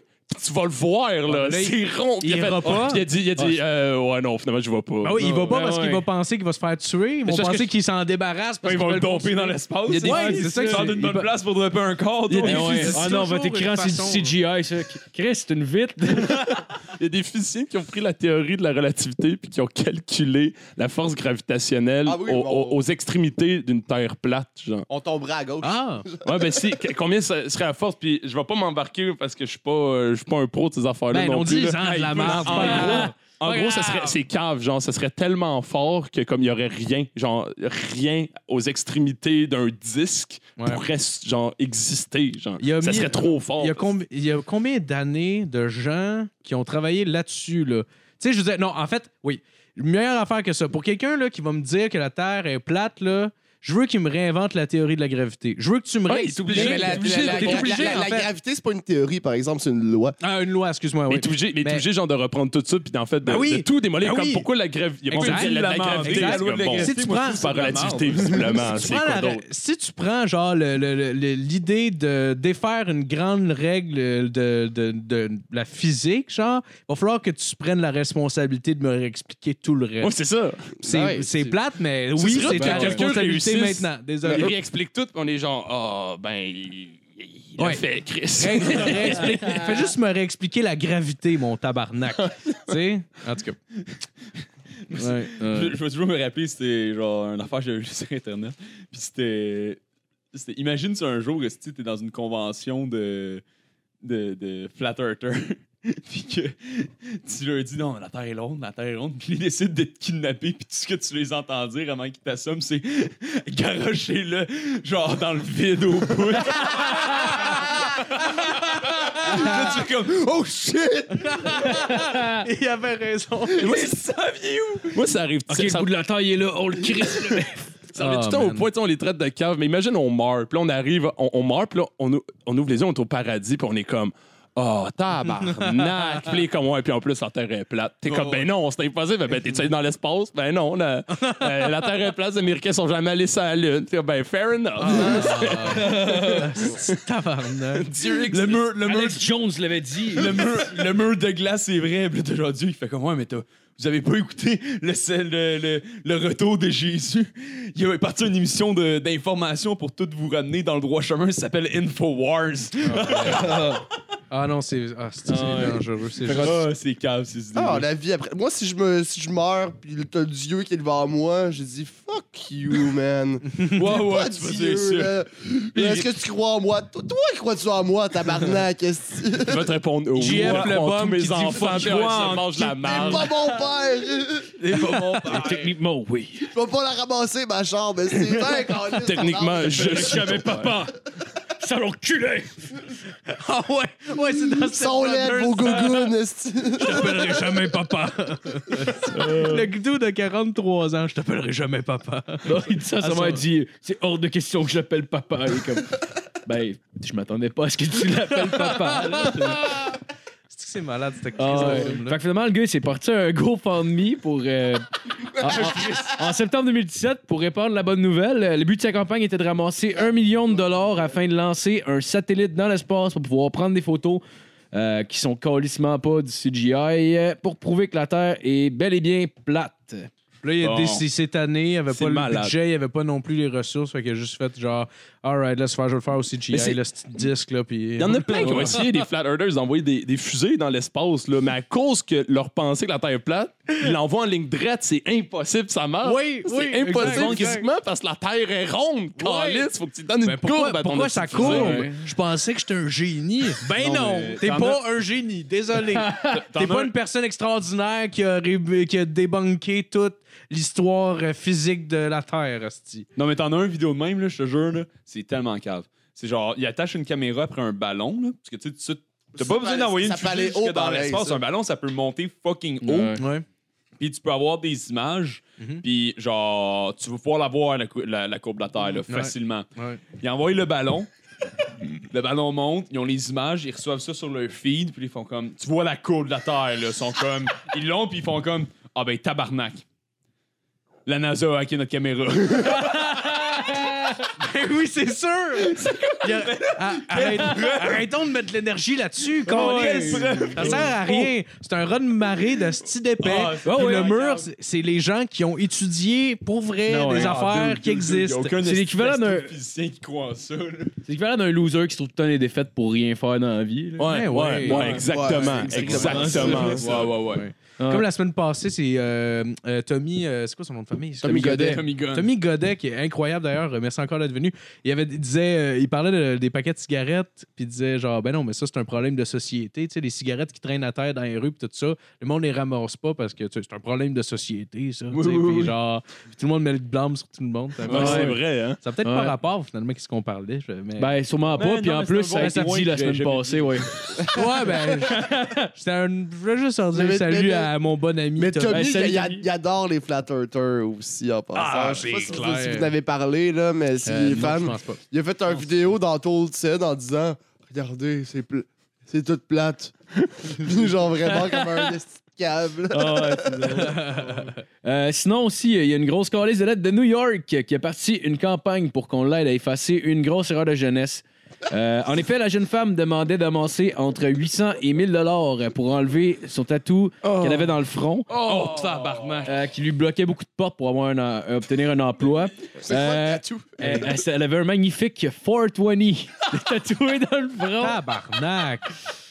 tu vas le voir, là. là, c'est rond. Puis il a fait- ira pas. Il a dit, il a dit euh, ouais, non, finalement, je vais pas. Ben oui, il va pas Ouais, parce qu'il ouais. va penser qu'il va se faire tuer. Ils vont c'est parce penser qu'il s'en débarrasse parce Ils qu'ils vont le domper dans l'espace. Il des- Ouais, ouais, c'est ça une bonne il- place pour dropper un corps. Il des Ah ouais. Ah non, on va toujours t'écrire une c'est du. CGI, ça. Chris, c'est une vitre. [LAUGHS] Il y a des physiciens qui ont pris la théorie de la relativité puis qui ont calculé la force gravitationnelle Ah oui, aux, bon. aux- aux extrémités d'une Terre plate, genre. On tomberait à gauche. Ah! [LAUGHS] Ouais, ben si, combien ça serait la force? Puis je vais pas m'embarquer parce que je suis pas, euh, suis pas un pro de ces affaires-là Ben, non on plus. dit là. en de la En merde. gros, en gros, ça serait, c'est cave, genre, ça serait tellement fort que comme il y aurait rien, genre, rien aux extrémités d'un disque Ouais. pourrait, genre, exister, genre. Il y a ça mis- serait trop fort. Il y, a y combien d'années de gens qui ont travaillé là-dessus, là? Tu sais, je dire, non, en fait, oui. Meilleure affaire que ça. Pour quelqu'un là, qui va me dire que la Terre est plate, là, je veux qu'il me réinvente la théorie de la gravité. Je veux que tu me Ouais, réexpliques. t'es obligé, Mais la, t'es obligé, la- la- t'es la- obligé, la- en la fait. gravité, c'est pas une théorie, par exemple, c'est une loi. Ah, une loi, excuse-moi. Mais Oui. t'es obligé, mais t'es Mais- obligé, genre, de reprendre tout ça, puis en fait, de, Ben oui. de tout démolir. Ben comme oui. pourquoi la gravité. Il y a pas Exact. de la, la Exact. gravité. La c'est loi de comme, la bon, gravité, Si tu moi, je prends- trouve par relativité, visiblement. Si tu C'est prends quoi la- d'autre? si tu prends genre le- le- le- le- l'idée de défaire une grande règle de, de- de la physique, genre, il va falloir que tu prennes la responsabilité de me réexpliquer tout le reste. Ouais, c'est ça. c'est Ouais, c'est c'est- plate, mais Ce oui, serait c'est que ta quelqu'un responsabilité maintenant. Il Désolé. réexplique tout, puis on est genre, ah, ben, il, il Ouais. a fait, Chris. Ré- réexplique- Fais juste me réexpliquer la gravité, mon tabarnak. [LAUGHS] tu sais? En tout cas. Ouais, euh, Je, je vais toujours me rappeler, c'était genre une affaire que j'avais vue [LAUGHS] sur Internet. Puis c'était. c'était- Imagine si un jour, tu es dans une convention de, de, de Flat Earther. [LAUGHS] puis que tu leur dis non, la Terre est ronde, la Terre est ronde. Puis ils décident de te kidnapper. Puis tout ce que tu les entends dire avant qu'ils t'assomment, c'est [LAUGHS] garocher-le, genre dans le vide au bout. [LAUGHS] Là, tu es comme oh shit! Il avait raison. Moi, Mais ça vient où? Moi, ça arrive. Ok, ça, le ça, bout de la taille est là, on le crisse. là. ça arrive Ah, tout le temps au man. point, tu sais, on les traite de cave. Mais imagine, on meurt. Puis là, on arrive, on, on meurt, puis là, on, on ouvre les yeux, on est au paradis, puis on est comme. Oh, tabarnak! [LAUGHS] Puis comme, ouais, puis en plus, la Terre est plate. T'es comme, Oh, ben non, c'est impossible. Ben, t'es-tu allé dans l'espace? Ben non, la, [LAUGHS] euh, la Terre est plate, les Américains sont jamais allés sur la Lune. T'es comme, ben, fair enough. [LAUGHS] C'est tabarnak. Dieu Le mur, le mur, Alex Jones l'avait dit. le mur, le mur de glace, c'est vrai. Puis là, t'as genre Dieu, il fait comme, ouais, mais t'as- vous avez pas écouté le, le, le, le retour de Jésus? Il a parti une émission d'information pour tout vous ramener dans le droit chemin. Ça s'appelle Infowars. [LAUGHS] Ah non, c'est ah, c'est- c'est Ah ouais. dangereux. C'est juste... Ah, c'est calme. Ah, la vie après. Moi, si je, me, si je meurs, puis t'as Dieu qui est devant moi, je dis fuck you, man. [LAUGHS] ouais, ouais, Pas tu vas Dieu, Est-ce que tu crois en moi? Toi, toi, crois-tu en moi, tabarnak? est-ce que- Je vais te répondre oui. JF, le tous mes dit enfants, mange la marde. pas père! C'est pas mon père. Techniquement, oui. Je vais pas la ramasser, ma chambre. C'est vrai, câlisse, Techniquement, je suis Jamais papa. Ça l'enculé. Ah ouais, ouais, c'est dans Son lait, vos gougounes. Je t'appellerai jamais papa. le gdou de 43 ans, je t'appellerai jamais papa. Non, il dit ça, ça m'a dit c'est hors de question que je l'appelle papa. Il est comme, ben, je m'attendais pas à ce que tu l'appelles papa. là. [LAUGHS] C'est malade, cette crise Ah ouais. film-là. Fait que finalement, le gars, il s'est parti un GoFundMe pour. euh, [LAUGHS] en, en- en septembre 2017, pour répandre la bonne nouvelle, euh, le but de sa campagne était de ramasser un million de dollars afin de lancer un satellite dans l'espace pour pouvoir prendre des photos euh, qui sont calissement pas du CGI euh, pour prouver que la Terre est bel et bien plate. Puis Là, il a Bon. décidé cette année, il avait C'est pas malade. le budget, il avait pas non plus les ressources, fait qu'il a juste fait genre, alright, laisse faire, je vais le faire au Mais CGI, c'est- le petit disque, là, puis. Il y en a plein qui ont essayé, des flat earthers, d'envoyer des, des fusées dans l'espace, là, mais à cause que leur pensée que la Terre est plate, ils l'envoient en ligne droite, c'est impossible, ça marche. Oui, c'est oui, impossible exact, exact. physiquement parce que la Terre est ronde. Calice, faut que tu donnes une Ben pourquoi, courbe à ton pourquoi ça courbe? ouais. Je pensais que j'étais un génie. Ben Non, non, t'es pas un génie, désolé. [LAUGHS] T'es as pas un- une personne extraordinaire qui a, ré- qui a débunké toute l'histoire euh, physique de la Terre, hostie. Non, mais t'en as une vidéo de même, là, je te jure, là, c'est tellement cave. C'est genre, il attache une caméra après un ballon, là, parce que tu sais, tu- t'as pas besoin d'envoyer ça une peut aller fusée jusque haut, dans pareil, l'espace. ça. Un ballon, ça peut monter fucking haut, Ouais. Ouais. puis tu peux avoir des images, Mhm. puis genre, tu vas pouvoir la voir, la, cou- la, la courbe de la Terre, là, facilement. Ouais. Ils envoient le ballon. [LAUGHS] le ballon monte, ils ont les images, ils reçoivent ça sur leur feed, puis ils font comme. Tu vois la courbe de la Terre, là. Ils sont comme. Ils l'ont, puis ils font comme. Ah ben, tabarnak. La NASA a hacké notre caméra. [LAUGHS] Ben oui, c'est sûr! Il y a- [LAUGHS] Ah, arrête- arrêtons de mettre de l'énergie là-dessus, câlisse. Ça sert à rien. C'est un raz de marée de style d'épais. Ah, Puis ouais, le ouais, mur, c'est- c'est les gens qui ont étudié pour vrai Non, des ouais. affaires qui existent. C'est l'équivalent d'un- physicien qui croit en ça. là. C'est l'équivalent d'un loser qui se trouve tout le temps des défaites pour rien faire dans la vie. là. Ouais, Ouais, ouais, ouais. ouais, exactement. Ouais, c'est exactement exactement. ça. Ouais, ouais, ouais. Ah. Comme la semaine passée, c'est euh, euh, Tommy. euh, c'est quoi son nom de famille? Tommy Godet. Tommy Gunn. Tommy Godet, qui est incroyable d'ailleurs, euh, merci encore d'être venu. Il, avait, il disait, euh, il parlait de- des paquets de cigarettes, puis il disait genre, ben non, mais ça, c'est un problème de société. Tu sais, les cigarettes qui traînent à terre dans les rues, puis tout ça, le monde les ramasse pas parce que tu sais, c'est un problème de société, ça. tu sais, oui, puis oui. genre, puis tout le monde met le blâme sur tout le monde. Ça Ouais, c'est vrai, hein? a peut-être Ouais. pas rapport finalement qu'est-ce qu'on parlait. je- Mais... Ben, sûrement pas. Puis non, en mais plus, c'est ça a bon été point dit la que semaine passée, ouais. [LAUGHS] ouais, ben, c'était un. Je voulais juste leur dire salut mais- à mon bon ami. Mais Tommy. Tommy, il, il adore les Flat Earthers aussi en passant. Ah, je sais pas c'est si vous, clair. si vous en avez parlé, là, mais s'il Euh, est non, fan, je pense pas. il a fait une vidéo dans Told Said en disant Regardez, c'est pl- c'est toute plate. Puis [LAUGHS] genre vraiment comme un esti de câble. Ah. Euh, sinon aussi, il y a une grosse calice de lettres de New York qui a parti une campagne pour qu'on l'aide à effacer une grosse erreur de jeunesse. Euh, en effet, la jeune femme demandait d'amasser entre 800 et 1000 dollars pour enlever son tatou qu'elle avait dans le front, Oh, tabarnak. euh, qui lui bloquait beaucoup de portes pour avoir un, euh, obtenir un emploi. C'est quoi le tatou? Elle, avait un magnifique 420 [LAUGHS] tatoué dans le front. Tabarnak.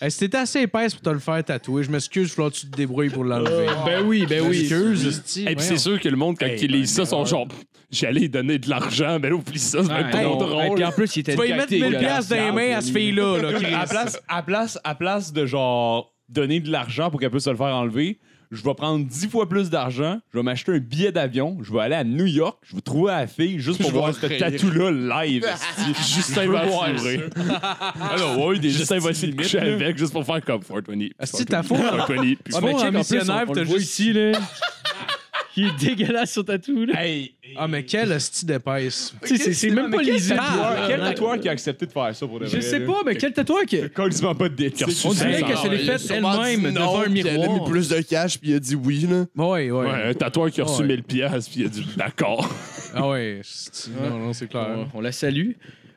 C'était assez épaisse pour te le faire tatouer. Je m'excuse, que tu te débrouilles pour l'enlever. Ben oui, ben oui. Excuse. Et puis c'est sûr que le monde, quand Hey, il lit ben, ça, sont genre, j'allais lui donner de l'argent, mais là, oublie ça, c'est même pas drôle. Et puis en plus, il était Tu vas y mettre décapité, 1000 là. piastres dans les mains à ce fille-là, là, [LAUGHS] Chris. à place, à place, à place de genre donner de l'argent pour qu'elle puisse se le faire enlever, je vais prendre 10 fois plus d'argent, je vais m'acheter un billet d'avion, je vais aller à New York, je vais trouver la fille juste pour Je vais voir ce rire. tatou-là live. [LAUGHS] esti. Justin va. [LAUGHS] Alors, ouais, des Justin va essayer de limites, coucher avec juste pour faire comme 420. Asti, t'as faux. 420, puis Ah, mais check, un en plus, on, on le voit ici, là. Il est dégueulasse sur tatou, là. Hey, Ah, mais quel hostie d'épaisse. Tu sais, c'est- c'est même pas lisible. tatoueur, quel Ah, tatoueur qui a accepté de faire ça pour de Je vrai, sais pas, mais quel tatouage que. Carrément pas de d'éthique. On dirait que c'est les il a fait elle-même devant un puis Elle a mis miroir. plus de cash, puis il a dit oui, là. Ouais, ouais. Ouais, un tatoueur qui a reçu Ouais. 1000 piastres, puis il a dit d'accord. Ah ouais. esti. Non, non, c'est clair. On, on la salue.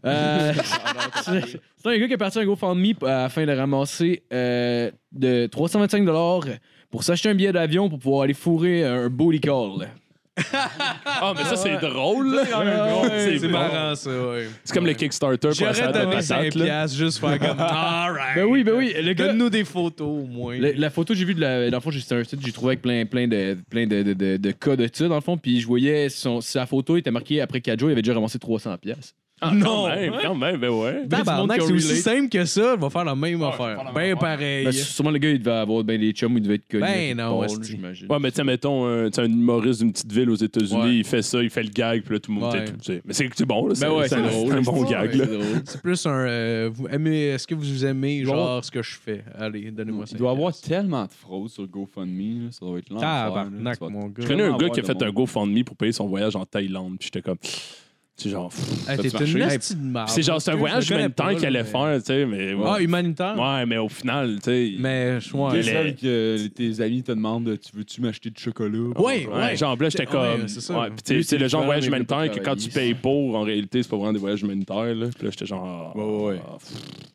Euh, [LAUGHS] c'est c'est un gars qui est parti un GoFundMe à la fin de ramasser euh, de 325 pour s'acheter un billet d'avion pour pouvoir aller fourrer un booty call. [LAUGHS] Ah, mais ça, c'est drôle, là. Ah, C'est marrant, ça, ouais. C'est comme le Kickstarter pour la J'aurais salade de donné 5 patates, là. piastres juste faire comme. [LAUGHS] Alright. Ben oui, ben oui. Le gars, Donne-nous des photos, au moins. La, la photo que j'ai vue de la. Dans le fond, j'ai- c'était un site que j'ai trouvé avec plein, plein, de, plein de, de, de, de cas de ça, dans le fond. Puis je voyais son, sa photo était marquée après 4 jours, il avait déjà ramassé 300$. pièces. Ah, Non. Quand même, quand même, ben ouais. Tabarnak, c'est aussi simple que ça. Il va faire la même affaire. Ben pareil. Ben, sûrement, le gars, il devait avoir ben des chums ou il devait être connu. Ben non, j'imagine. Ouais, mais tiens, mettons, un, sais, un humoriste d'une petite ville aux États-Unis, Ouais. il fait ça, il fait le gag, puis là, tout le monde Ouais. tu sais, tu sais. Mais c'est c'est bon, là. Ben ouais, c'est un- drôle. un bon Ouais, gag, là. c'est plus un. euh, vous aimez, est-ce que vous aimez genre? ce que je fais? Allez, donnez-moi ça. Il doit y avoir tellement de fraudes sur GoFundMe, là, ça doit être l'enfer. là. Tabarnak, mon gars. Je connais un gars qui a fait un. GoFundMe pour payer son voyage en Thaïlande, puis j'étais comme. C'est genre. Hey, T'es une marché? nasty de marde. C'est genre, c'est un voyage humanitaire qu'il allait faire, tu sais, mais. Ah, humanitaire? Ouais, mais au final, tu sais. Mais, je- ouais. Est Mais- celle que tes amis te demandent Tu veux-tu m'acheter du chocolat? Ouais, Ouais, genre, là, j'étais Ouais, comme. c'est ça. Ouais, puis c'est le genre de voyage humanitaire que quand tu payes pour, en réalité, c'est pas vraiment des voyages humanitaires, là. Puis là, j'étais genre. Ouais, ouais, ouais. ah,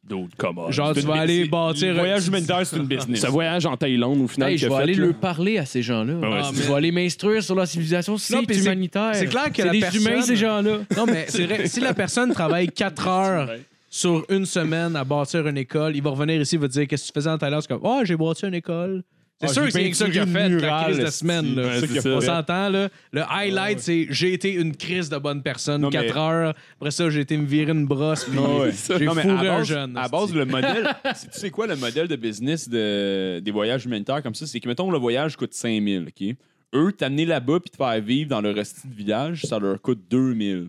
D'autres, comment. Genre, tu vas aller bâtir. Le un voyage humanitaire, c'est une [LAUGHS] business. Ce voyage en Thaïlande, au final, Hey, je vais aller là. leur parler à ces gens-là. Ben ouais, Ah, c'est je vais aller m'instruire sur la civilisation. C'est puis c'est- humanitaire. c'est clair que C'est la des personne- humains, ces gens-là. Non, mais c'est vrai. Si la personne travaille 4 [LAUGHS] heures sur une semaine à bâtir une école, il va revenir ici, il va te dire Qu'est-ce que tu faisais en Thaïlande? C'est comme Oh, j'ai bâti une école. C'est Ah, sûr que c'est rien que ça qu'il a fait une la crise de semaine. Là. Ouais, c'est ça. On s'entend, là. Le highlight, c'est j'ai été une crise de bonne personne, Non, mais- 4 heures. Après ça, j'ai été me virer une brosse, puis Ah ouais. j'ai Non, mais fourré à un jeune. À base, le modèle. [LAUGHS] c'est- tu sais quoi, le modèle de business de, des voyages humanitaires comme ça, c'est que, mettons, le voyage coûte 5000, OK? Eux, t'amener là-bas puis te faire vivre dans le resti de village, ça leur coûte 2000.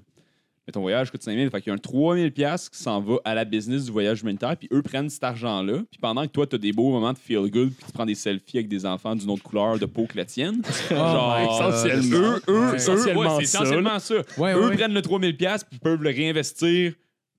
Mais ton voyage coûte 5000, fait qu'il y a un 3000$ piastres qui s'en va à la business du voyage humanitaire, puis eux prennent cet argent-là, puis pendant que toi, t'as des beaux moments de feel good, puis tu prends des selfies avec des enfants d'une autre couleur de peau que la tienne. [LAUGHS] genre, essentiellement. eux, eux, essentiellement ouais, c'est ça, essentiellement ça. Ouais, eux ouais. prennent le 3000$ piastres, puis peuvent le réinvestir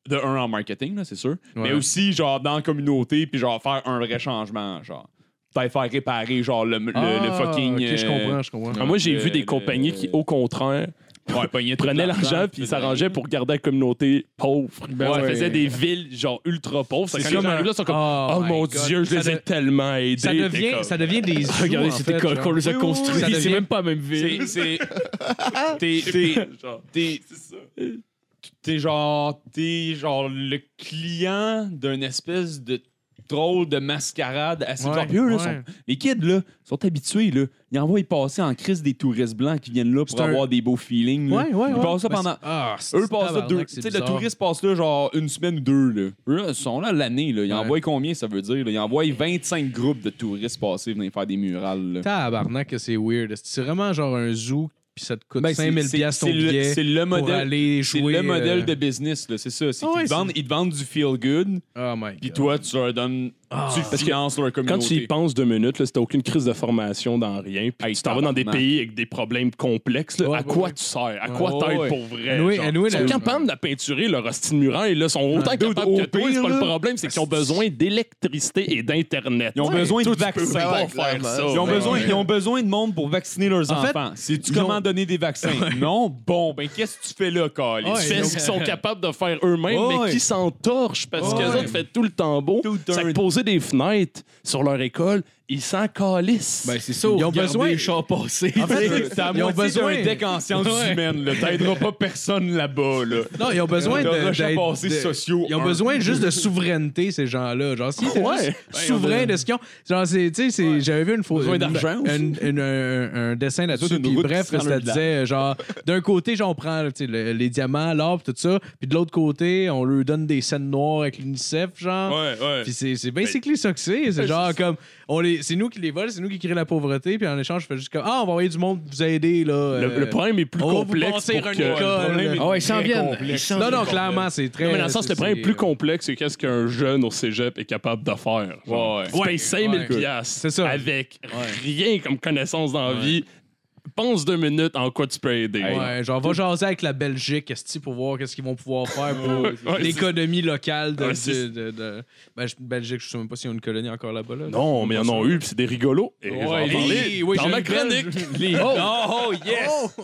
de un en marketing, là, c'est sûr, mais aussi genre dans la communauté, puis genre faire un vrai changement, genre. Peut-être faire réparer genre le, le, le Ah, fucking. ok, je euh, comprends, je comprends. Ah, moi, j'ai vu des le- compagnies qui, au contraire, Ouais, tout prenait l'argent, puis il s'arrangeait pour garder la communauté pauvre. Ben ça ouais. faisait des villes genre ultra pauvres. C'est comme là, sont comme Oh Oh mon God. Dieu, je Ça les ai de- tellement aidés. Ça devient, comme- ça devient des zoos, [LAUGHS] Regardez, c'était quoi qu'on les a construits? ça C'est devient- même pas la même ville. C'est. [LAUGHS] T'es. T'es. T'es genre. T'es genre le client d'une espèce de de mascarade assez Ouais. Puis eux, là, ouais. sont- les kids, là, sont habitués, là. Ils envoient y passer en crise des touristes blancs qui viennent là pour C'est un- avoir des beaux feelings. là. Ouais, ouais, Ils ouais. passent ça pendant. Ah, c'est- Eux passent là deux. Tu sais, le bizarre. touriste passe là genre une semaine ou deux. Là. Eux, là, sont là l'année. Là. Ils Ouais. envoient combien, ça veut dire? là? Ils envoient 25 groupes de touristes passer venir faire des murales. là. Tabarnak, que c'est weird. C'est vraiment genre un zoo, puis ça te coûte Ben, c'est- 5000 c'est- piastres ton c'est le- billet C'est le pour modèle. aller C'est jouer. le modèle euh, de business, là, c'est ça. C'est Ah qu'ils ouais, te vendent, c'est- ils te vendent du feel good, Oh puis toi, tu leur donnes. Ah. tu finances leur Quand tu y penses deux minutes, là, si t'as aucune crise de formation dans rien, puis Hey, tu t'en vas dans des pays avec des problèmes complexes, là, à quoi ouais. tu sers? À quoi Ouais, t'aides ouais. pour vrai? Anyway, genre? anyway, ils sont le- capables de peinturer leur hostie de muraille, là, sont autant capables que toi. C'est pas le problème, c'est qu'ils ont besoin d'électricité et d'Internet. Ils ont Ouais. besoin de vaccins. Ils ont, besoin, ils ont besoin de monde pour vacciner leurs enfants. Ils comment donner des vaccins? non? Bon, ben qu'est-ce que tu fais là? Ouais, Tu fais ce qu'ils sont capables de faire eux-mêmes, mais qui s'entorchent parce Ouais. qu'eux autres font tout le temps beau. Ça un- que des fenêtres sur leur école, ils s'en calissent. Ben, c'est ça. Ils ont besoin- les chars passés. En fait, [LAUGHS] T'as ils ont besoin- d'un deck en sciences Ouais. humaines, là. T'aideras pas personne là-bas, là. Non, ils ont besoin de. Passés de- sociaux. Ils ont un. besoin juste de souveraineté, ces gens-là. Genre, si t'es Ouais. Ouais, souverain de ce qu'ils ont. Genre, c'est, tu sais, c'est- j'avais vu une. Besoin une- d'argent un, un- un- un dessin là-dessus. Puis bref, ça disait, genre, d'un côté, genre, on prend le- les diamants, l'or, tout ça. Puis de l'autre côté, on leur donne des scènes noires avec l'UNICEF, genre. Ouais, ouais. Puis c'est, c'est basically ça que c'est. C'est [LAUGHS] genre comme, on les, c'est nous qui les volent, c'est nous qui créons la pauvreté, puis en échange, je fais juste comme, ah, on va envoyer du monde vous aider, là. Le, euh, le problème est plus on va vous complexe. pour une que- école. Ah ouais, ils s'en viennent. complexe. Non, non, clairement, c'est très. Non, mais dans le sens, le problème est plus complexe, c'est qu'est-ce qu'un jeune au cégep est capable de faire. Genre, Ouais, Tu payes 5000 ouais. piastres C'est ça. avec rien comme connaissance dans la vie. Pense deux minutes en quoi tu peux aider. Ouais, genre, va jaser avec la Belgique, esti, pour voir qu'est-ce qu'ils vont pouvoir faire pour [LAUGHS] Ouais, l'économie locale de, Ouais, de, c'est- de- de- Ben, je- Belgique, je sais même pas s'ils ont une colonie encore là-bas. Là. Non, mais ils en ont eu, puis c'est des rigolos. Et Ouais, les- oui, dans ma chronique. Les- Oh, yes!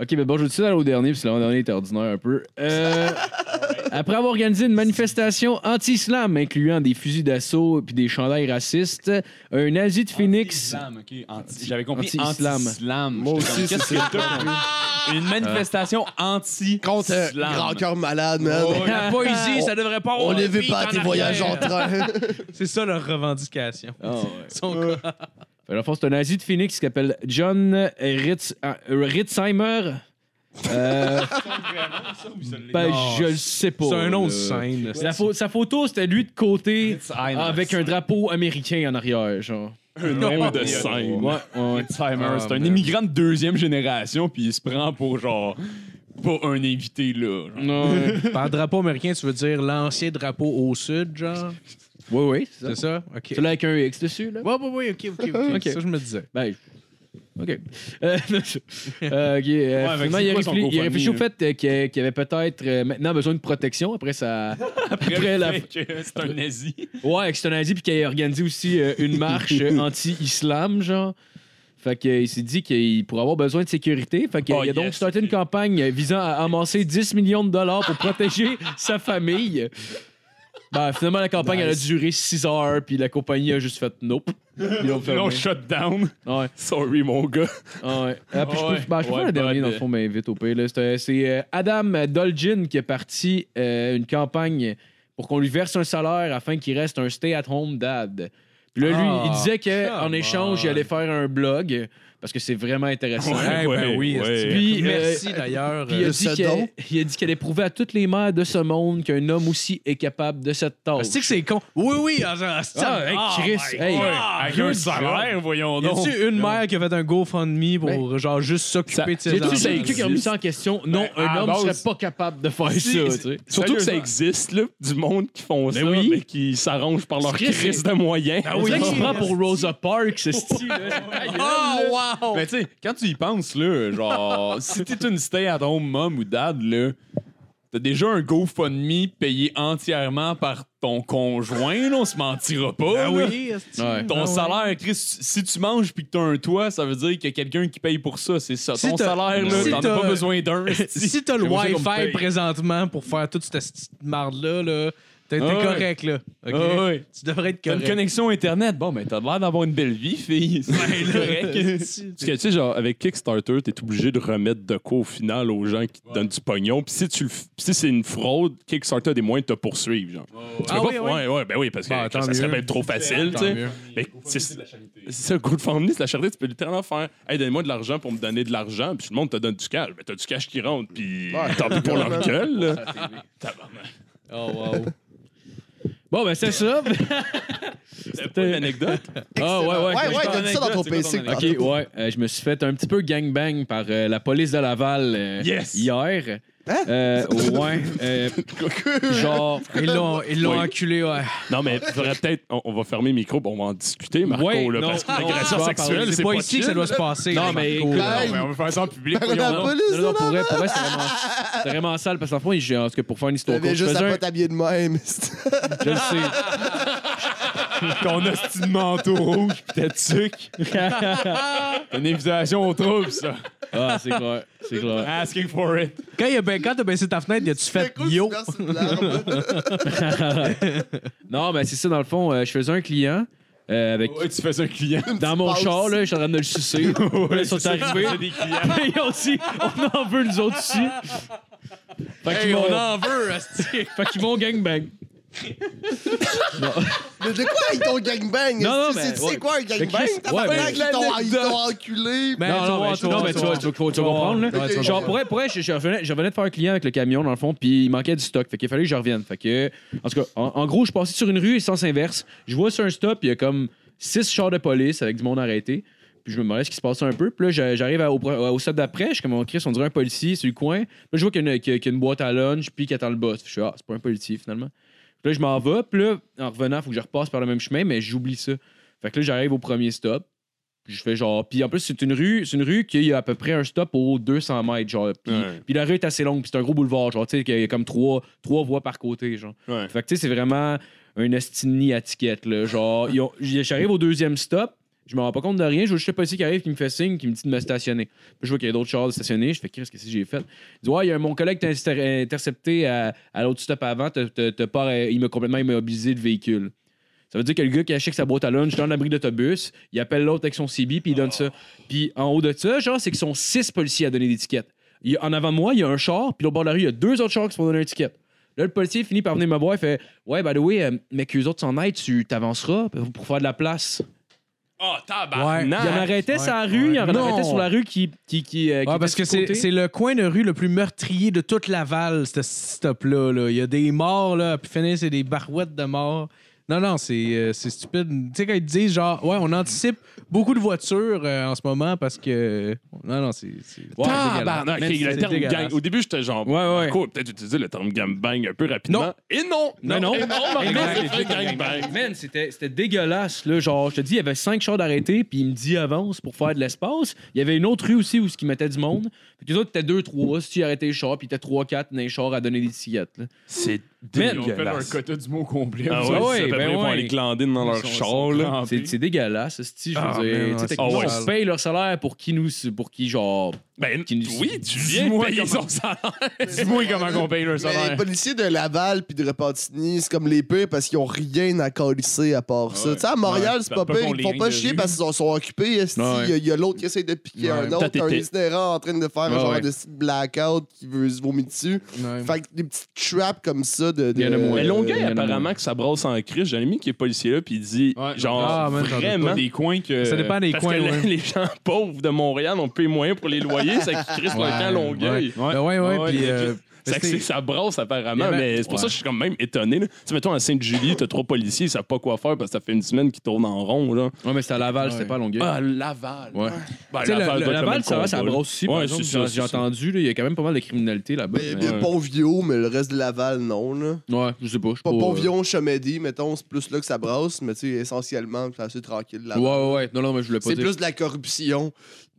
Ok, ben bon, je vais tout aller au dernier, parce que l'an-dernier était ordinaire un peu. Euh, [LAUGHS] après avoir organisé une manifestation anti-islam incluant des fusils d'assaut puis des chandails racistes, un nazi de Phoenix. Anti-islam, ok. Anti- J'avais compris Anti-islam. anti-islam. Moi aussi, c'est que ça. t'as compris? Une manifestation anti Contre euh, Grand Cœur Malade, man. Oh, La poésie, ça devrait pas On de veut pas tes voyages en train. [LAUGHS] C'est ça leur revendication. Ah, ouais. Le fond, c'est un nazi de Phoenix qui s'appelle John Ritz, euh, Ritzheimer. Euh, ben, je le sais pas. C'est un de scène. La pho- sa photo, c'était lui de côté avec un drapeau américain en arrière, genre. Un nom de scène. Ouais, ouais. Ah, c'est un immigrant de deuxième génération, puis il se prend pour genre. Pas un invité là. genre. Non. [LAUGHS] Par drapeau américain, tu veux dire l'ancien drapeau au sud, genre? oui, oui, c'est C'est ça. ça? OK. Celui-là avec un X dessus, là? Ouais, ouais, ouais, OK, OK, OK. Ok. Ça, je me disais. Ben, OK. Euh, [LAUGHS] euh, ok, euh, finalement, il quoi réfléchi, il a GoFundMe, réfléchi au fait euh, qu'il avait peut-être euh, maintenant besoin de protection après sa. [LAUGHS] Après la. C'est un nazi. [LAUGHS] Ouais, que c'est un nazi puis qu'il a organisé aussi euh, une marche euh, anti-islam, genre. Fait qu'il s'est dit qu'il pourrait avoir besoin de sécurité. Fait qu'il Oh, a donc starté une campagne visant à amasser 10 millions de dollars pour protéger sa famille. Ben, finalement, la campagne elle a duré 6 heures, puis la compagnie a juste fait nope. Ils l'ont fermé. Non, shut down. Ouais. Sorry, mon gars. Ah ouais. Ah, puis je peux, Ouais. ben, je peux Ouais, faire le dernier, dans le fond, mais vite au pire. là. C'est c'est, euh, Adam Dolgin qui a parti euh, une campagne pour qu'on lui verse un salaire afin qu'il reste un stay-at-home dad. Puis là, lui, Ah, il disait qu'en échange, il on. allait faire un blog parce que c'est vraiment intéressant. Ouais, ben oui, ouais. Puis, Merci euh, d'ailleurs. Puis il a, euh, dit qu'elle- don. il a dit qu'elle allait prouver à toutes les mères de ce monde qu'un homme aussi est capable de cette tâche. C'est que c'est con. Oui, oui. ah, Ah, hey, oh Chris, my hey. Avec un salaire, voyons Y donc. a-tu une mère qui a fait un GoFundMe pour genre juste s'occuper de ses Y a-tu enfants? quelqu'un qui a mis ça en question? Non, Ben, un homme base- serait pas capable de faire Si, ça. c'est- tu sais. Surtout que ça existe, là, du monde qui font Ben ça, oui. mais qui s'arrangent par leur Chris, crise de moyens. On dirait qu'il se prend pour Rosa Parks, ce style. [LAUGHS] Oh, wow! Mais tu sais, quand tu y penses, là, genre, si t'es une stay-at-home mom ou dad, là, t'as déjà un GoFundMe payé entièrement par ton conjoint, là, on se mentira pas. Là. oui. Ouais. Ton ouais. salaire, Chris, si tu manges puis que t'as un toit, ça veut dire qu'il y a quelqu'un qui paye pour ça. C'est ça. Si Ton t'as- salaire, là, si t'en as t'as- pas besoin d'un. [LAUGHS] Si t'as le C'est pour ça qu'on me Wi-Fi paye. présentement pour faire toute cette petite marde-là, là, t'es Ah ouais. correct, là. Ah ouais. Tu devrais être T'as une correct. connexion Internet. Bon, ben, t'as l'air d'avoir une belle vie, fille. C'est correct. [LAUGHS] Parce que, tu sais, genre, avec Kickstarter, t'es obligé de remettre de quoi au final aux gens qui te donnent du pognon. Puis si, tu si c'est une fraude, Kickstarter a des moyens de te poursuivre, genre. Tu Ah peux oui, pas- oui. ouais, ouais, ben oui, parce que Bah, ça serait même trop facile, tu sais. Mais c'est c'est ça, GoFundMe, c'est la charité, tu peux littéralement faire Hey, donnez-moi de l'argent pour me donner de l'argent, puis tout le monde te donne du cash. Mais t'as du cash qui rentre, puis tant pis pour leur [LAUGHS] gueule, là. Oh, wow. Bon, ben, c'est ça. [LAUGHS] C'était une anecdote? Ah, ouais, ouais. Ouais, ouais, t'as dit ça dans ton PC. Ok, ouais. euh, je me suis fait un petit peu gangbang par euh, la police de Laval euh, Yes! hier. Hein? Euh, ouais. euh, genre. Ils l'ont ils l'ont Oui. enculé, ouais. Non, mais faudrait peut-être. On, on va fermer le micro, on va en discuter, Marco, Ouais, là, non, parce que non, l'agression on va sexuelle. C'est pas ici que ça chill, doit se là. passer. Non, là, mais Marco, écoute, là. Hey, on va faire ça en public. Par la Non, police, non, non, là. pour vrai, pour vrai, c'est vraiment, c'est vraiment sale parce qu'en fond, en tout cas, pour faire une histoire T'avais courte, je juste faisais à un- pas t'habiller de même. [LAUGHS] je le sais. [LAUGHS] Ton hostie de manteau rouge pis ta tuque. [LAUGHS] T'as une invitation au trouble, ça. Ah, c'est clair, c'est clair. Asking for it. Quand, il a ba- quand t'as baissé ta fenêtre, as-tu fait yo? [LAUGHS] non, mais c'est ça, dans le fond, euh, je faisais un client euh, avec... Ouais, tu fais ça un client. Dans mon char, là, je suis en train de le sucer. [LAUGHS] Là, ils sont arrivés. des clients. Ils ont dit, on en veut, nous autres aussi. Fait qu'ils Hey, m'ont on en veut, fait qu'ils m'ont gangbang. Mais de quoi ils t'ont gangbang? Non, non, Tu sais- mais- tu sais quoi un Mais gangbang? Chris- T'as ouais, mais- qu'ils t'ont ils t'ont enculé. Ben, non, tu non, mais, tu non, mais tu vas, tu, vas, tu vas Tu vas comprendre. Là? voir. Ouais, tu vas Genre, pour vrai, pour vrai, je, je revenais, je revenais de faire un client avec le camion, dans le fond, puis il manquait du stock. Fait qu'il fallait que je revienne. Fait que, en tout cas, en, en gros, je passais sur une rue, sens inverse. Je vois sur un stop, il y a comme six chars de police avec du monde arrêté. Puis je me demandais ce qui se passait un peu. Puis là, j'a- j'arrive à- au, pro- au stop d'après. Je suis comme, on Chris, on dirait un policier sur le coin. Là, je vois qu'il y, a une- qu'il y a- qu'il y a une boîte à lunch, puis qu'il attend le boss. Je suis, ah, c'est pas un policier finalement. Puis là, je m'en vais. Puis là, en revenant, il faut que je repasse par le même chemin, mais j'oublie ça. Fait que là, j'arrive au premier stop. Puis je fais genre. Puis en plus, c'est une rue, c'est une rue qui a à peu près un stop aux 200 mètres, genre. Puis, Ouais. puis la rue est assez longue, puis c'est un gros boulevard, genre, tu sais, qu'il y a comme trois, trois voies par côté, genre. Ouais. Fait que tu sais, c'est vraiment un estini à ticket, là. Genre, j'arrive au deuxième stop, je me rends pas compte de rien, je vois juste le policier qui arrive, qui me fait signe, qui me dit de me stationner. Puis je vois qu'il y a d'autres chars de stationner, je fais, qu'est-ce que que j'ai fait? Il dit, ouais, il y a mon collègue t'a inter- intercepté à, l'autre stop avant, il m'a complètement immobilisé le véhicule. Ça veut dire que le gars qui achète sa boîte à lunch dans l'abri d'autobus, il appelle l'autre avec son CB, puis il donne ça. Puis en haut de ça, genre, c'est qu'ils sont six policiers à donner des tickets. En avant de moi, il y a un char, puis au bord de la rue, il y a deux autres chars qui se font donner un ticket. Là, le policier finit par venir me voir, il fait Ouais, by the way, euh, mais qu'eux autres s'en aident, tu t'avanceras pour faire de la place. Oh, Ouais. tabarnak! Il en arrêtait sur la rue, il en Non. arrêtait sur la rue qui. qui, qui, euh, qui Ouais, était parce que sur le c'est côté. c'est le coin de rue le plus meurtrier de toute Laval, ce stop-là. là. Il y a des morts, là, puis finir, c'est des barouettes de morts. Non, non, c'est euh, c'est stupide. Tu sais, quand ils disent, genre, ouais, on anticipe beaucoup de voitures euh, en ce moment parce que. Non, non, c'est. c'est- Ouais, Tabarnak! dégueulasse. Ok, le C'est terme dégueulasse. gang. Au début, j'étais genre. Ouais, ouais. Marco a peut-être utilisé le terme gangbang un peu rapidement. Non. Et non! Non, non. Et non, Marco, Exact. c'est fait gangbang. Man, c'était c'était dégueulasse. Là. Genre, je te dis, il y avait cinq chars d'arrêté, puis il me dit avance pour faire de l'espace. Il y avait une autre rue aussi où il mettait du monde. Puis les autres étaient deux, trois. Si tu arrêtais les chars, puis il était trois, quatre dans les chars à donner des tickets. là. C'est Ils ont fait un dégueulasse. quota du mot complet. Ah Ouais, ben ouais. aller glandiner dans leur char, sont là. crampés. C'est c'est dégueulasse, esti, je veux Ah, dire. on paye leur salaire pour qui nous. Pour qui, genre. Ben, Qui nous- oui, tu viens Dis-moi payer comment- son salaire. [LAUGHS] Dis-moi comment on paye leur Mais les salaire. policiers de Laval puis de Repentigny, c'est comme les pires parce qu'ils ont rien à calisser à part ça. Ouais. Tu sais, à Montréal, Ouais, c'est pas pire. Ils font pas chier parce qu'ils sont- sont occupés. Ouais. Il y a- il y a, l'autre qui essaie de piquer Ouais. un autre, un itinérant en train de faire un genre ouais. de blackout qui veut se vomir dessus. Ouais. Fait que des petites traps comme ça de. de Il y en a moins. Mais Longueuil, il y en a apparemment, que ça brosse en crise. J'ai un ami qui est policier là, puis il dit, genre, Ah, vraiment. Pas des coins que. Ça dépend des Parce coins, [LAUGHS] les- gens pauvres de Montréal ont peu moyen pour les loyers, ça qui crisse le camp Longueuil. Ouais, ouais, ouais, Ouais, puis, euh, Ça, c'était- ça brosse apparemment, avait- mais c'est pour ça que je suis comme même étonné. là. Tu sais, mettons, à Sainte-Julie, t'as trois policiers, ils savent pas quoi faire parce que ça fait une semaine qu'ils tournent en rond. Là. Ouais, mais c'était à Laval, c'était Ouais. pas à Longueuil. Ah, Laval. Ouais. Ben, sais, le- le- Laval, ça va, ça brosse aussi. par Ouais, exemple. c'est ça, J'ai c'est entendu, il y a quand même pas mal de criminalité là-bas. Mais, mais- mais Pont-Vieux, mais le reste de Laval, non. Là. Ouais, je sais pas. Pas pas, Pont-Vieux, Chamédie, mettons, c'est plus là que ça brasse, mais tu sais, essentiellement, c'est assez tranquille. euh, Laval. Ouais, ouais, ouais. Non, non, mais je voulais pas C'est plus de la corruption.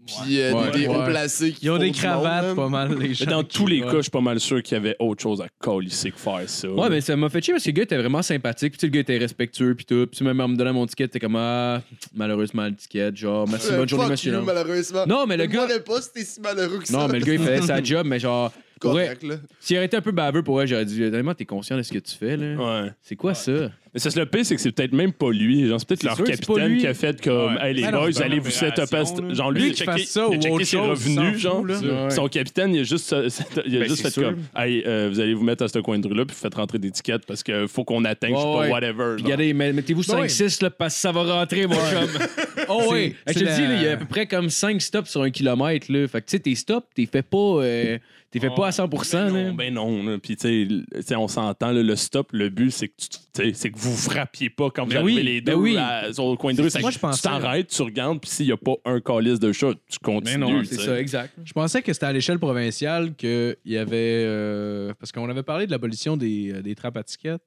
Puis euh, Ouais. des, des Ouais. placés qui Ils ont font des du cravates, monde, pas mal, les Mais gens. dans qui- tous les ouais. cas, je suis pas mal sûr qu'il y avait autre chose à colisser que faire ça. Ouais, mais ça m'a fait chier parce que le gars était vraiment sympathique. Puis tu sais, le gars était respectueux. Puis tout. Puis tu sais, même en me donnant mon ticket, t'es comme, ah, malheureusement, le ticket. Genre, merci, Euh, bonne journée, fuck monsieur. you, malheureusement. Non, mais le gars. Je pas si t'es si malheureux que ça. Non, mais le gars, il [LAUGHS] faisait sa job, mais genre, pour vrai, Correct, là. s'il aurait été un peu baveux pour vrai, j'aurais dit, honnêtement, t'es conscient de ce que tu fais, là. Ouais. C'est quoi ça? Mais ça, le pire, c'est que c'est peut-être même pas lui. Genre, c'est peut-être C'est leur sûr que c'est pas capitaine lui. qui a fait comme, Ouais. hey, les Ben non, boys, c'est allez une vous set up à opération, ce- là. Genre, lui, il a qui checké, fasse ça il a ou checké autre ses chose, il s'en revenus, fout, genre. là. Ouais. Son capitaine, il a juste, euh, il a Ben, juste c'est fait sûr. comme, hey, euh, vous allez vous mettre à ce coin de rue-là, puis vous faites rentrer des tickets parce qu'il faut qu'on atteigne, je sais Ouais, pas, ouais. whatever. Puis genre. regardez, met- mettez-vous Ouais. 5-6 là, parce que ça va rentrer, mon chum. [LAUGHS] Oh oui, je te c'est le dis, la- là, il y a à peu près comme 5 stops sur un kilomètre. Là. Fait que tu sais, tes stops, t'es fait pas, euh, t'es fait pas à 100%. Ben là. non, ben non. là. Puis, tu sais, l- tu sais, on s'entend, là, le stop, le but, c'est que, tu- tu sais, c'est que vous frappiez pas quand vous Ben arrivez oui, les deux ben oui. à- sur le coin de rue. Moi, que je pensais- Tu t'arrêtes, tu regardes, puis s'il y a pas un calice de chat, tu Mais continues. non, tu c'est ça, exact. Je pensais que c'était à l'échelle provinciale qu'il y avait. euh, parce qu'on avait parlé de l'abolition des, euh, des trappes à tickets.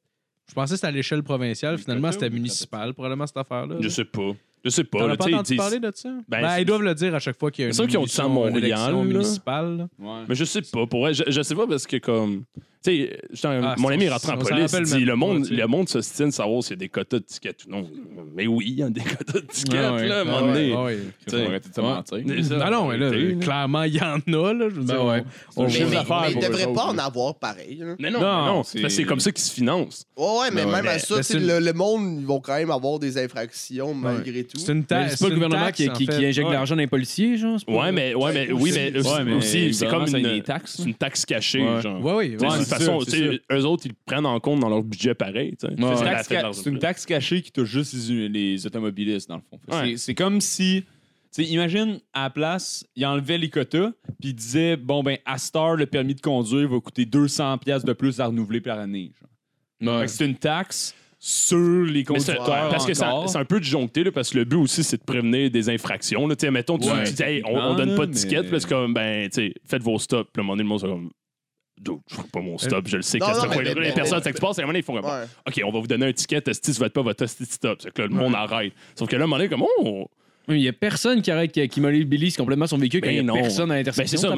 Je pensais que c'était à l'échelle provinciale. Finalement, c'était municipal, probablement, cette affaire-là. Je sais pas. Je sais pas. As pas entendu ils parler de ça? Ben, Ben, ils doivent le dire à chaque fois qu'il y a une, C'est sûr qu'ils ont dit ça à élection- une Montréal, élection là. municipale. là. Ouais. Mais je sais pas. Pour vrai, je, je sais pas parce que comme. Tu sais, Ah, mon ami est rentré en police. Dit même le monde, le monde s'ostine de savoir s'il y a des quotas de tickets ou non. Mais oui, il y a des quotas de tickets, Ah ouais. là, à un Ah moment donné. Ah Non, non, mais là, clairement, il y en a. Là, je veux Ben dire, ouais. on- Mais, il eux devrait pas en avoir pareil. Mais non, Non, c'est- comme ça qu'ils se financent. Ouais, mais Ben même à ça, une- le, monde, ils vont quand même avoir des infractions malgré tout. C'est une taxe. c'est pas le gouvernement taxe, qui, injecte de l'argent dans les policiers, genre? Ouais, mais, ouais, mais, Ouais, oui, mais, aussi, c'est comme une, taxes, c'est une taxe cachée, Ouais. genre. Ouais, oui. Façon, eux autres, ils le prennent en compte dans leur budget pareil. C'est une taxe cachée qui touche juste les, les automobilistes, dans le fond. Ouais. C'est- comme si. Imagine, à la place, il enlevait les quotas, puis il disait bon, ben, à Star, le permis de conduire va coûter 200$ piastres de plus à renouveler par année. Ouais. Que C'est une taxe sur les conducteurs. parce que c'est un peu disjoncté, là, parce que le but aussi, c'est de prévenir des infractions. Là. Mettons, tu Ouais, dis, hey, on, on donne pas de ticket, mais- là, c'est comme, ben, tu sais, faites vos stops. Puis à un moment donné, le monde, c'est comme, Dude, je ferai pas mon stop, je le sais Non, non, mais- mais- les mais- personnes, mais- ça que tu passes, et à un moment donné, ils font comme, Ouais. OK, on va vous donner un ticket, esti, tu faites pas votre esti stop. C'est que là, le monde arrête. Sauf que là, à un moment donné, comme, oh, Il y a personne qui arrête, qui, qui mobilise complètement son véhicule quand Ben il y a non. personne à Ben, l'intersection. c'est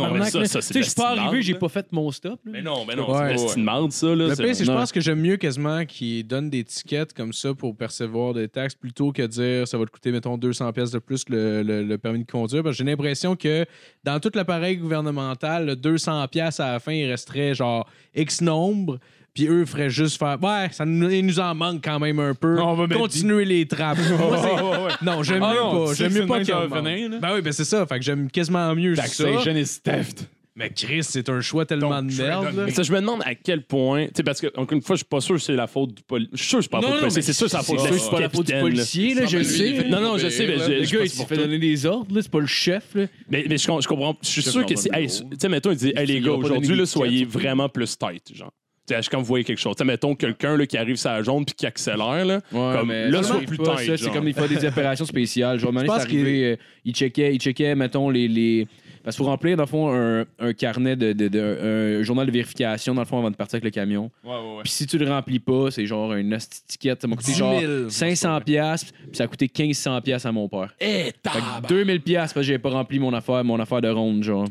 ça, je suis pas arrivé, j'ai pas fait mon stop. là. mais non, mais non, Ouais. c'est marde, ça. Là, Le c'est- pire, c'est que je pense que j'aime mieux quasiment qu'ils donnent des tickets comme ça pour percevoir des taxes plutôt que dire ça va te coûter, mettons, 200 pièces de plus le, le- le permis de conduire. Parce que j'ai l'impression que dans tout l'appareil gouvernemental, le 200 pièces à la fin, il resterait genre X nombre. Puis eux feraient juste faire Ouais, ça nous, il nous en manque quand même un peu. On va mettre Continuer les trappes. [LAUGHS] Moi, c'est- Non, j'aime Ah mieux non, pas. tu sais J'aime que mieux c'est pas le qu'il y même en que ça va manque. finir, là. Ben oui, ben c'est ça. Fait que j'aime quasiment mieux ça. Taxation is theft. Mais Chris, c'est un choix tellement de merde. là. Mais ça, je me demande à quel point. Tu sais, parce que, encore une fois, je suis pas sûr que c'est la faute du policier. Je suis sûr que c'est pas la Non, faute du non, policier. mais C'est sûr que c'est la faute C'est du sûr que c'est pas la faute du capitaine, là. policier, là, je le sais. Non, non, je sais, mais Le je- je gars, il s'est fait donner des ordres, là, c'est pas le chef. Là. Mais, mais je, com- je comprends. Je suis sûr que c'est. Hey, tu sais, mettons, il dit, hey, les gars, aujourd'hui, là, soyez vraiment plus tight, genre. Tu sais, quand vous voyez quelque chose. Tu sais, mettons quelqu'un là, qui arrive sur la jaune puis qui accélère, là. Comme, là, arrive plus ça, C'est comme des fois des opérations spéciales. Genre, donné, pense c'est arrivé, euh, il checkait, il checkait, mettons, les. les... Parce qu'il faut remplir, dans le fond, un, un carnet de, de, de- un journal de vérification, dans le fond, avant de partir avec le camion. Ouais, ouais, ouais. Puis si tu le remplis pas, c'est genre une ticket. Ça m'a coûté 10 genre 000. 500 pièces puis ça a coûté 1500 pièces à mon père. Eh, Fait que 2000 pièces parce que j'avais pas rempli mon affaire, mon affaire de ronde, genre.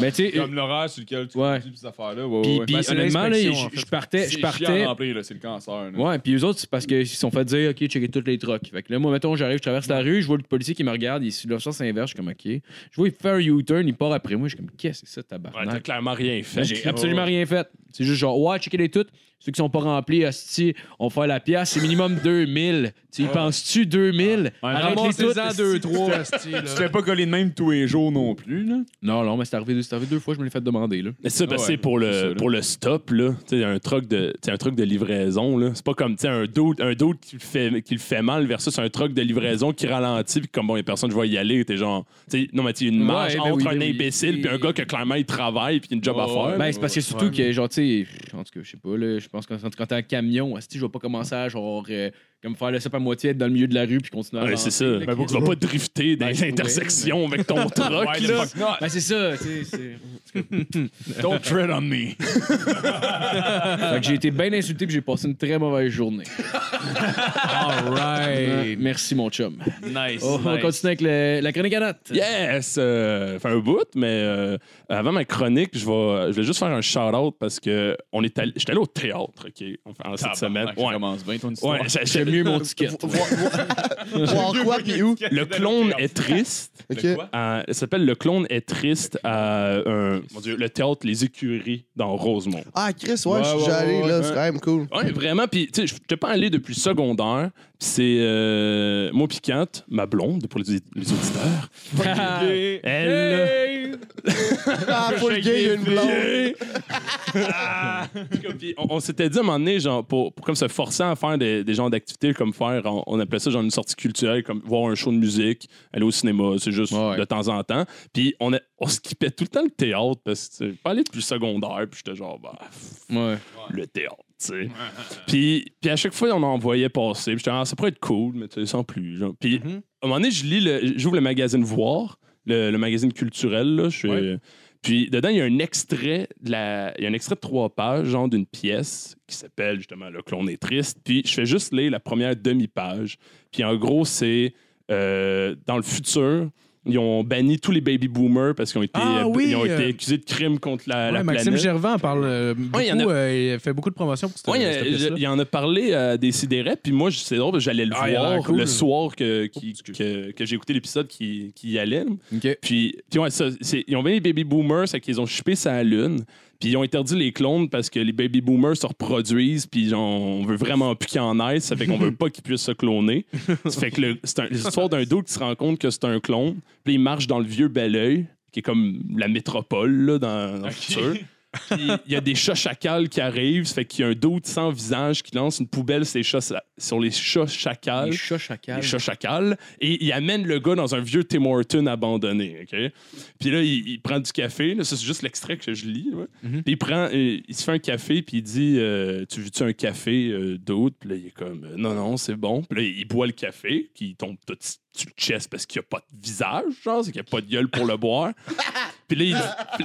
Mais tu sais, Comme l'horaire sur lequel tu Ouais. cette affaire-là. Ouais, puis, ouais. puis Ben, c'est honnêtement, là, je en fait. je partais, je partais. remplir, là, c'est le cancer. là. Ouais, puis eux autres, c'est parce qu'ils se sont fait dire, OK, checker toutes les trucks. Fait que là, moi, mettons, j'arrive, je traverse la rue, je vois le policier qui me regarde, il est sur le sens inverse, je suis comme, OK. Je vois, il fait un U-turn, il part après moi, je suis comme, qu'est-ce que c'est ça, Ouais, t'as tabarnak? clairement rien fait. Ben, j'ai absolument rien fait. C'est juste genre, ouais, checker les toutes. Ceux qui sont pas remplis, hostie, on faire la pièce, c'est minimum [LAUGHS] 2000. Tu y penses-tu 2000? Arrête les toutes. Ramassez-en deux, trois, [LAUGHS] esti, là. Tu te fais pas coller de même tous les jours non plus, là. Non, non, mais c'est arrivé, c'est arrivé deux fois, je me l'ai fait demander, là. Mais c'est ça, Ouais, c'est pour le, ça, là. pour le stop, là. Tu sais, un truc de, un truc de livraison, là. C'est pas comme, tu sais, un doute, un doute qui, le fait, qui le fait mal versus un truc de livraison qui ralentit, puis comme, bon, il y a personne, je vais y aller. T'es genre, tu sais, non, mais tu une Ouais, marche ben entre oui, un imbécile puis un gars qui, clairement, il travaille puis il a une job à faire. Ben, c'est parce que surtout Ouais. que, genre, tu sais, en tout cas, je sais pas, là, je pense que quand t'es en camion, esti, je vais pas commencer à, genre, euh, Comme faire le sap à moitié, être dans le milieu de la rue puis continuer à Ouais, c'est ça. Ben, tu vas pas drifter dans les intersections avec ton truck, là. Ben, c'est ça, sais. c'est- [LAUGHS] Don't tread on me. [LAUGHS] Fait que j'ai été bien insulté puis j'ai passé une très mauvaise journée. [LAUGHS] All right. Merci, mon chum. Nice. Oh, On nice. continue avec le- la chronique à notes. Yes! Euh, fait un bout, mais euh, avant ma chronique, je vais, je vais juste faire un shout-out parce que on est allé, j'étais allé au théâtre, OK, en- cette semaine. Ouais. commence bien ton. Ouais, mieux mon [LAUGHS] ticket. Voir voir [LAUGHS] quoi, puis où? le clone est triste. Ok. à- ça s'appelle Le clone est triste à un- mon Dieu, le théâtre Les Écuries dans Rosemont. Ah, Chris, ouais, Ouais, je suis déjà allé, ouais, là, c'est quand même cool. Ouais, vraiment. Puis, tu sais, je n'étais pas allé depuis secondaire. C'est euh, moi piquante, ma blonde, pour les, les auditeurs. Elle. Ah, gay, il y a une blonde. Puis on, on s'était dit à un moment donné, genre, pour, pour comme se forcer à faire des, des genres d'activités comme faire, on, on appelait ça genre une sortie culturelle, comme voir un show de musique, aller au cinéma, c'est juste Ouais. de temps en temps. Puis on, a- on skippait tout le temps le théâtre parce que pas allé depuis le secondaire, puis j'étais genre, bah, Ouais. le théâtre, tu sais. puis, puis à chaque fois, on en voyait passer, puis j'étais, ah, ça pourrait être cool, mais tu sais, sans plus. Genre. Puis Mhm. à un moment donné, je lis le- j'ouvre le magazine Voir, le, le magazine culturel, là, je suis- Ouais. Puis dedans, il y a un extrait de la... il y a un extrait de trois pages, genre d'une pièce qui s'appelle justement Le clone est triste. Puis je fais juste lire la première demi-page. Puis en gros, c'est euh, dans le futur, ils ont banni tous les baby boomers parce qu'ils ont été, Ah euh, oui, ils ont été euh, accusés de crimes contre la, la Ouais, Maxime planète. Gervais en parle euh, beaucoup. Ouais, il y en a- euh, il fait beaucoup de promotion pour cette, Oui, cette pièce-là. il en a parlé à des sidérés, puis moi, je- c'est drôle, j'allais le Ah, il a voir cool. le soir que, qui- que, que j'ai écouté l'épisode qui, qui y allait. Puis, puis ouais, ça, c'est- ils ont mis les baby boomers, c'est qu'ils ont chipé sa lune. Puis ils ont interdit les clones parce que les baby boomers se reproduisent, puis on veut vraiment plus qu'ils en aient, ça fait qu'on veut pas qu'ils puissent se cloner. ça fait que le- c'est un- l'histoire d'un dos qui se rend compte que c'est un clone, puis il marche dans le vieux Belleuil, qui est comme la métropole là, dans, dans le futur. Il y a des chats chacals qui arrivent, ça fait qu'il y a un doute sans visage qui lance une poubelle sur les chats, sur les chats chacals. Les chats chacals. Les chats chacals. Et il amène le gars dans un vieux Tim Horton abandonné. Puis là, il, il prend du café. Là, ça, c'est juste l'extrait que je lis. ouais. Mhm. Puis il prend, il se fait un café, puis il dit euh, Tu veux-tu un café euh, d'autre Puis là, il est comme euh, Non, non, c'est bon. Puis là, il boit le café, qui il tombe tout sur le chest parce qu'il n'y a pas de visage, genre, c'est qu'il n'y a pas de gueule pour le boire. [LAUGHS] Puis là, il.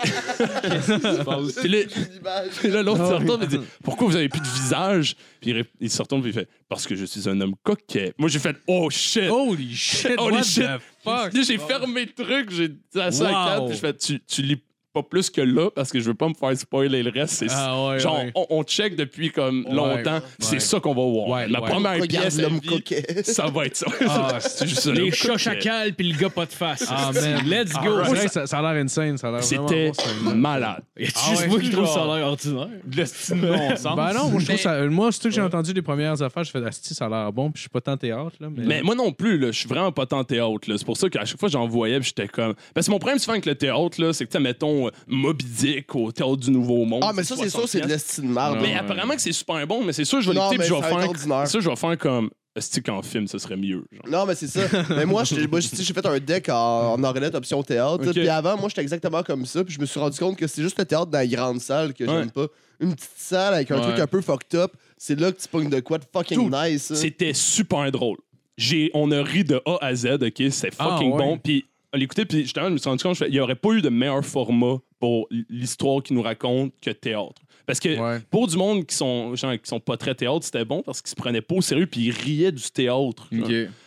Puis là, [LAUGHS] puis là, l'autre se retourne et dit Pourquoi vous avez plus de visage Puis il, se retourne et il fait Parce que je suis un homme coquet. Moi, j'ai fait Oh shit Holy shit, Holy what shit. the fuck? Là, J'ai fermé le truc, j'ai dit à ça à Wow. puis je fais tu, tu lis pas plus que là parce que je veux pas me faire spoiler le reste. C'est Ah ouais, genre, ouais. On, on check depuis comme longtemps, ouais. c'est ça qu'on va voir. Ouais. première pièce à l'homme vie, coquet. ça va être ça. Ah, c'est juste ça. Les chats chacals puis le gars pas de face. Ah, man. Let's go. Ça, ça a l'air insane. Ça a l'air C'était bon, malade. A Ah juste ouais, moi qui trouve ça a l'air ordinaire? De l'estime non sens. Ben non, moi, je trouve ça. Moi, surtout que j'ai entendu les premières affaires, je fais Asti, ça a l'air bon, puis je suis pas tant théâtre, là. Mais, Mais moi non plus, là, je suis vraiment pas tant théâtre. là. C'est pour ça qu'à chaque fois j'en voyais, j'étais comme. Parce que mon problème souvent avec le théâtre, là, c'est que, tu sais, mettons, Moby Dick au théâtre du Nouveau Monde. Ah, mais ça, c'est sûr, c'est de 60 l'estime de merde. Mais Ouais. apparemment que c'est super bon, mais c'est sûr, je vais l'écouter, je vais faire. Ça, je vais faire comme. Est-ce qu'en film, ce serait mieux? genre. Non, mais c'est ça. mais moi, j'ai fait un deck en, en Ornette option théâtre. Ok. Puis avant, moi, j'étais exactement comme ça. Puis je me suis rendu compte que c'est juste le théâtre dans la grande salle que j'aime pas. Une petite salle avec un Ouais. truc un peu fucked up. C'est là que tu pognes de quoi de fucking Tout. nice. ça. C'était super drôle. J'ai, on a ri de A à Z, OK? C'était Ah, fucking ouais. bon. Puis on l'écoutait, puis justement, je me suis rendu compte, je fais, il n'y aurait pas eu de meilleur format pour l'histoire qu'il nous raconte que théâtre. Parce que Ouais. pour du monde qui sont, genre, qui sont pas très théâtre, c'était bon parce qu'ils se prenaient pas au sérieux puis ils riaient du théâtre.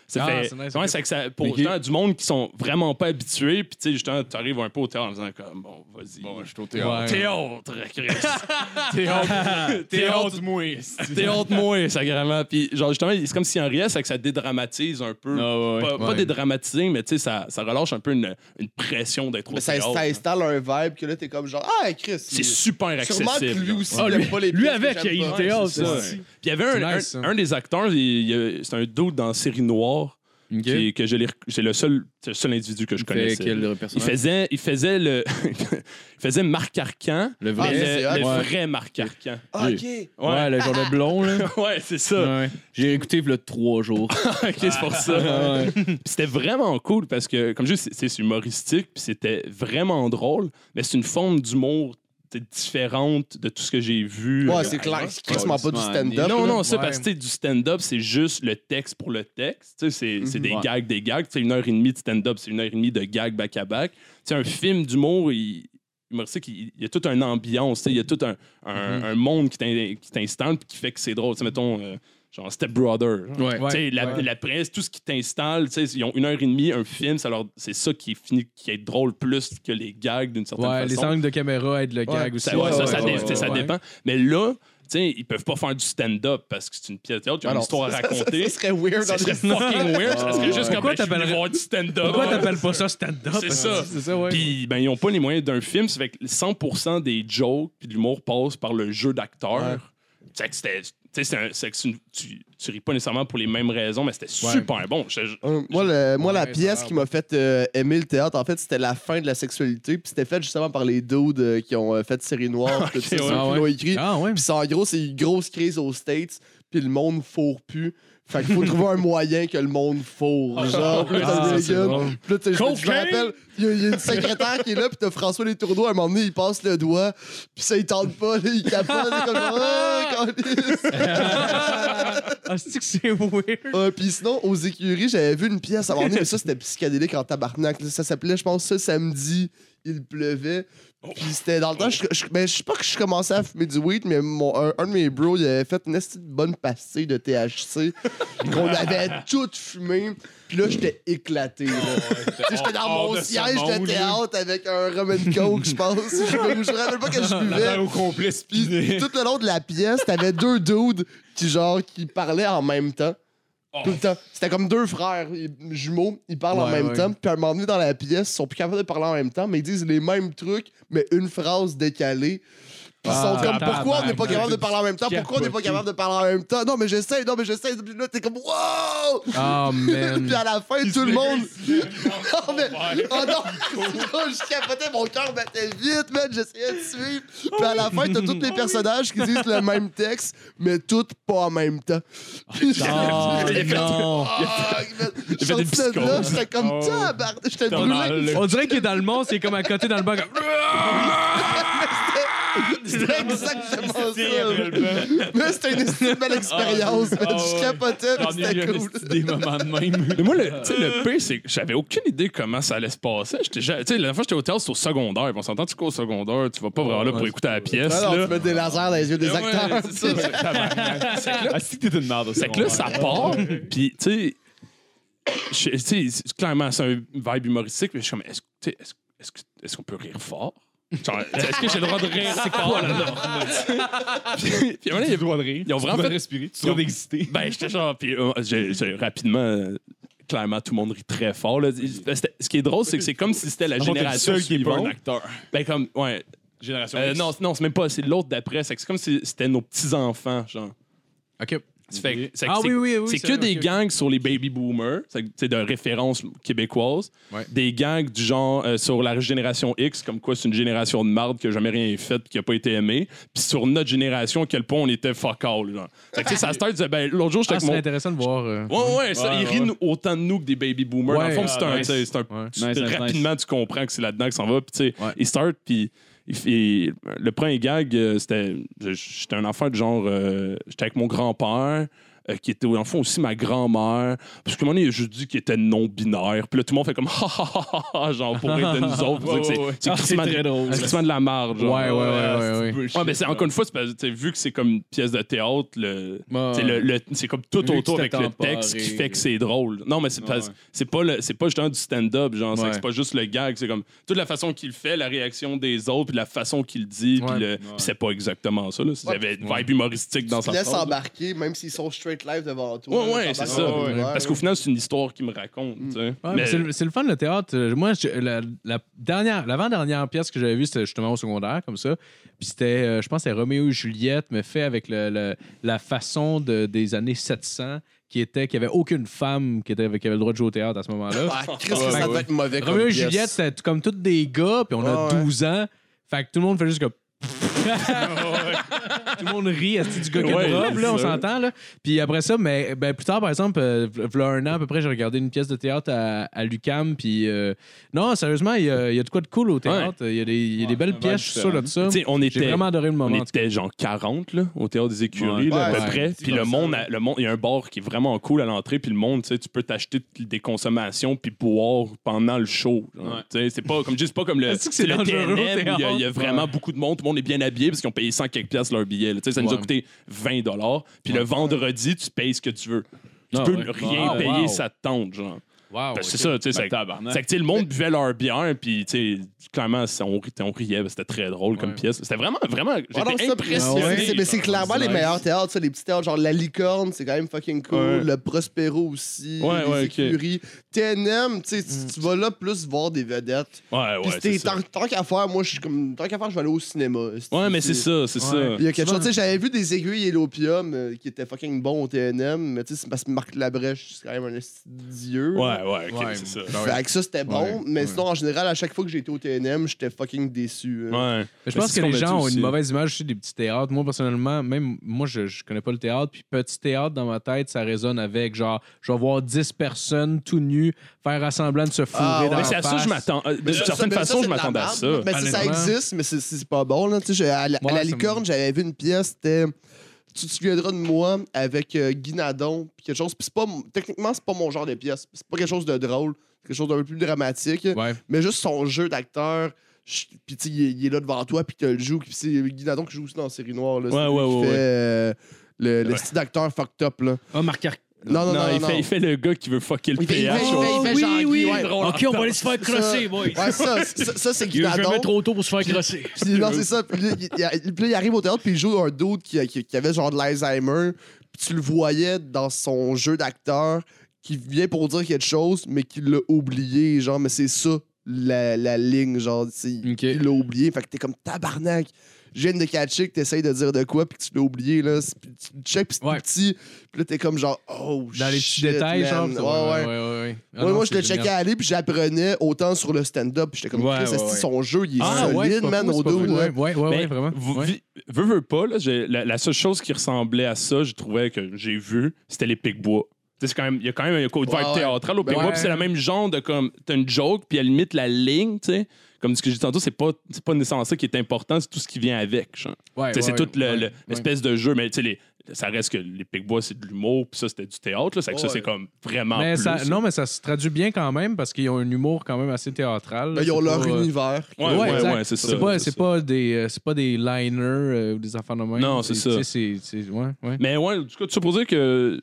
Ça Ah, fait, c'est nice, ouais, que ça, pour Ok. justement, du monde qui sont vraiment pas habitués, puis tu sais, justement, tu arrives un peu au théâtre en disant comme, bon, vas-y. Bon, je suis au Ouais. théâtre. Théâtre, Chris. [LAUGHS] Théâtre. Théâtre, moi. Théâtre, moi, sacrément. Puis, genre, justement, c'est comme si en riait, c'est que ça dédramatise un peu. Ah ouais. Pas, pas Ouais. dédramatiser, mais tu sais, ça, ça relâche un peu une, une pression d'être au Mais ça, théâtre. ça installe un vibe que là, t'es comme genre, ah, Chris. C'est il- super Sûrement que accessible. lui aussi, Ah, il pas les lui avec, que j'aime il pas. théâtre, ça. aussi. Puis il y avait un, ça. des acteurs, il- il- c'est un dude dans Série Noire, Qui- que je c'est le seul, le seul individu que je quel Il faisait, il faisait le, [LAUGHS] il faisait Marc Arcan, Le vrai. Ah, le, Ouais. vrai Marc Arcan. Ah, ok. Ouais, le genre de blond, là. [LAUGHS] Ouais, c'est ça. Ouais. J'ai écouté le trois jours. [LAUGHS] ok, c'est pour ça. Ouais. Puis c'était vraiment cool parce que, comme je dis, c'est- humoristique, puis c'était vraiment drôle, mais c'est une forme d'humour différente de tout ce que j'ai vu. Ouais, Euh, c'est clair. C'est pas du stand-up. non, non, ça, Ouais. parce que du stand-up, c'est juste le texte pour le texte. Tu sais, C'est c'est Mhm. des Ouais. gags, des gags. C'est une heure et demie de stand-up, c'est une heure et demie de gags back-à-back. Sais, un film d'humour, il, y a toute une ambiance, tu sais, il y a tout un, un, Mhm. un monde qui t'in- qui t'installe puis qui fait que c'est drôle. Mettons, euh, genre Step Brother. genre. Ouais. Tu sais, la, ouais. la presse, tout ce qui t'installe, tu sais, ils ont une heure et demie, un film, c'est ça qui est fini, qui est drôle plus que les gags d'une certaine Ouais, les façon. angles de caméra aident le gag aussi. Ça, ouais, ça, ça, ouais, dé- ouais, t'sais, ça ouais. dépend. Mais là, tu sais, ils peuvent pas faire du stand-up parce que c'est une pièce de théâtre, il y a Ah une non, histoire à ça- raconter. Ça serait weird. Ça serait fucking weird. Ça serait juste comme Pourquoi ben, voir du stand-up? Pourquoi t'appelles pas ça stand-up? C'est ça. C'est ça, ouais. Puis ben, ils ont pas les moyens d'un film, ça fait que 100% des jokes puis de l'humour passe par le jeu d'acteur. Ouais. C'était tu sais, c'est un- c'est que tu, tu ris pas nécessairement pour les mêmes raisons, mais c'était super bon. Je- je- Euh, moi, le- moi la pièce ça qui m'a fait euh, aimer le théâtre, en fait, c'était la fin de la sexualité. Puis c'était fait justement par les dudes euh, qui ont euh, fait Série Noire. [LAUGHS] tout ça, ouais. Ah l'ont écrit. Ah ouais. Puis c'est en gros, c'est une grosse crise aux States. Puis le monde fourre plus. Fait qu'il faut [LAUGHS] trouver un moyen que le monde fourre. Genre, puis là, t'as Ah, gars. drôle. Puis là, je me rappelle, il y, a- il y a une secrétaire qui est là, puis t'as François Les Tourneaux, à un moment donné, il passe le doigt, puis ça, il tente pas, là, il capote, comme Ah, câlisse. Ah, c'est que c'est weird? Euh, puis sinon, aux écuries, j'avais vu une pièce à un moment donné, mais ça, c'était psychédélique en tabarnak. là. Ça s'appelait, je pense, ce samedi, il pleuvait. Puis c'était dans le temps, je, je, ben, je sais pas que je commençais à fumer du weed, mais mon, un, un de mes bros, il avait fait une bonne pastille de THC [LAUGHS] qu'on avait tout fumé. Là, j'étais éclaté. là. Tu sais, j'étais dans mon siège de théâtre avec un rum and coke, je pense. Je me, je me rappelle pas que je buvais. au complet Puis tout le long de la pièce, t'avais deux dudes qui, genre, qui parlaient en même temps. Tout le temps. C'était comme deux frères ils- jumeaux, ils parlent en Ouais, même ouais. temps. Puis à un moment donné, dans la pièce, ils sont plus capables de parler en même temps, mais ils disent les mêmes trucs, mais une phrase décalée. Ils Ah, sont comme, pourquoi on n'est pas capable de parler en même temps? Pourquoi on n'est pas capable de parler en même temps? Non, mais j'essaie, non, mais j'essaie. Puis là, t'es comme, wow! Oh, man. Puis à la fin, tout le monde. [LAUGHS] oh, mais... oh non! [LAUGHS] je capotais, mon cœur battait vite, man. J'essayais de suivre. Puis à la fin, t'as tous les personnages qui disent le même texte, mais tous pas en même temps. Oh, [LAUGHS] non. Ah, Il fait des là, psychoses. j'étais comme Oh. j'étais brûlé. le- On dirait qu'il est dans le monde, c'est comme à côté dans le banc. comme- [LAUGHS] C'était exactement ça. Mais c'était une belle expérience. man. Ah, Je ouais. capotais, ai c'était cool. des moments de même. Mais moi, le, tu sais, le pire, c'est que j'avais aucune idée comment ça allait se passer. La dernière fois que j'étais au théâtre, c'était au secondaire. On s'entend, tu qu'au secondaire, tu vas pas vraiment là pour écouter la pièce. Ah non, là? tu mets des lasers dans les yeux des acteurs. c'est ça, c'est- Ah, si t'es une merde, C'est que là, ça part. Puis, tu sais, je- clairement, c'est un vibe humoristique. Mais je suis comme, est-ce que- est-ce qu'on peut rire fort? Est-ce que j'ai le droit de rire fort? puis, puis, à un moment donné, le droit de rire. Ils ont vraiment fait- respirer. Tu dois d'exister. Ben, j'étais genre, puis euh, j'ai- j'ai- rapidement, euh, clairement, tout le monde rit très fort. là. C'était- Ce qui est drôle, c'est que c'est comme si c'était la génération seul qui est pas un suivante. acteur. Ben, comme, ouais. Génération Euh, X. non, non c'est même pas, c'est l'autre d'après. C'est que c'est comme si c'était nos petits-enfants, genre. OK. C'est que Ah oui, oui, oui. c'est que vrai, des gangs sur les baby boomers, c'est de référence québécoise. Ouais. Des gangs du genre euh, sur la génération X, comme quoi c'est une génération de marde qui a jamais rien fait et qui a pas été aimée. Puis sur notre génération, à quel point on était fuck all. Genre. Fait que, ça start, ben, l'autre jour, j'étais Ah, c'est mon. intéressant de voir. euh, Ouais, ouais, ça, Ouais, ils rient autant de nous que des baby boomers. Dans le fond, c'est ah, un. nice. tu sais, c'est un Ouais. tu- Nice, nice, rapidement, tu comprends que c'est là-dedans que ça va. Puis, tu sais, Ouais. il start, puis le premier gag, euh, c'était. J'étais un enfant de genre. euh, j'étais avec mon grand-père. Euh, qui était, le fond, aussi ma grand-mère. Parce qu'à un moment donné, il a juste dit qu'il était non-binaire. Puis là, tout le monde fait comme ha ha ha genre pour rire de nous autres. que c'est- Ouais, Ah, c'est crissement- très drôle. c'est crissement de la marge. genre. Ouais, ouais, ouais, ouais, ouais. Ouais, mais c'est encore une fois, que, tu vu que c'est comme une pièce de théâtre, le, le- le- c'est comme tout Vu que autour avec le texte qui fait que c'est drôle. Non, mais c'est pas le- c'est pas justement du stand-up, genre c'est- Ouais. c'est pas juste le gag, c'est comme toute la façon qu'il fait, la réaction des autres, puis la façon qu'il dit, puis c'est pas exactement ça. Il y avait une vibe humoristique dans Tu sa te laisses embarquer, même s'ils sont straight live devant toi. Ouais, ouais, c'est ça. Ouais, Parce qu'au final, c'est une histoire qui me raconte. Ouais, Mais- mais c'est le- c'est le fun le théâtre. Moi, je- la, la dernière, l'avant-dernière pièce que j'avais vue, c'était justement au secondaire, comme ça. Puis c'était, euh, je pense, c'était Roméo et Juliette, mais fait avec le- le- la façon de- des années 700, qui était qu'il n'y avait aucune femme qui, était, qui avait le droit de jouer au théâtre à ce moment-là. Ah, Chris, que ça doit être mauvais Roméo et. Juliette, c'était comme tous des gars, puis on a Ouais, ouais. 12 ans. Fait que tout le monde fait juste comme [LAUGHS] Tout le monde rit esti, du gars qui Ouais, robe, là, on s'entend. Là? Puis après ça, mais ben, plus tard, par exemple, euh, v'là un an à peu près, j'ai regardé une pièce de théâtre à, à l'UCAM. Puis euh, non, sérieusement, il y, a il y a de quoi de cool au théâtre. Il y a des, il y a des belles pièces, je suis sûr de ça. Tu sais, on J'ai était, vraiment adoré le moment. on était genre 40 là, au théâtre des écuries, Ouais. là, à peu Ouais, près. Puis le monde, le il y a un bar qui est vraiment cool à l'entrée. Puis le monde, tu sais, tu peux t'acheter des consommations puis boire pendant le show. C'est pas comme juste pas comme le, c'est le TNM il y a- vraiment beaucoup de monde, tout le monde est bien habillé parce qu'ils ont payé 100 quelques piastres leur billet. là. Tu sais, Ça nous a Ouais. coûté 20 dollars. Puis le vendredi, tu payes ce que tu veux. Tu Ah peux ouais. rien Ah, payer, wow. ça te tente, genre. Wow, Ben, c'est ça, tu sais. Ben, c'est- tabarnak. c'est que tu sais, le monde buvait leur bière, puis tu sais, clairement, on, ri- on riait, parce que c'était très drôle comme Ouais. pièce. C'était vraiment, vraiment. Ah J'étais ça, impressionné. mais c'est- mais c'est genre. clairement les meilleurs théâtres, ça, les petits théâtres, genre La Licorne, c'est quand même fucking cool. Ouais. Le Prospero aussi. Ouais, les écuries. TNM, tu sais, tu- tu vas là plus voir des vedettes. Ouais, ouais. tant, tant qu'à faire, moi, je suis comme. Tant qu'à faire, je vais aller au cinéma. Ouais, mais c'est ça, c'est ça. Il y a quelque chose, tu sais, j'avais vu des aiguilles et l'opium euh, qui étaient fucking bons au TNM, mais tu sais, c'est parce que Marc Labrèche, c'est quand même un dieu. Ouais, ouais, ok, Ouais. c'est ça. Fait que ça, c'était bon, Ouais, mais ouais. sinon, en général, à chaque fois que j'ai été au TNM, j'étais fucking déçu. hein. Ouais. Mais je Mais pense c'est que ce les gens dit ont une mauvaise image aussi des petits théâtres. Moi, personnellement, même moi, je, je connais pas le théâtre. Puis petit théâtre, dans ma tête, ça résonne avec genre, je vais voir 10 personnes tout nues faire assemblant de se fourrer Ah, ouais. dans Mais la c'est à ça que face. je m'attends. euh, De Mais ça, certaine mais ça, façon, c'est je de la m'attendais à merde, ça. là. Ben, ça Honnêtement. existe, mais c'est- c'est pas bon. Là. Tu sais, j'ai- À, la- à Ouais, la ça licorne, j'avais vu une pièce, c'était. Tu te souviendras de moi avec euh, Guy Nadon, puis quelque chose. Puis c'est pas. Techniquement, c'est pas mon genre de pièce. C'est pas quelque chose de drôle, c'est quelque chose d'un peu plus dramatique. Ouais. Mais juste son jeu d'acteur. Puis tu sais, il, est- il est là devant toi, puis tu le joues. Puis c'est Guy Nadon qui joue aussi dans la série noire. Là. Ouais, ouais, qui ouais, fait ouais. euh, le, style d'acteur fucked up. Là. Ah, Marc Ar- Non, non, non. il, non, fait, non. il fait le gars qui veut fucker le Il fait- il PH. fait- il fait- il fait oui, genre oui. Guy, ouais. Ok, on va aller se faire [LAUGHS] crosser, boy. Ouais, ça, ça, ça, c'est Guy Il est jamais trop tôt pour se faire crosser. Puis non, c'est ça. Puis là, il, il- puis là, il arrive au théâtre, puis il joue un dude qui, qui, qui avait genre de l'Alzheimer. Puis tu le voyais dans son jeu d'acteur qui vient pour dire quelque chose, mais qui l'a oublié. Genre, mais c'est ça, la, la ligne. Genre, c'est- Ok. il l'a oublié. Fait que t'es comme tabarnak. Je viens de catcher que t'essayes de dire de quoi, puis que tu l'as oublié. Là. Tu le check, puis c'est Ouais. petit. Puis là, t'es comme genre, oh Dans les petits détails, genre. ça, Ouais, ouais. ouais. Ah Ouais, non, moi, je le checkais aller, puis j'apprenais autant sur le stand-up. Puis j'étais comme, Ouais, ouais, ouais. son jeu, il est Ah, ouais, solide, man, fou, au dos. Ouais, ouais, ouais, ouais, vraiment. Ouais. Veux, veux pas, là, la, la seule chose qui ressemblait à ça, je trouvais que j'ai vu, c'était les Pic-Bois. Tu sais, c'est quand même- Il y a quand même un côté Ouais, ouais. théâtral au Ben Pic-Bois, ouais. puis c'est le même genre de comme. T'as une joke, puis à la limite, la ligne, tu sais. Comme ce que j'ai dit tantôt, c'est pas, c'est pas nécessairement ça qui est important, c'est tout ce qui vient avec. genre. Ouais, Tu sais, ouais, c'est toute le- ouais, le- ouais. l'espèce de jeu, mais tu sais, les- ça reste que les Pic-Bois, c'est de l'humour, puis ça, c'était du théâtre. Là, c'est que ça, Ouais. c'est comme vraiment. Mais plus, ça, là. non, mais ça se traduit bien quand même parce qu'ils ont un humour quand même assez théâtral. Ben, ils ont C'est leur pas, euh, univers. Ouais, ouais, exact. ouais, c'est ça. C'est pas, c'est c'est ça. pas des, euh, c'est pas des liners euh, ou des affaires de même. Non, c'est ça. tu sais, c'est- c'est- ouais, ouais. Mais ouais, en tout cas, tout ça pour dire que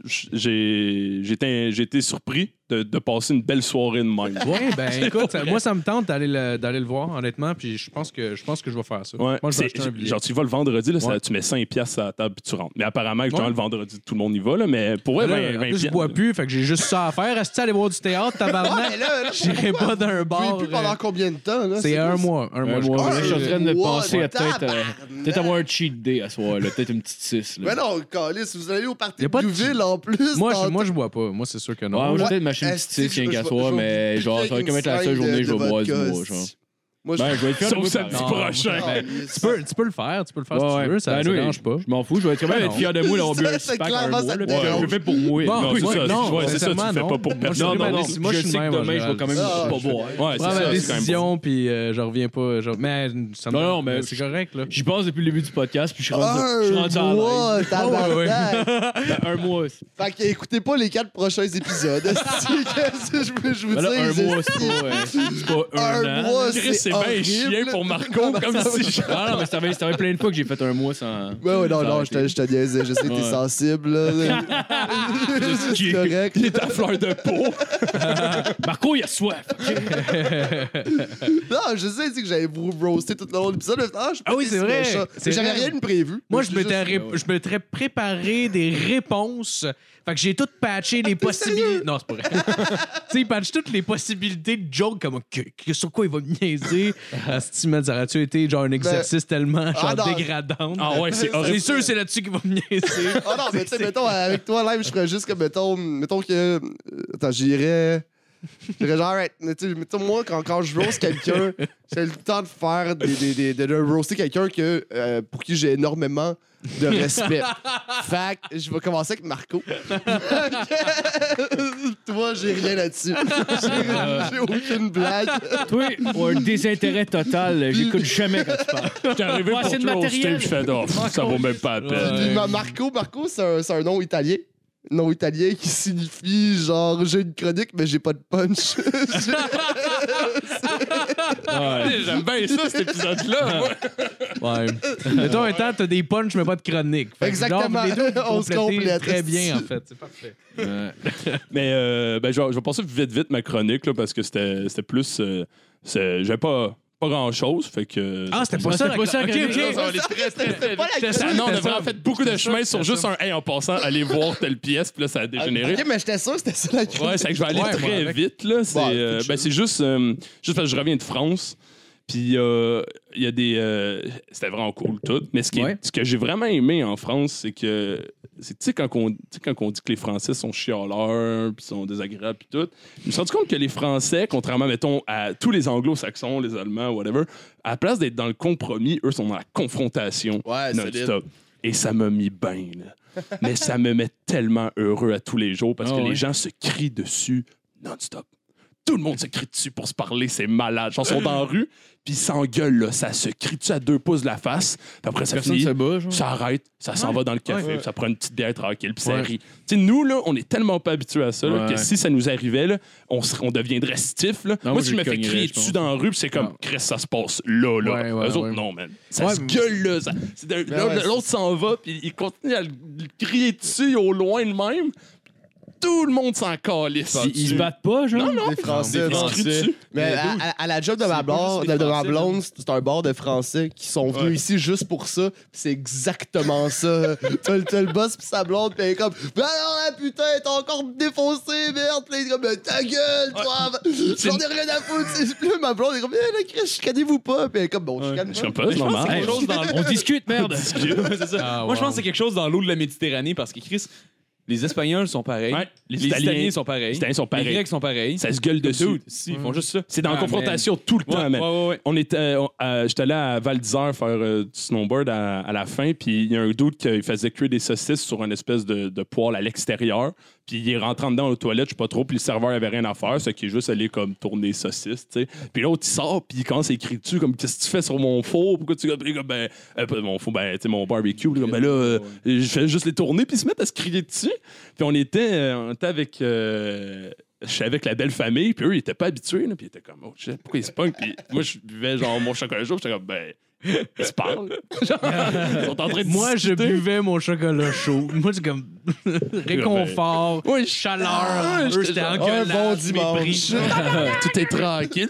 j'ai été surpris de, de passer une belle soirée de même. Ouais, ben [LAUGHS] écoute, ça- moi ça me tente d'aller le, d'aller le voir honnêtement, puis je pense que je pense que je vais faire ça. Ouais, Moi je vais acheter un billet. genre tu y vas le vendredi, là, ça- Ouais. tu mets 5 piastres à la table puis tu rentres. Mais apparemment, Ouais. le vendredi, tout le monde y va, là, mais pour vrai, Là, 20, en 20 plus, je piastres, bois plus, fait que j'ai juste ça à faire. Rester aller voir du théâtre, [LAUGHS] tabarnak? J'irai pas d'un bar. plus pendant euh, combien de temps? là? C'est un mois. Un mois, Un je mois, je suis en train de penser à peut-être euh, peut-être avoir un cheat day à soir, là. Peut-être une petite 6. Mais non, Calis, vous allez au pas de Blouville en plus. Moi, je, moi, je bois pas. Moi, c'est sûr que non. M'acheter une petite 6 rien qu'à je- mais genre, ça va je- comme être la seule journée que je vais boire du esti. genre. Moi, je Ben, je vais être [LAUGHS] fier de Sauf moi, samedi Non. prochain. Tu peux, tu peux le faire, tu peux le faire si tu veux, ça, Ben, ça oui, dérange pas. Je m'en fous, je vais être quand même Ben être non. fier de moi d'avoir bu un Ça, six pack un clairement, mois, ça là, dérange. je le fais pour moi. Bon, Non, oui, c'est ça. non, Ouais, c'est ça, tu sincèrement, fais non. pas pour Moi, je personne. Non, suis non, non, déci- moi, je je suis sais de que même, demain, je vais quand même ah, pas boire. Ouais, c'est prends ma ça, c'est quand même décision, puis euh, je reviens pas. mais ça me- Non, non, mais c'est correct, là. J'y pense depuis le début du podcast, puis je suis rendu, je suis Un rendu à mois, l'aise. tabarnak. [LAUGHS] Ben, Un mois. Fait que écoutez pas les quatre prochains épisodes. [LAUGHS] esti, Qu'est-ce que je veux je vous Ben là, un dire? mois, c'est pas, euh, c'est pas un, Un an. mois, Chris, c'est bien horrible. chien pour Marco, comme si. Non, non, mais ça fait, plein de fois que j'ai fait un mois sans. Ouais, ouais, non, non, je te, arrêter. je te niaisais. Je sais que t'es sensible, là. [LAUGHS] c'est correct. Il est à fleur de peau. [LAUGHS] Marco, il a soif. [LAUGHS] Non, je sais que j'avais vous roasté tout le long de l'épisode. Ah, je Ah oui, c'est vrai. C'est J'avais rien de prévu. Moi, je m'étais préparé des réponses. Fait que j'ai tout patché les possibilités. Non, c'est pas vrai. [LAUGHS] tu sais, il patch toutes les possibilités de joke comme que, que- sur quoi il va me niaiser? [LAUGHS] Man, ça aurait-tu été genre un exercice tellement genre ah, non. dégradant? Ah ouais, c'est C'est horrible. sûr, c'est là-dessus qu'il va me niaiser. Ah non, mais tu sais, [LAUGHS] mettons, avec toi, live, je ferais juste comme, mettons, mettons que. euh, Attends, j'irais. J'aurais genre, alright, mais tu sais, mais tu sais, moi, quand, quand je roast quelqu'un, j'ai le temps de faire des, des, des- de, de roaster quelqu'un que, euh, pour qui j'ai énormément de respect. fait que je vais commencer avec Marco. [LAUGHS] Toi, j'ai rien là-dessus. J'ai aucune blague. Toi, un désintérêt total, j'écoute jamais quand tu parles. J'étais arrivé pour te roaster, je fais, ça vaut même pas la peine. Marco, Marco, c'est un, c'est un nom italien. Nom italien qui signifie genre j'ai une chronique mais j'ai pas de punch. [LAUGHS] J'aime bien ça, cet épisode-là. Ouais. Mettons un temps, t'as des punchs, mais pas de chronique. Fait que, Exactement. genre, les deux, vous [LAUGHS] On se complétez complète, Très bien, en fait. C'est parfait. Mais euh, ben, je, vais, je vais passer vite, vite ma chronique, là, parce que c'était c'était plus. Euh, c'est- J'avais pas, pas grand-chose, fait que. Ah, c'était pas ça. c'était pas ça, Ok, ok. Non, on non, a C'était vraiment fait beaucoup de chemin sur C'était juste un hey en passant, aller [LAUGHS] voir telle pièce, puis là, ça a dégénéré. ok, mais j'étais sûr que c'était ça la. Ouais, c'est que je vais aller très vite, là. C'est euh, ben, juste, euh, juste parce que je reviens de France. Puis euh, il y a des. euh, C'était vraiment cool, tout. Mais ce, qui est- Ouais. ce que j'ai vraiment aimé en France, c'est que. c'est- Tu sais, quand, on- tu sais, quand on dit que les Français sont chialeurs, puis sont désagréables, puis tout, je me suis rendu compte que les Français, contrairement, mettons, à tous les anglo-saxons, les Allemands, whatever, à la place d'être dans le compromis, eux sont dans la confrontation Ouais, non-stop. Et ça m'a mis bien, là. Mais ça me met tellement heureux à tous les jours parce Ah que ouais. les gens se crient dessus non-stop. Tout le monde se crie dessus pour se parler, c'est malade. Ils sont dans la rue, puis ils s'engueulent, là. Ça se crie dessus à deux pouces de la face, puis après, ça Personne finit. se bat, genre. Ça arrête, ça s'en va dans le café, Ouais. puis ça prend une petite bière tranquille, puis ça Ouais. rit. Tu sais, nous, là, on est tellement pas habitués à ça là, Ouais. que si ça nous arrivait, là, on, serait- on deviendrait stiff. Là. Non, moi, moi, si je me fais cognerais, crier je pense. dessus dans la rue, puis c'est comme. Chris, ça se passe là, là. Ouais, ouais, Eux autres, ouais. non, man. Ça Ouais, se mais- gueule, là. Ça- c'est de- Ben là, ouais, L'autre s'en va, puis il continue à le le crier dessus au loin de même. Tout le monde s'en calisse. Ils, ils se battent pas, genre? Non, non. Les Français, crient dessus. Mais à, à- à la job de ma blonde, juste de, les de ma Français, blonde, c'est un bar de Français qui sont venus Ouais. ici juste pour ça. Pis C'est exactement ça. [LAUGHS] T'as le- t'as le boss pis sa blonde, pis elle est comme Ben alors là, putain, t'as encore défoncé, merde. Pis comme Ben, ta gueule, toi. [LAUGHS] J'en ai rien à foutre. là, ma blonde est comme Eh, là, Chris, chicanez-vous pas. Pis elle est comme Bon, chicane Je sais pas. normal. [LAUGHS] On discute, merde. Ouais. Ah, Moi, je pense que c'est quelque chose dans l'eau de la Méditerranée parce que Chris, les Espagnols sont pareils. Ouais, Les, Italiens, sont pareils. les Italiens sont Les pareils. Grecs sont pareils. Ça se gueule dessus. Si, ils font juste ça. C'est dans la Ah, confrontation tout le temps, man. ouais. On était, on- euh, j'étais allé à Val d'Isère faire euh, du snowboard à, à la fin, puis il y a un doute qui faisait cuire des saucisses sur une espèce de, de poêle à l'extérieur. Puis il est rentré en dedans aux toilettes, je sais pas trop, puis le serveur avait rien à faire, ce qui est juste allé comme tourner les saucisses, tu sais. Puis l'autre il sort, puis il commence à écrire dessus comme qu'est-ce que tu fais sur mon four, pourquoi tu comme ben euh, mon four, ben tu sais mon barbecue, comme, ben là euh, je fais juste les tourner, puis ils se mettent à se crier dessus. Puis on était, euh, on était avec euh, je suis avec la belle famille, puis eux, ils étaient pas habitués, puis ils étaient comme, oh, shit, pourquoi ils se pognent? Puis moi, je buvais genre mon chocolat chaud, j'étais comme, ben, ils se parlent. [LAUGHS] Genre, ils sont en train de Moi, je discuter. buvais mon chocolat chaud. Moi, c'est comme [LAUGHS] réconfort, Oui, chaleur. Ah, Eux, j'étais engueulade, un bon dimanche. mépris. [LAUGHS] Tout est tranquille.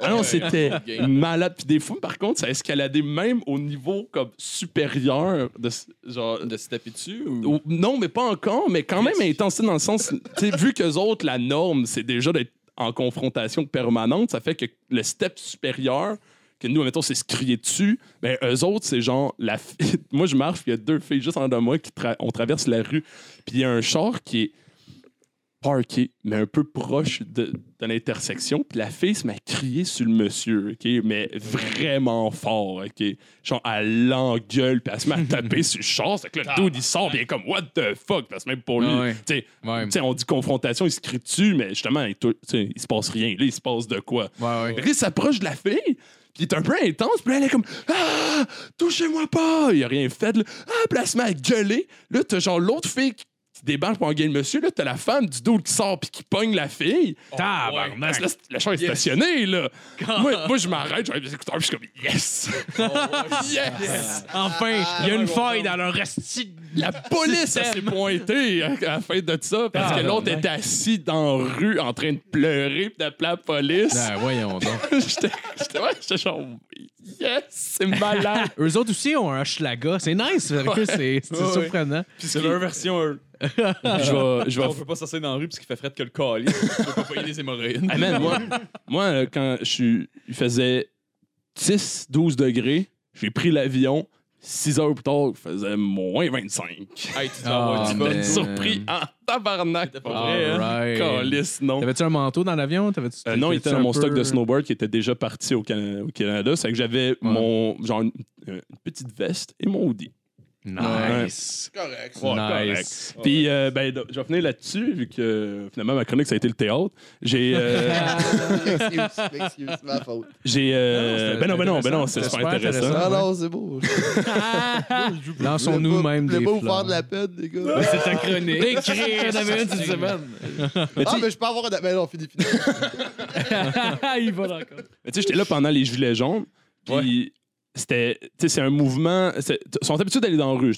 Ah non, c'était malade. Puis des fois, par contre, ça a escaladé même au niveau comme supérieur de ce- genre. De se taper dessus ou? Ou- Non, mais pas encore, mais quand même intense dans le sens, tu sais, vu qu'eux autres, la norme, c'est déjà d'être en confrontation permanente, ça fait que le step supérieur, que nous, mettons, c'est se crier dessus, ben eux autres, c'est genre, la [LAUGHS] moi, je marche, puis il y a deux filles juste en de moi qui on traverse la rue, puis il y a un char qui est parké, mais un peu proche de, de l'intersection. Puis la fille se met à crier sur le monsieur, OK? Mais vraiment fort, OK? Genre, elle l'engueule, puis elle se met à [LAUGHS] taper sur le char. C'est que le dude, il sort, est comme, what the fuck? Parce que même pour lui, ouais. tu sais, Ouais. tu sais, on dit confrontation, il se crie dessus, mais justement, il, se passe rien. Là, il se passe de quoi? Ouais, il s'approche de la fille, puis il est un peu intense, puis là, elle est comme Ah, touchez-moi pas! Il a rien fait, là. Ah, met à gueuler. Là, t'as genre l'autre fille qui qui débarque pour engueuler le monsieur, là, t'as la femme du dos qui sort, puis qui pogne la fille. Tabarnak. Là, le char est stationné, là. moi, moi, je m'arrête, j'enlève les écouteurs, puis je suis comme Yes! [LAUGHS] yes! Enfin, il y a une faille dans leur resti. La police s'est pointée à la fin de ça parce Ah, que l'autre était assis dans la rue en train de pleurer puis d'appeler la police. Ah, voyons [LAUGHS] donc. J'étais j'étais ouais, j'étais genre yes, c'est malade. [LAUGHS] Eux autres aussi ont un Hochelaga. C'est nice. avec eux, C'est c'est Ouais, ouais. surprenant. C'est leur version. Je vais je vais On peut pas s'asseoir dans la rue parce qu'il fait fret que le calice. Tu [LAUGHS] peux pas payer des hémorroïdes. Ah, man, moi, moi quand je suis il faisait 10 12 degrés, j'ai pris l'avion Six heures plus tard, il faisait moins 25. Hey, tu Ah, fun. man. Surpris en tabarnak. C'était pas vrai, hein? Alright. Calice, non. T'avais-tu un manteau dans l'avion? T'avais-tu- Euh, non, il était dans mon stock de snowboard qui était déjà parti au, Cana- au Canada. C'est que j'avais mon genre une, une petite veste et mon hoodie. Nice. Correct. Ouais, nice. correct. Puis, euh, ben, je vais finir là-dessus, vu que finalement, ma chronique, ça a été le théâtre. J'ai. euh, Excuse, [LAUGHS] excuse, c'est ma faute. j'ai euh, c'était- ben non, ben non, ben non, c'est super super intéressant. intéressant. Ah non, c'est beau. [LAUGHS] Lançons-nous même Je des vous fleurs. faire de la peine, les gars. C'est ta chronique. T'en avais une cette semaine. Mais Ah, mais je peux avoir un. Mais non, fini, fini. [LAUGHS] Il va encore. mais tu sais, j'étais là pendant les Gilets jaunes, puis c'était. C'est un mouvement. Ils sont habitués d'aller dans la rue.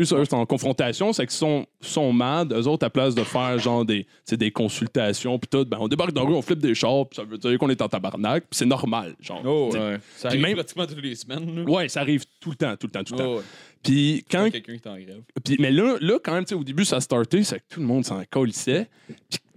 Eux, sont en confrontation, c'est qu'ils sont, sont mad. Eux autres, à place de faire genre des, des consultations, puis tout, ben, on débarque dans la rue, on flippe des chars, puis ça veut dire qu'on est en tabarnak, c'est normal. Genre. Oh, ouais. Ça arrive même- pratiquement toutes les semaines. là. Ouais, ça arrive tout le temps, tout le temps, tout le temps. Oh, ouais. Puis quand quelqu'un qui est en grève. Puis, mais là, là, quand même, au début, ça a starté, c'est que tout le monde s'en colissait.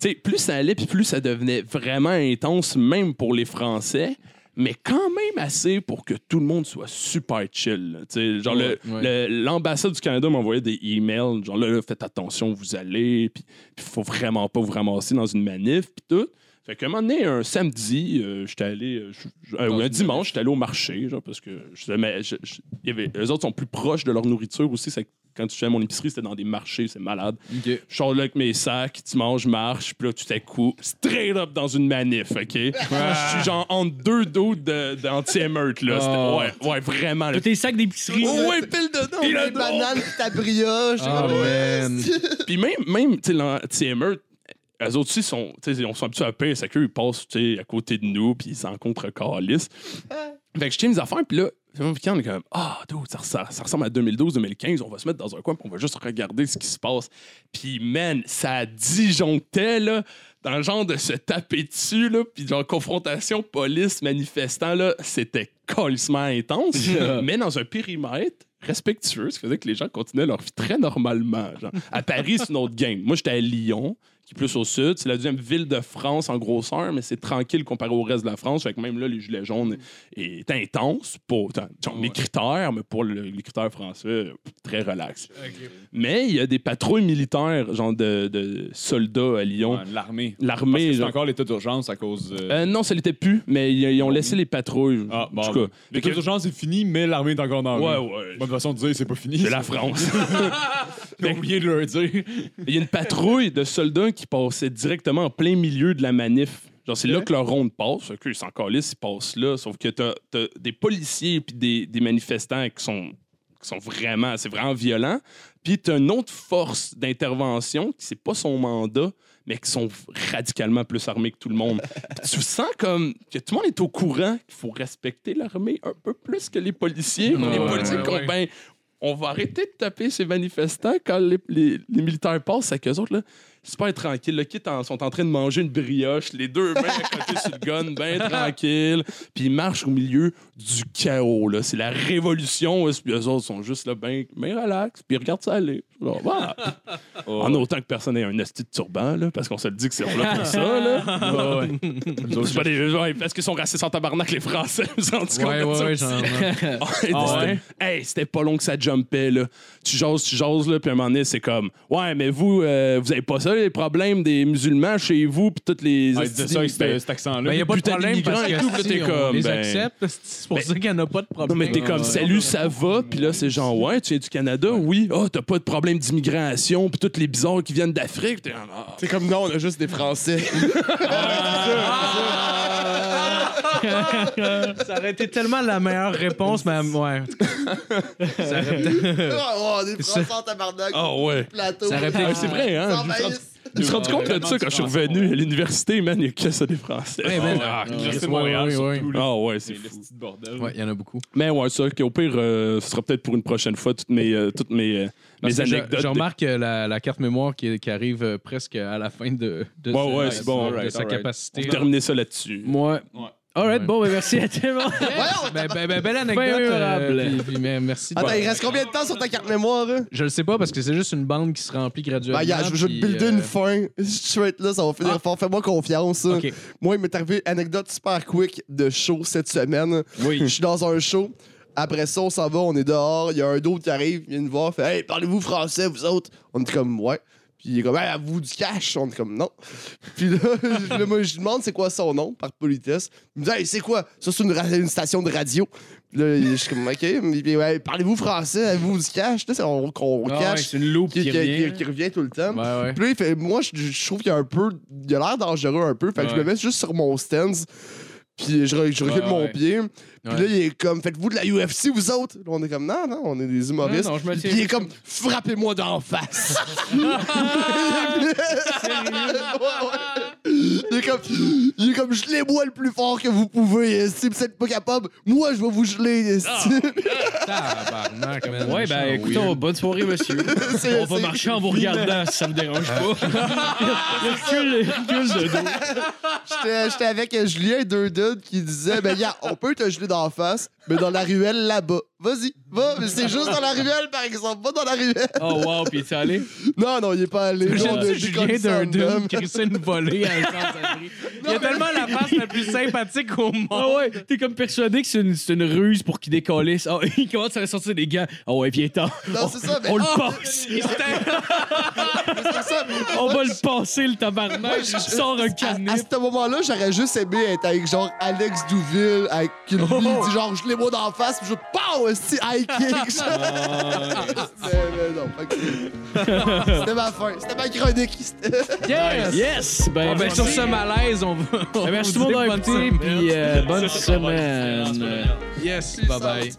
Puis, plus ça allait, puis plus ça devenait vraiment intense, même pour les Français, mais quand même assez pour que tout le monde soit super chill. là. Genre, Ouais. l'ambassade du Canada m'envoyait des emails, genre là, là, faites attention, où vous allez, puis faut vraiment pas vous ramasser dans une manif, puis tout. Fait qu'à un moment donné, un samedi, euh, j'étais allé, euh, euh, un dimanche, j'étais allé au marché, genre, parce que je, mais je- y avait, eux autres sont plus proches de leur nourriture aussi. C'est que quand tu fais mon épicerie, c'était dans des marchés, c'est malade. Je sors là avec mes sacs, dimanche, je marche, puis là, tout à coup, straight up dans une manif, OK? [LAUGHS] Je suis genre entre deux dos de- d'anti-émeute, là. Oh. Ouais, ouais, vraiment. là. Tous tes sacs d'épicerie. Oh, ouais, pile dedans. Pile la dedans. banane, puis ta brioche. Oh, man. [LAUGHS] Puis même, même tu sais, l'anti-émeute, eux autres aussi sont, tu sais, on sont habitués à pire, c'est qu'eux, ils passent, tu sais, à côté de nous, puis ils s'en contre calice. Fait que je tiens mes affaires, puis là, week-end, comme, ah, dude, ça, ça- ça ressemble à 2012-2015, on va se mettre dans un coin, on va juste regarder ce qui se passe. Puis, man, ça disjonctait, là, dans le genre de se taper dessus, là, puis genre confrontation police-manifestant, là, c'était colissement intense, [LAUGHS] mais dans un périmètre respectueux, ce qui faisait que les gens continuaient leur vie très normalement. Genre. À Paris, c'est une autre game. Moi, j'étais à Lyon, qui est plus au sud. C'est la deuxième ville de France en grosseur, mais c'est tranquille comparé au reste de la France. Fait que même là, les gilets jaunes est intense pour mes critères, mais pour le- les critères français, très relax. Mais il y a des patrouilles militaires, genre de, de soldats à Lyon. Ouais, L'armée. L'armée. C'est encore l'état d'urgence à cause. de- Euh, non, ça l'était plus, mais ils, ils ont laissé les patrouilles. Ah, bon. cas, L'état d'urgence est fini, mais l'armée est encore dans la Ouais, ouais. Bonne façon de dire, c'est pas fini. C'est la France. [LAUGHS] J'ai oublié de leur dire. Il y a une patrouille de soldats qui passait directement en plein milieu de la manif. Genre, c'est là que leur ronde passe. OK, ils s'en calissent, ils passent là. Sauf que t'as as des policiers puis des, des manifestants qui sont, qui sont vraiment... C'est vraiment violent. Puis t'as une autre force d'intervention qui c'est pas son mandat, mais qui sont radicalement plus armés que tout le monde. [LAUGHS] Puis tu sens comme que tout le monde est au courant qu'il faut respecter l'armée un peu plus que les policiers. les policiers, ouais, qu'on, ouais. ben, on va arrêter de taper ces manifestants quand les, les- les militaires passent, c'est qu'eux autres, là, super tranquille. Le kit en- sont en train de manger une brioche, les deux mains à côté sur le gun, [LAUGHS] bien tranquille. Puis ils marchent au milieu du chaos. Là. C'est la révolution. Puis eux autres sont juste là, bien ben relax. Puis ils regardent ça aller. Genre, voilà. [LAUGHS] En autant que personne ait un esti de turban, là, parce qu'on se le dit que c'est là pour ça. Là. [LAUGHS] Ouais, ouais. C'est pas des, ouais, parce qu'ils sont racistes en tabarnak, les Français. Vous compte Ouais, ouais, ouais, genre. Ah, c'était- ouais? Hey, c'était pas long que ça jumpait, là. Tu jases, tu jases, là, puis à un moment donné, c'est comme, ouais, mais vous, euh, vous avez pas ça, les problèmes des musulmans chez vous, puis toutes les. Ah, il disait ça avec Ben, cet accent-là. Ben, il n'y a pas de problème parce que tout, puis là, si, t'es on comme, les ben- accepte. C'est pour ben- ça qu'il n'y en a pas de Non, problème. mais t'es comme, Ouais. salut, ça va, puis là, c'est genre, ouais, tu viens du Canada, oui, oh, t'as pas de problème d'immigration, puis tous les bizarres qui viennent d'Afrique? T'es comme, ah. C'est comme non, on a juste des Français. [LAUGHS] [LAUGHS] Ça aurait été tellement la meilleure réponse, mais ouais. Ça aurait peut-être- oh, des Français en tabarnak. Ah ouais. Plateau. Ça aurait pu- Ah, c'est vrai, hein? Je me suis rendu- compte de ça quand je suis revenu à l'université, man, il y a que ça des Français. Ouais, man. Ah, ouais, Montréal, surtout. Ah ouais, c'est fou. bordel. Ouais, il y en a beaucoup. Mais ouais, ça, qu'au pire, euh, ce sera peut-être pour une prochaine fois, toutes mes, euh, toutes mes, euh, mes anecdotes. Je, remarque la, la carte mémoire qui, qui arrive presque à la fin de, de, Ouais, sa- ouais, c'est bon. de sa capacité. Terminer ça là-dessus. Moi. Alright, Ouais. bon, ben merci à tout le monde. [LAUGHS] Ben, ben, ben, belle anecdote. Euh, mémorable. puis- puis mais merci. de- Attends, il reste combien de temps sur ta carte mémoire? hein? Je le sais pas parce que c'est juste une bande qui se remplit graduellement. Ben, je veux juste puis, builder euh, une fin. [LAUGHS] Être là, ça va finir Ah. fort. Fais-moi confiance. hein. Ok. Moi, il m'est arrivé une anecdote super quick de show cette semaine. Oui. Je suis dans un show. Après ça, on s'en va, on est dehors. Il y a un d'autre qui arrive, il vient nous voir, fait Hey, parlez-vous français, vous autres On est comme Ouais. Puis il est comme Hey, avez-vous du cash? On est comme Non. Puis là, je- là, moi, je lui demande c'est quoi son nom, par politesse. Il me dit Hey, c'est quoi? Ça, c'est une, station de radio. Puis là, je suis comme OK. Mais, puis, ouais, parlez-vous français Avez-vous du cash? Là, c'est- on, on Ah ouais, cash c'est une loupe qui, revient. qui- qui revient tout le temps. Ouais. Puis là, il fait, moi, je, je trouve qu'il y a un peu. Il a l'air dangereux un peu. Fait que je me mets juste sur mon stance. Puis je, je recule Ouais, mon ouais. pied. Puis Ouais. là, il est comme, faites-vous de la UFC, vous autres? Là, on est comme, non, non, on est des humoristes. Non, Puis il est comme, frappez-moi d'en face. [LAUGHS] [LAUGHS] il est comme, il est comme, gelez-moi le plus fort que vous pouvez. Si vous êtes pas capable, moi, je vais vous geler. esti. Tabarnak, man. Ouais, ben écoutons, weird. bonne soirée, monsieur. [LAUGHS] C'est- On va c'est- marcher en vous regardant si ça me dérange pas. le recul, le recul de dos. J'étais j'étais avec euh, Julien, deux dudes qui disaient Ben, gars, on peut te geler d'en face, mais dans la ruelle là-bas. Vas-y, va, mais c'est juste dans la ruelle, par exemple, va dans la ruelle. Oh wow, puis t'es allé? Non, non, il est pas allé. J'aime-tu Julien d'un qui réussit une volée à? [LAUGHS] Il a tellement la face la plus sympathique au monde. Ah ouais, t'es comme persuadé que c'est une, c'est une ruse pour qu'il décollisse. Ah, [LAUGHS] il commence à sortir des gants. Ah ouais, viens-t'en. Non, c'est ça, mais- On le Ah! passe. [LAUGHS] On va le passer, le tabarnak. Il sort un À, à canif. ce moment-là, j'aurais juste aimé être avec genre Alex Douville, avec une Oh. lui, il dit genre, je l'ai moi d'en face, puis je pow, esti, high kick. [LAUGHS] Ah, C'était ma fin, c'était ma chronique. Yes! Yes! Ben, Bon, ben, sur ce malaise, on va. on Ben, merci tout vous le monde dit d'avoir bonne écouté, semaine. puis euh, bonne semaine. Yes, bye bye.